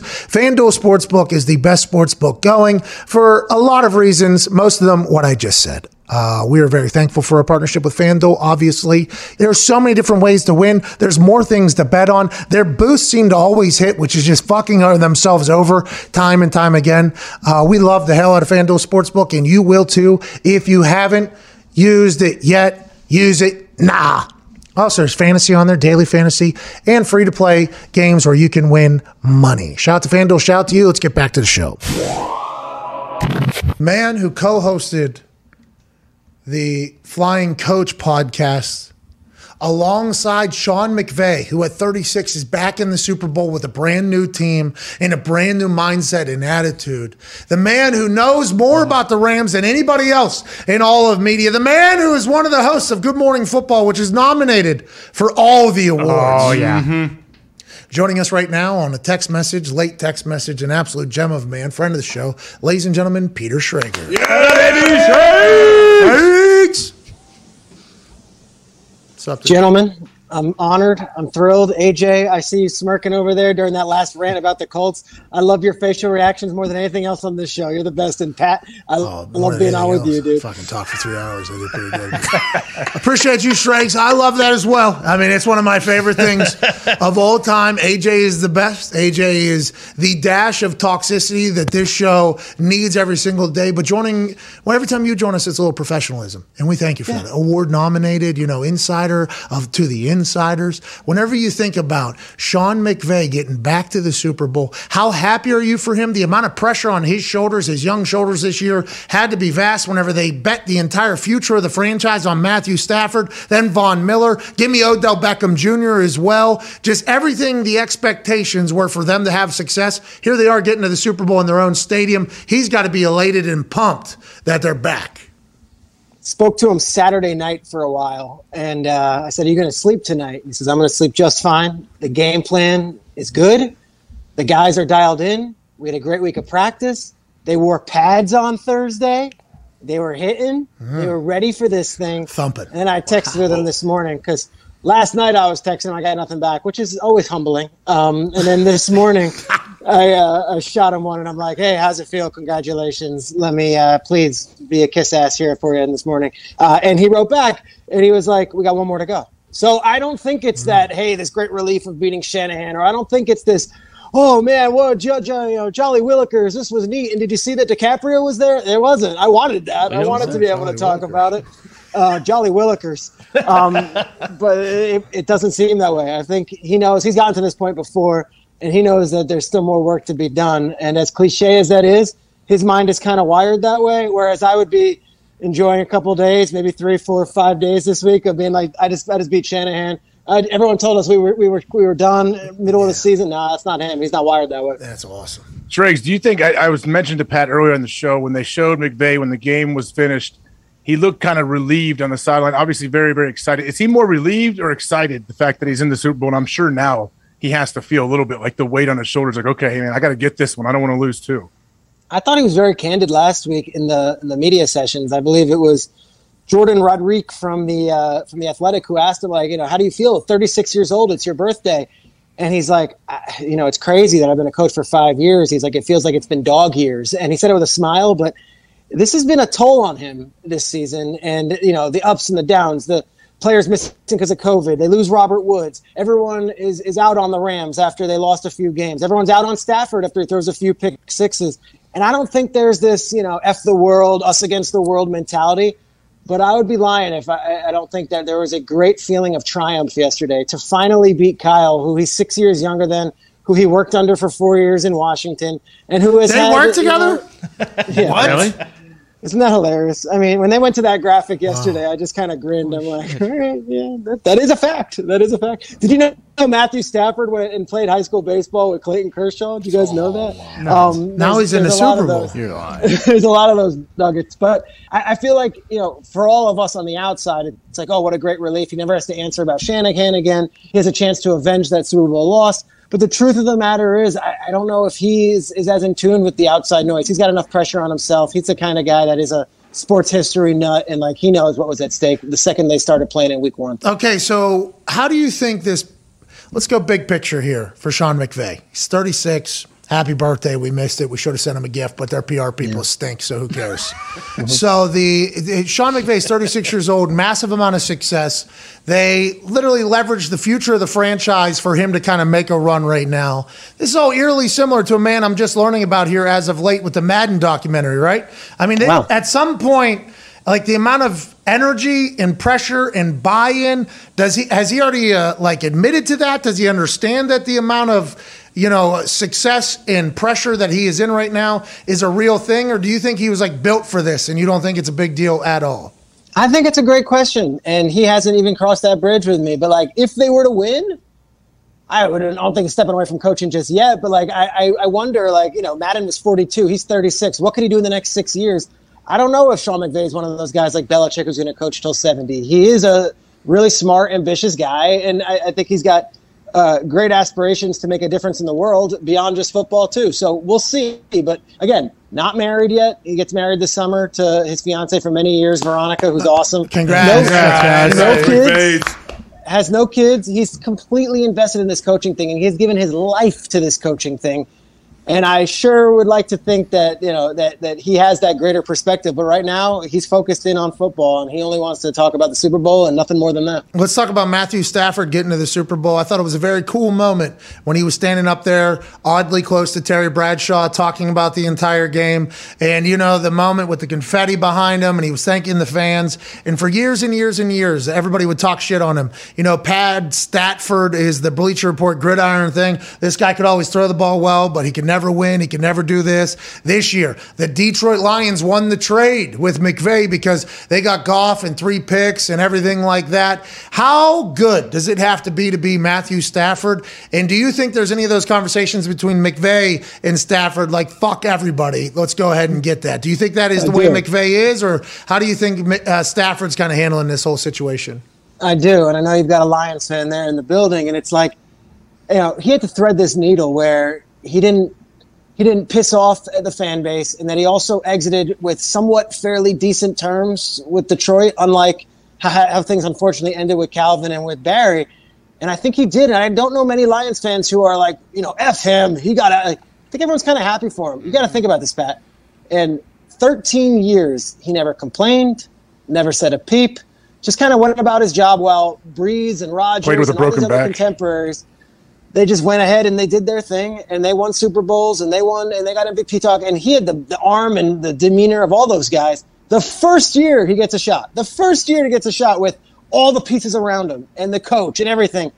FanDuel Sportsbook is the best sportsbook going for a lot of reasons, most of them what I just said. Uh, we are very thankful for our partnership with FanDuel. Obviously, there's so many different ways to win. There's more things to bet on. Their boosts seem to always hit, which is just fucking themselves over time and time again. Uh, we love the hell out of FanDuel Sportsbook, and you will too. If you haven't used it yet, use it now. Also, there's fantasy on there, daily fantasy, and free to play games where you can win money. Shout out to FanDuel, shout out to you. Let's get back to the show. Man who co hosted the Flying Coach podcast alongside Sean McVay, who at 36 is back in the Super Bowl with a brand new team and a brand new mindset and attitude. The man who knows more about the Rams than anybody else in all of media. The man who is one of the hosts of Good Morning Football, which is nominated for all the oh, awards. Oh yeah. Mm-hmm. Joining us right now on a text message, late text message, an absolute gem of a man, friend of the show, ladies and gentlemen, Peter Schrager. Thanks. What's up, dude? Gentlemen, I'm honored. I'm thrilled. AJ, I see you smirking over there during that last rant about the Colts. I love your facial reactions more than anything else on this show. You're the best. And Pat, I Oh, love being on anything with you, else. dude. Fucking talk for three hours. I did pretty good. Appreciate you, Schrags. I love that as well. I mean, it's one of my favorite things of all time. AJ is the best. AJ is the dash of toxicity that this show needs every single day. But joining, well, every time you join us, it's a little professionalism, and we thank you for that. Award nominated, you know, insider of to the insiders. Whenever you think about Sean McVay getting back to the Super Bowl, how happy are you for him? The amount of pressure on his shoulders, his young shoulders this year, had to be vast whenever they bet the entire future of the franchise on Matthew Stafford, then Von Miller. Give me Odell Beckham Jr. as well. Just everything the expectations were for them to have success. Here they are getting to the Super Bowl in their own stadium. He's got to be elated and pumped that they're back. Spoke to him Saturday night for a while, and uh, I said, "Are you going to sleep tonight?" He says, "I'm going to sleep just fine. The game plan is good. The guys are dialed in. We had a great week of practice. They wore pads on Thursday. They were hitting. They were ready for this thing. Thumping. And I texted them this morning because last night I was texting, I got nothing back, which is always humbling. Um, and then this morning I, uh, I shot him one and I'm like, hey, how's it feel? Congratulations. Let me uh, please be a kiss ass here for you in this morning. Uh, and he wrote back and he was like, we got one more to go. So I don't think it's that, hey, this great relief of beating Shanahan, or I don't think it's this, oh man, whoa, jo- jo- you know, Jolly Willikers, this was neat. And did you see that DiCaprio was there? There wasn't. I wanted that. I wanted to be able to talk about it. Uh, Jolly Willikers. Um, but it, it doesn't seem that way. I think he knows he's gotten to this point before, and he knows that there's still more work to be done. And as cliche as that is, his mind is kind of wired that way. Whereas I would be enjoying a couple days, maybe three, four, five days this week of being like, I just, I just beat Shanahan. I, everyone told us we were, we were, we were done middle of the season. Nah, that's not him. He's not wired that way. That's awesome. Schrags, do you think I, I was mentioned to Pat earlier in the show when they showed McVay when the game was finished? He looked kind of relieved on the sideline. Obviously, very, very excited. Is he more relieved or excited the fact that he's in the Super Bowl? And I'm sure now he has to feel a little bit like the weight on his shoulders. Like, okay, man, I got to get this one. I don't want to lose too. I thought he was very candid last week in the in the media sessions. I believe it was Jourdan Rodrigue from the uh, from the Athletic who asked him like, you know, how do you feel? 36 years old, it's your birthday, and he's like, you know, it's crazy that I've been a coach for five years. He's like, it feels like it's been dog years, and he said it with a smile, but this has been a toll on him this season, and you know, the ups and the downs, the players missing because of COVID. They lose Robert Woods. Everyone is is out on the Rams after they lost a few games. Everyone's out on Stafford after he throws a few pick sixes. And I don't think there's this, you know, F the world, us against the world mentality. But I would be lying if I, I don't think that there was a great feeling of triumph yesterday to finally beat Kyle, who he's six years younger than, who he worked under for four years in Washington, and who has They had, work you know- together? yeah. What? Really? Isn't that hilarious? I mean, when they went to that graphic yesterday, I just kind of grinned. I'm like, all right, yeah, that, that is a fact. That is a fact. Did you know Matthew Stafford went and played high school baseball with Clayton Kershaw? Did you guys know that? Um, Now he's in the there's a lot Super Bowl. those- there's a lot of those nuggets. But I, I feel like, you know, for all of us on the outside, it's like, oh, what a great relief. He never has to answer about Shanahan again. He has a chance to avenge that Super Bowl loss. But the truth of the matter is, I, I don't know if he is, is as in tune with the outside noise. He's got enough pressure on himself. He's the kind of guy that is a sports history nut, and like he knows what was at stake the second they started playing in week one. Okay, so how do you think this? Let's go big picture here for Sean McVay. He's 36. Happy birthday. We missed it. We should have sent him a gift, but their PR people stink, so who cares? so the, the Sean McVay 36 years old, massive amount of success. They literally leveraged the future of the franchise for him to kind of make a run right now. This is all eerily similar to a man I'm just learning about here as of late with the Madden documentary, right? I mean, they, Wow. at some point, like the amount of energy and pressure and buy-in? Does he has he already uh, like admitted to that? Does he understand that the amount of you know success and pressure that he is in right now is a real thing, or do you think he was like built for this and you don't think it's a big deal at all? I think it's a great question, and he hasn't even crossed that bridge with me. But like, if they were to win, I would. I don't think he's stepping away from coaching just yet. But like, I, I, wonder, like, you know, Madden was 42. He's 36. What could he do in the next six years? I don't know if Sean McVay is one of those guys like Belichick who's going to coach till 70. He is a really smart, ambitious guy, and I, I think he's got uh, great aspirations to make a difference in the world beyond just football too. So we'll see. But again, not married yet. He gets married this summer to his fiance for many years, Veronica, who's awesome. Congrats, no, no kids. Has no kids. He's completely invested in this coaching thing, and he's given his life to this coaching thing. And I sure would like to think that you know that that he has that greater perspective. But right now, he's focused in on football, and he only wants to talk about the Super Bowl and nothing more than that. Let's talk about Matthew Stafford getting to the Super Bowl. I thought it was a very cool moment when he was standing up there, oddly close to Terry Bradshaw, talking about the entire game. And, you know, the moment with the confetti behind him, and he was thanking the fans. And for years and years and years, everybody would talk shit on him. You know, Pad Statford is the Bleacher Report gridiron thing. This guy could always throw the ball well, but he could never win. He can never do this. This year, the Detroit Lions won the trade with McVay because they got Goff and three picks and everything like that. How good does it have to be to be Matthew Stafford? And do you think there's any of those conversations between McVay and Stafford, like fuck everybody, let's go ahead and get that? Do you think that is the way. McVay is, or how do you think uh, Stafford's kind of handling this whole situation? I do, and I know you've got a Lions fan there in the building, and it's like, you know, he had to thread this needle where he didn't he didn't piss off the fan base, and that he also exited with somewhat fairly decent terms with Detroit, unlike how, how things unfortunately ended with Calvin and with Barry. And I think he did. And I don't know many Lions fans who are like, you know, f him. He got to. I think everyone's kind of happy for him. You got to think about this, Pat. In 13 years, he never complained, never said a peep. Just kind of went about his job while Brees and Rodgers Played with a and all these broken other back. contemporaries they just went ahead and they did their thing and they won Super Bowls and they won and they got MVP talk and he had the, the arm and the demeanor of all those guys. The first year he gets a shot, the first year he gets a shot with all the pieces around him and the coach and everything,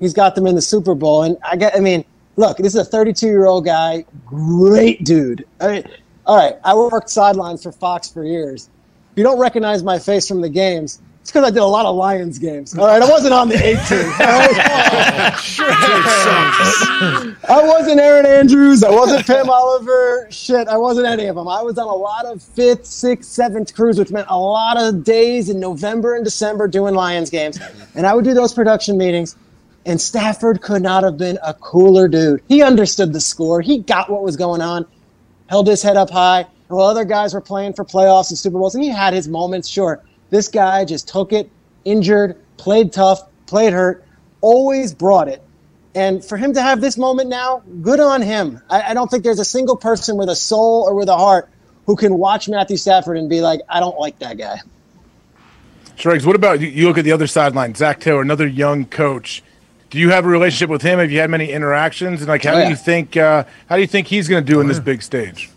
he's got them in the Super Bowl. And I get, I mean, look, this is a 32 year old guy, great dude. I mean, all right, I worked sidelines for Fox for years. If you don't recognize my face from the games, it's because I did a lot of Lions games. All right, I wasn't on the 18. I wasn't Erin Andrews. I wasn't Pam Oliver. Shit, I wasn't any of them. I was on a lot of fifth, sixth, seventh crews, which meant a lot of days in November and December doing Lions games. And I would do those production meetings. And Stafford could not have been a cooler dude. He understood the score. He got what was going on, held his head up high. And while other guys were playing for playoffs and Super Bowls, and he had his moments, sure. This guy just took it, injured, played tough, played hurt, always brought it. And for him to have this moment now, good on him. I, I don't think there's a single person with a soul or with a heart who can watch Matthew Stafford and be like, I don't like that guy. Schrags, what about? You look at the other sideline, Zac Taylor, another young coach. Do you have a relationship with him? Have you had many interactions? And like, how Oh, do you think? Uh, how do you think he's going to do in this big stage?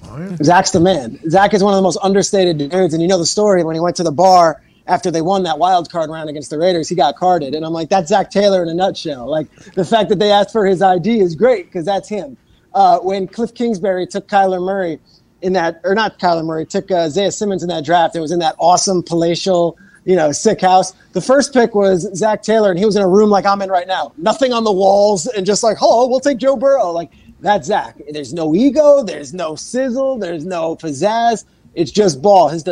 Zac's the man. Zac is one of the most understated dudes. And you know the story when he went to the bar after they won that wild card round against the Raiders, he got carded. And I'm like, that's Zac Taylor in a nutshell. Like the fact that they asked for his ID is great because that's him. Uh, when Cliff Kingsbury took Kyler Murray in that, or not Kyler Murray, took uh, Isaiah Simmons in that draft, it was in that awesome palatial, you know, sick house. The first pick was Zac Taylor, and he was in a room like I'm in right now. Nothing on the walls, and just like, oh, we'll take Joe Burrow. Like, that's Zac. There's no ego, there's no sizzle, there's no pizzazz. It's just ball. His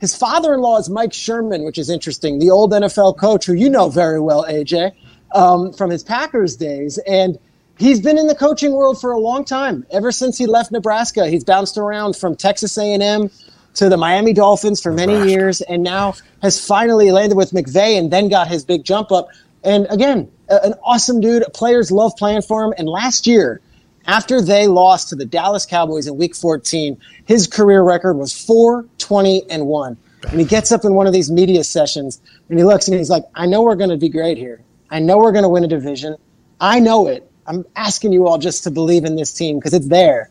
his father-in-law is Mike Sherman, which is interesting. The old NFL coach who you know very well, AJ, um, from his Packers days, and he's been in the coaching world for a long time. Ever since he left Nebraska, he's bounced around from Texas A&M to the Miami Dolphins for many years, and now has finally landed with McVay, and then got his big jump up. And again, a- an awesome dude. Players love playing for him. And last year, after they lost to the Dallas Cowboys in Week 14, his career record was 4 20 and 1. And he gets up in one of these media sessions and he looks and he's like, I know we're going to be great here. I know we're going to win a division. I know it. I'm asking you all just to believe in this team because it's there.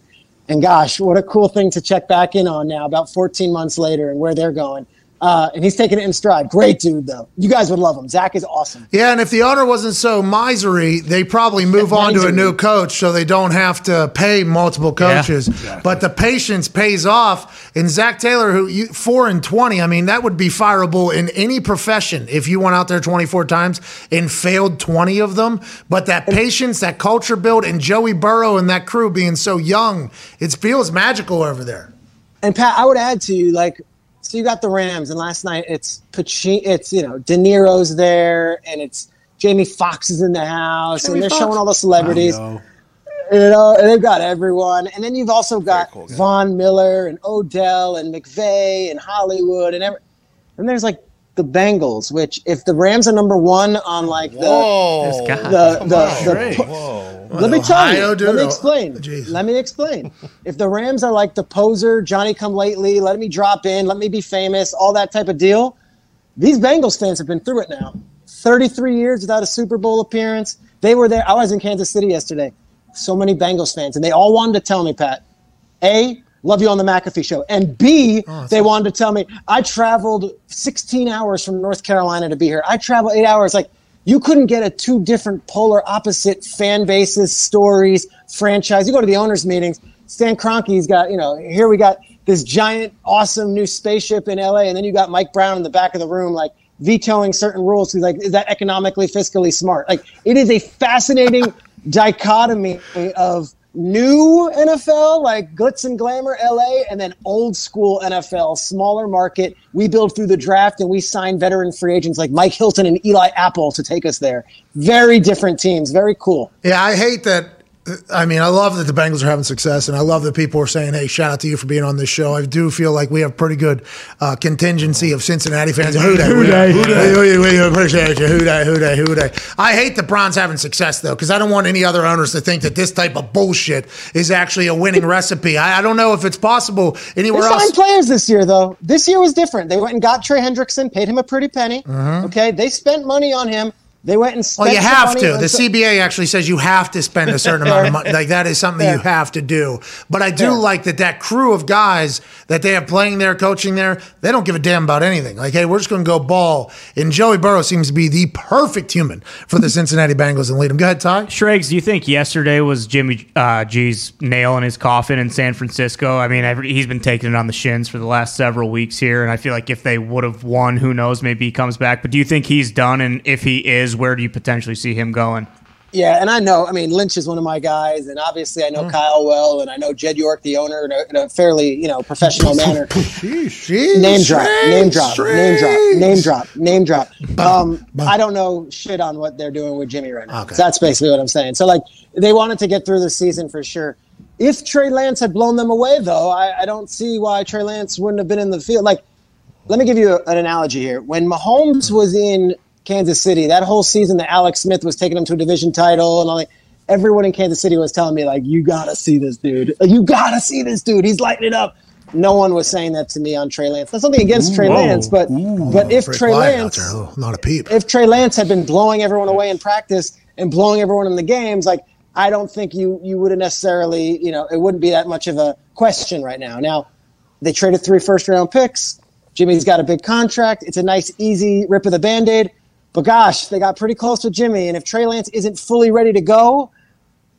And gosh, what a cool thing to check back in on now, about 14 months later, and where they're going. Uh, and he's taking it in stride. Great dude, though. You guys would love him. Zac is awesome. Yeah, and if the owner wasn't so misery, they probably move on to a new coach so they don't have to pay multiple coaches. But the patience pays off. And Zac Taylor, who you, four and twenty, I mean, that would be fireable in any profession if you went out there twenty four times and failed twenty of them. But that patience, that culture build, and Joey Burrow and that crew being so young, it feels magical over there. And Pat, I would add to you, like, so you got the Rams, and last night it's Pacino, it's you know De Niro's there, and it's Jamie Foxx is in the house, Jamie and they're Foxx? showing all the celebrities. Know. You know, and they've got everyone, and then you've also got Von Miller and Odell and McVay and Hollywood and every, and there's like the Bengals, which if the Rams are number one on like the Whoa. the the, the, Whoa. let me tell you. dude. Let me explain. jeez. Let me explain. if the Rams are like the poser, Johnny come lately, let me drop in, let me be famous, all that type of deal, these Bengals fans have been through it now. 33 years without a Super Bowl appearance. They were there. I was in Kansas City yesterday. So many Bengals fans, and they all wanted to tell me, Pat, A, love you on the McAfee show. And B, oh, they wanted to tell me, I traveled 16 hours from North Carolina to be here. I traveled eight hours. Like, you couldn't get a two different polar opposite fan bases, stories, franchise. You go to the owners' meetings, Stan Kroenke's got, you know, here we got this giant, awesome new spaceship in LA, and then you got Mike Brown in the back of the room, like vetoing certain rules. He's like, is that economically, fiscally smart? Like, it is a fascinating dichotomy of new NFL, like glitz and glamour LA, and then old school NFL, smaller market. We build through the draft and we sign veteran free agents like Mike Hilton and Eli Apple to take us there. Very different teams. Very cool. Yeah, I hate that. I mean, I love that the Bengals are having success, and I love that people are saying, "Hey, shout out to you for being on this show." I do feel like we have pretty good uh, contingency of Cincinnati fans. Who Dey? Who Dey? Who Dey? We appreciate you. Who Dey? Who Dey? Who Dey? I hate the Browns having success though, because I don't want any other owners to think that this type of bullshit is actually a winning recipe. I, I don't know if it's possible They anywhere signed else. players this year, though. This year was different. They went and got Trey Hendrickson, paid him a pretty penny. Okay, they spent money on him. They went and spent. Well, you some have money to. The some- CBA actually says you have to spend a certain amount of money. Like that is something you have to do. But I do Fair. like that that crew of guys that they have playing there, coaching there, they don't give a damn about anything. Like, hey, we're just going to go ball. And Joey Burrow seems to be the perfect human for the Cincinnati Bengals and lead them. Go ahead, Ty. Schrags, do you think yesterday was Jimmy uh, G's nail in his coffin in San Francisco? I mean, every, he's been taking it on the shins for the last several weeks here, and I feel like if they would have won, who knows, maybe he comes back. But do you think he's done? And if he is, where do you potentially see him going? Yeah, and I know. I mean, Lynch is one of my guys, and obviously I know Kyle well, and I know Jed York, the owner, in a, in a fairly you know professional manner. name drop, name drop, name drop, name drop, name drop. Um, I don't know shit on what they're doing with Jimmy right now. Okay. So that's basically what I'm saying. So like, they wanted to get through the season for sure. If Trey Lance had blown them away, though, I, I don't see why Trey Lance wouldn't have been in the field. Like, let me give you a- an analogy here. When Mahomes was in Kansas City, that whole season that Alex Smith was taking him to a division title and all that, everyone in Kansas City was telling me, like, you gotta see this dude. Like, you gotta see this dude. He's lighting it up. No one was saying that to me on Trey Lance. That's something against Trey Lance, but but if Trey Lance. Oh, not a peep. if Trey Lance had been blowing everyone away in practice and blowing everyone in the games, like I don't think you you would have necessarily, you know, it wouldn't be that much of a question right now. Now, they traded three first round picks. Jimmy's got a big contract. It's a nice, easy rip of the band aid. But gosh, they got pretty close with Jimmy. And if Trey Lance isn't fully ready to go,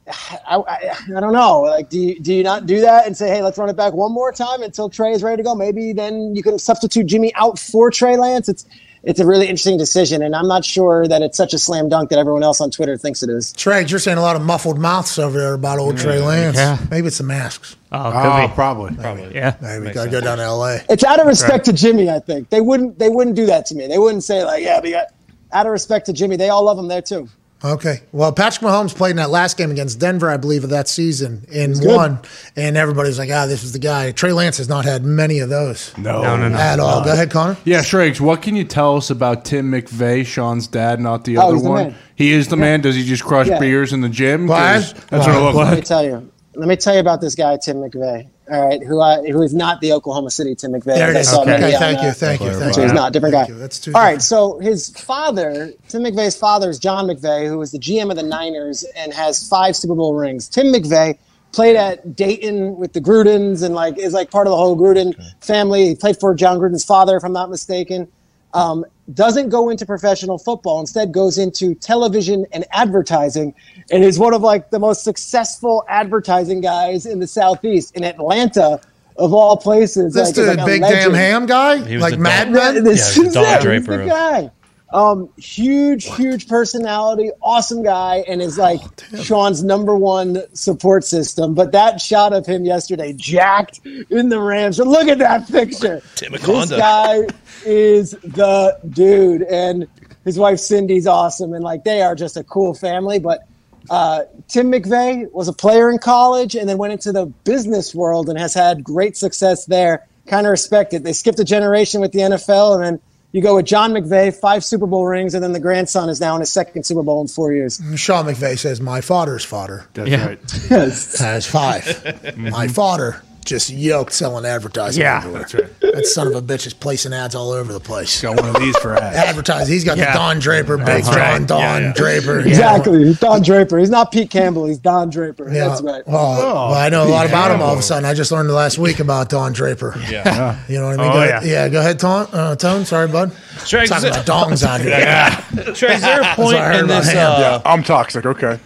I, I, I don't know. Like, do you, do you not do that and say, hey, let's run it back one more time until Trey is ready to go? Maybe then you can substitute Jimmy out for Trey Lance. It's it's a really interesting decision, and I'm not sure that it's such a slam dunk that everyone else on Twitter thinks it is. Trey, you're saying a lot of muffled mouths over there about old Trey Lance. Yeah. Maybe it's the masks. Oh, oh could Oh, be. probably. Probably. Yeah. Maybe gotta go down to L.A. It's out of respect to Jimmy. I think they wouldn't they wouldn't do that to me. They wouldn't say like, yeah, but you got, out of respect to Jimmy, they all love him there too. Okay. Well, Patrick Mahomes played in that last game against Denver, I believe, of that season and won. And everybody's like, ah, this is the guy. Trey Lance has not had many of those No, No, no, no. at all. Go ahead, Connor. Yeah, Schrags, what can you tell us about Tim McVay, Sean's dad, not the Oh, other he's the one? man. He is the man. Does he just crush Yeah. beers in the gym? What? 'Cause That's what it looks like. Let me tell you. Let me tell you about this guy, Tim McVay. All right, who I, who is not the Oklahoma City Tim McVeigh. There it that I is. saw Okay. maybe on, Thank you. Thank you. Thank So you. he's not different guy. Thank you. That's two. All right, so his father, Tim McVay's father, is John McVay, who was the GM of the Niners and has five Super Bowl rings. Tim McVay played at Dayton with the Grudens and like is like part of the whole Gruden family. He played for Jon Gruden's father, if I'm not mistaken. Um, doesn't go into professional football, instead goes into television and advertising, and is one of like the most successful advertising guys in the southeast in Atlanta, of all places. This like, is dude, like a big damn ham guy, He was like the Mad dog- Men. This Yeah, he's is a Don Draper. the guy. Um, huge, huge personality, awesome guy, and is like Oh, Sean's number one support system. But that shot of him yesterday, jacked in the Rams. Look at that picture. Tim This guy is the dude, and his wife Cindy's awesome, and like they are just a cool family. But uh, Tim McVay was a player in college, and then went into the business world and has had great success there. Kind of respect it. They skipped a generation with the NFL, and then you go with John McVay, five Super Bowl rings, and then the grandson is now in his second Super Bowl in four years. Sean McVay says, "My father's father That's Yeah. right. has five. My father just yoked selling advertising. Yeah. everywhere. That's right. That son of a bitch is placing ads all over the place. Got one of these for ads. Advertising. He's got Yeah. the Don Draper, Big John right. Don Yeah, yeah. Draper. Exactly. He's Don Draper. He's not Pete Campbell. He's Don Draper. Yeah. That's right. Well, well, I know a lot about him all of a sudden. I just learned the last week about Don Draper. Yeah. You know what I mean? Oh, go, yeah. yeah. Go ahead, Tone. Uh, Tone. Sorry, bud. Shrek, Talking there- about dongs out here. Shrek, is there a point what I heard in this? Uh, Yeah, I'm toxic. Okay.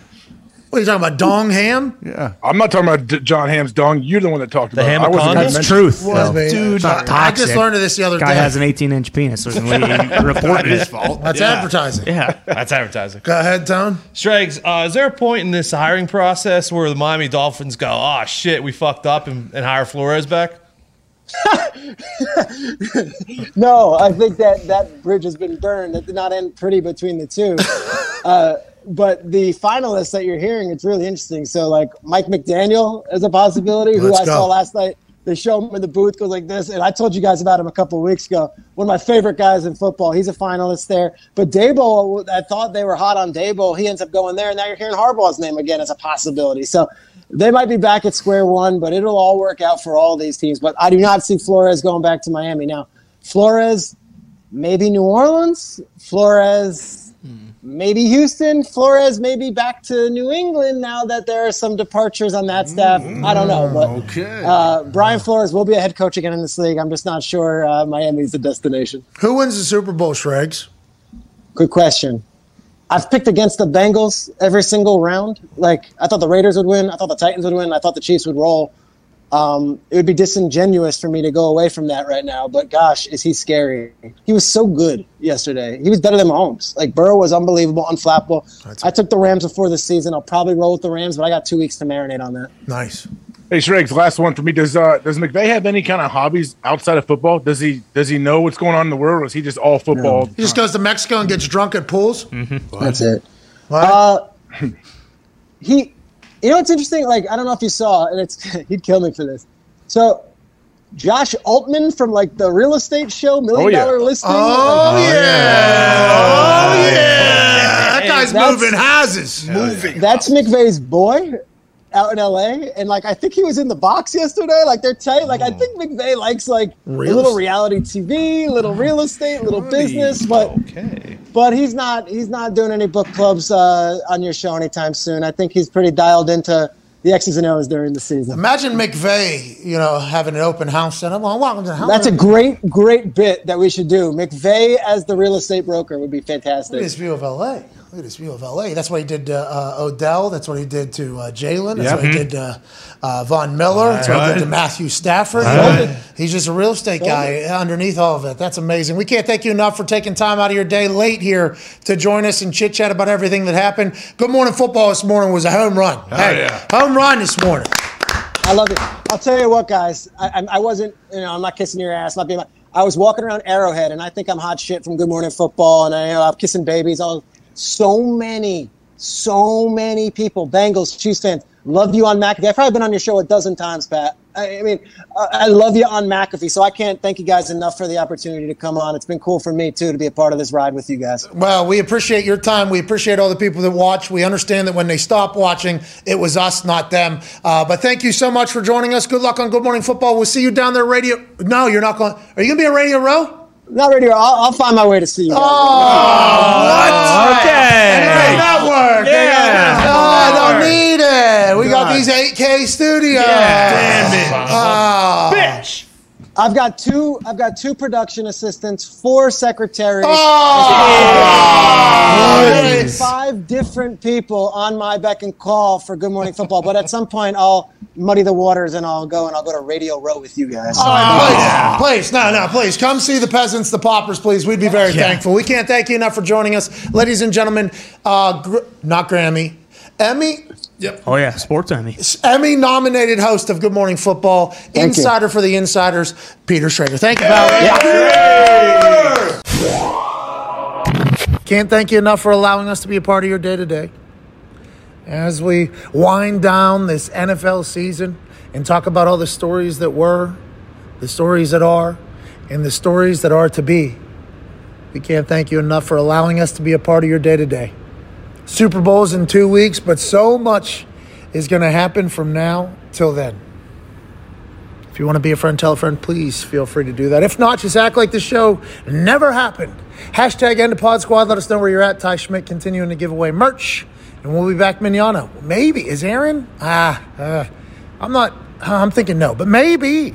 What are you talking about? Dong ham? Yeah. I'm not talking about D- Jon Hamm's dong. You're the one that talked The about it. I wasn't gonna That's mention- Truth. Was though. me. Dude, I- not I just learned of this the other day. Guy day. has an 18 inch penis. So we reported His fault. That's Yeah. advertising. Yeah. that's advertising. Go ahead, Tone. Schrags, uh, is there a point in this hiring process where the Miami Dolphins go, "Oh shit, we fucked up," and, and hire Flores back? No, I think that that bridge has been burned. It did not end pretty between the two. uh, but the finalists that you're hearing, it's really interesting. So, like Mike McDaniel is a possibility, who Let's I go. saw last night. They show him in the booth, goes like this, and I told you guys about him a couple of weeks ago. One of my favorite guys in football. He's a finalist there. But Daboll, I thought they were hot on Daboll. He ends up going there, and now you're hearing Harbaugh's name again as a possibility. So they might be back at square one, but it'll all work out for all these teams. But I do not see Flores going back to Miami now. Flores, maybe New Orleans. Flores, maybe Houston. Flores, maybe back to New England now that there are some departures on that staff. I don't know, but Okay. uh, Brian Flores will be a head coach again in this league. I'm just not sure uh, Miami's the destination. Who wins the Super Bowl, Schrags? Good question. I've picked against the Bengals every single round. Like I thought the Raiders would win. I thought the Titans would win. I thought the Chiefs would roll. Um, it would be disingenuous for me to go away from that right now. But gosh, is he scary? He was so good yesterday. He was better than Mahomes. Like Burrow was unbelievable, unflappable. I took the Rams before the season. I'll probably roll with the Rams, but I got two weeks to marinate on that. Nice. Hey, Schrags, last one for me. Does uh, does McVay have any kind of hobbies outside of football? Does he does he know what's going on in the world, or is he just all football? He just goes to Mexico and gets drunk at pools. That's it. What? Uh, he, you know what's interesting? Like I don't know if you saw, and it's he'd kill me for this. So, Josh Altman from like the real estate show, oh, Million Oh, yeah. Dollar Listing. Oh, oh, yeah. Oh, yeah. That guy's That's- moving houses. Moving. That's McVay's boy out in LA, and like I think he was in the box yesterday. Like they're tight. Like I think McVay likes like Real a little reality TV, little real estate, little business, but Okay. but he's not he's not doing any book clubs uh, on your show anytime soon. I think he's pretty dialed into the X's and O's during the season. Imagine McVay, you know, having an open house and well, welcome to the house. That's a great, great bit that we should do. McVay as the real estate broker would be fantastic. this view of LA. Look at this view of LA. That's what he did to uh, Odell. That's what he did to uh, Jalen. That's Yep. what he did to uh, Von Miller. That's what he did to Matthew Stafford. He's just a real estate guy underneath all of it. That's amazing. We can't thank you enough for taking time out of your day late here to join us and chit chat about everything that happened. Good morning football this morning was a home run. hey, yeah. home run this morning. I love it. I'll tell you what, guys. I, I, I wasn't, you know, I'm not kissing your ass. Not being. I was walking around Arrowhead, and I think I'm hot shit from Good Morning Football, and I, you know, I'm kissing babies. All so many, so many people, Bengals, Chiefs fans, love you on McAfee. I've probably been on your show a dozen times, Pat. I, I mean, I, I love you on McAfee, so I can't thank you guys enough for the opportunity to come on. It's been cool for me too to be a part of this ride with you guys. Well, we appreciate your time. We appreciate all the people that watch. We understand that when they stop watching, it was us, not them. Uh, but thank you so much for joining us. Good luck on Good Morning Football. We'll see you down there, Radio. No, you're not going. Are you going to be a Radio Row? Not ready. I'll, I'll find my way to see you. Guys. What? Okay. Network. Yeah. Oh, I don't need it. We got these 8K studio. Damn it. Oh. Bitch. I've got two. I've got two production assistants, four secretaries, Oh. and five different people on my beck and call for Good Morning Football. But at some point, I'll muddy the waters and I'll go and I'll go to Radio Row with you guys. Oh, please, please, no, no, please come see the peasants, the paupers, please. We'd be very thankful. We can't thank you enough for joining us, ladies and gentlemen. Uh, gr- not Grammy, Emmy, Oh yeah, sports Emmy. Emmy nominated host of Good Morning Football, you. insider for the insiders, Peter Schrager. Thank you, pal. Can't thank you enough for allowing us to be a part of your day to day. As we wind down this NFL season and talk about all the stories that were, the stories that are, and the stories that are to be, we can't thank you enough for allowing us to be a part of your day to day. Super Bowl's in two weeks, but so much is going to happen from now till then. If you want to be a friend, tell a friend, please feel free to do that. If not, just act like the show never happened. Hashtag end of pod squad. Let us know where you're at. Ty Schmidt continuing to give away merch. And we'll be back manana. Maybe. Is Aaron? Ah, uh, I'm not, I'm thinking no, but maybe.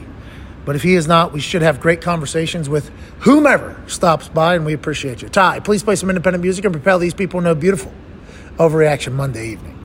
But if he is not, we should have great conversations with whomever stops by, and we appreciate you. Ty, please play some independent music and propel these people into a beautiful Overreaction Monday evening.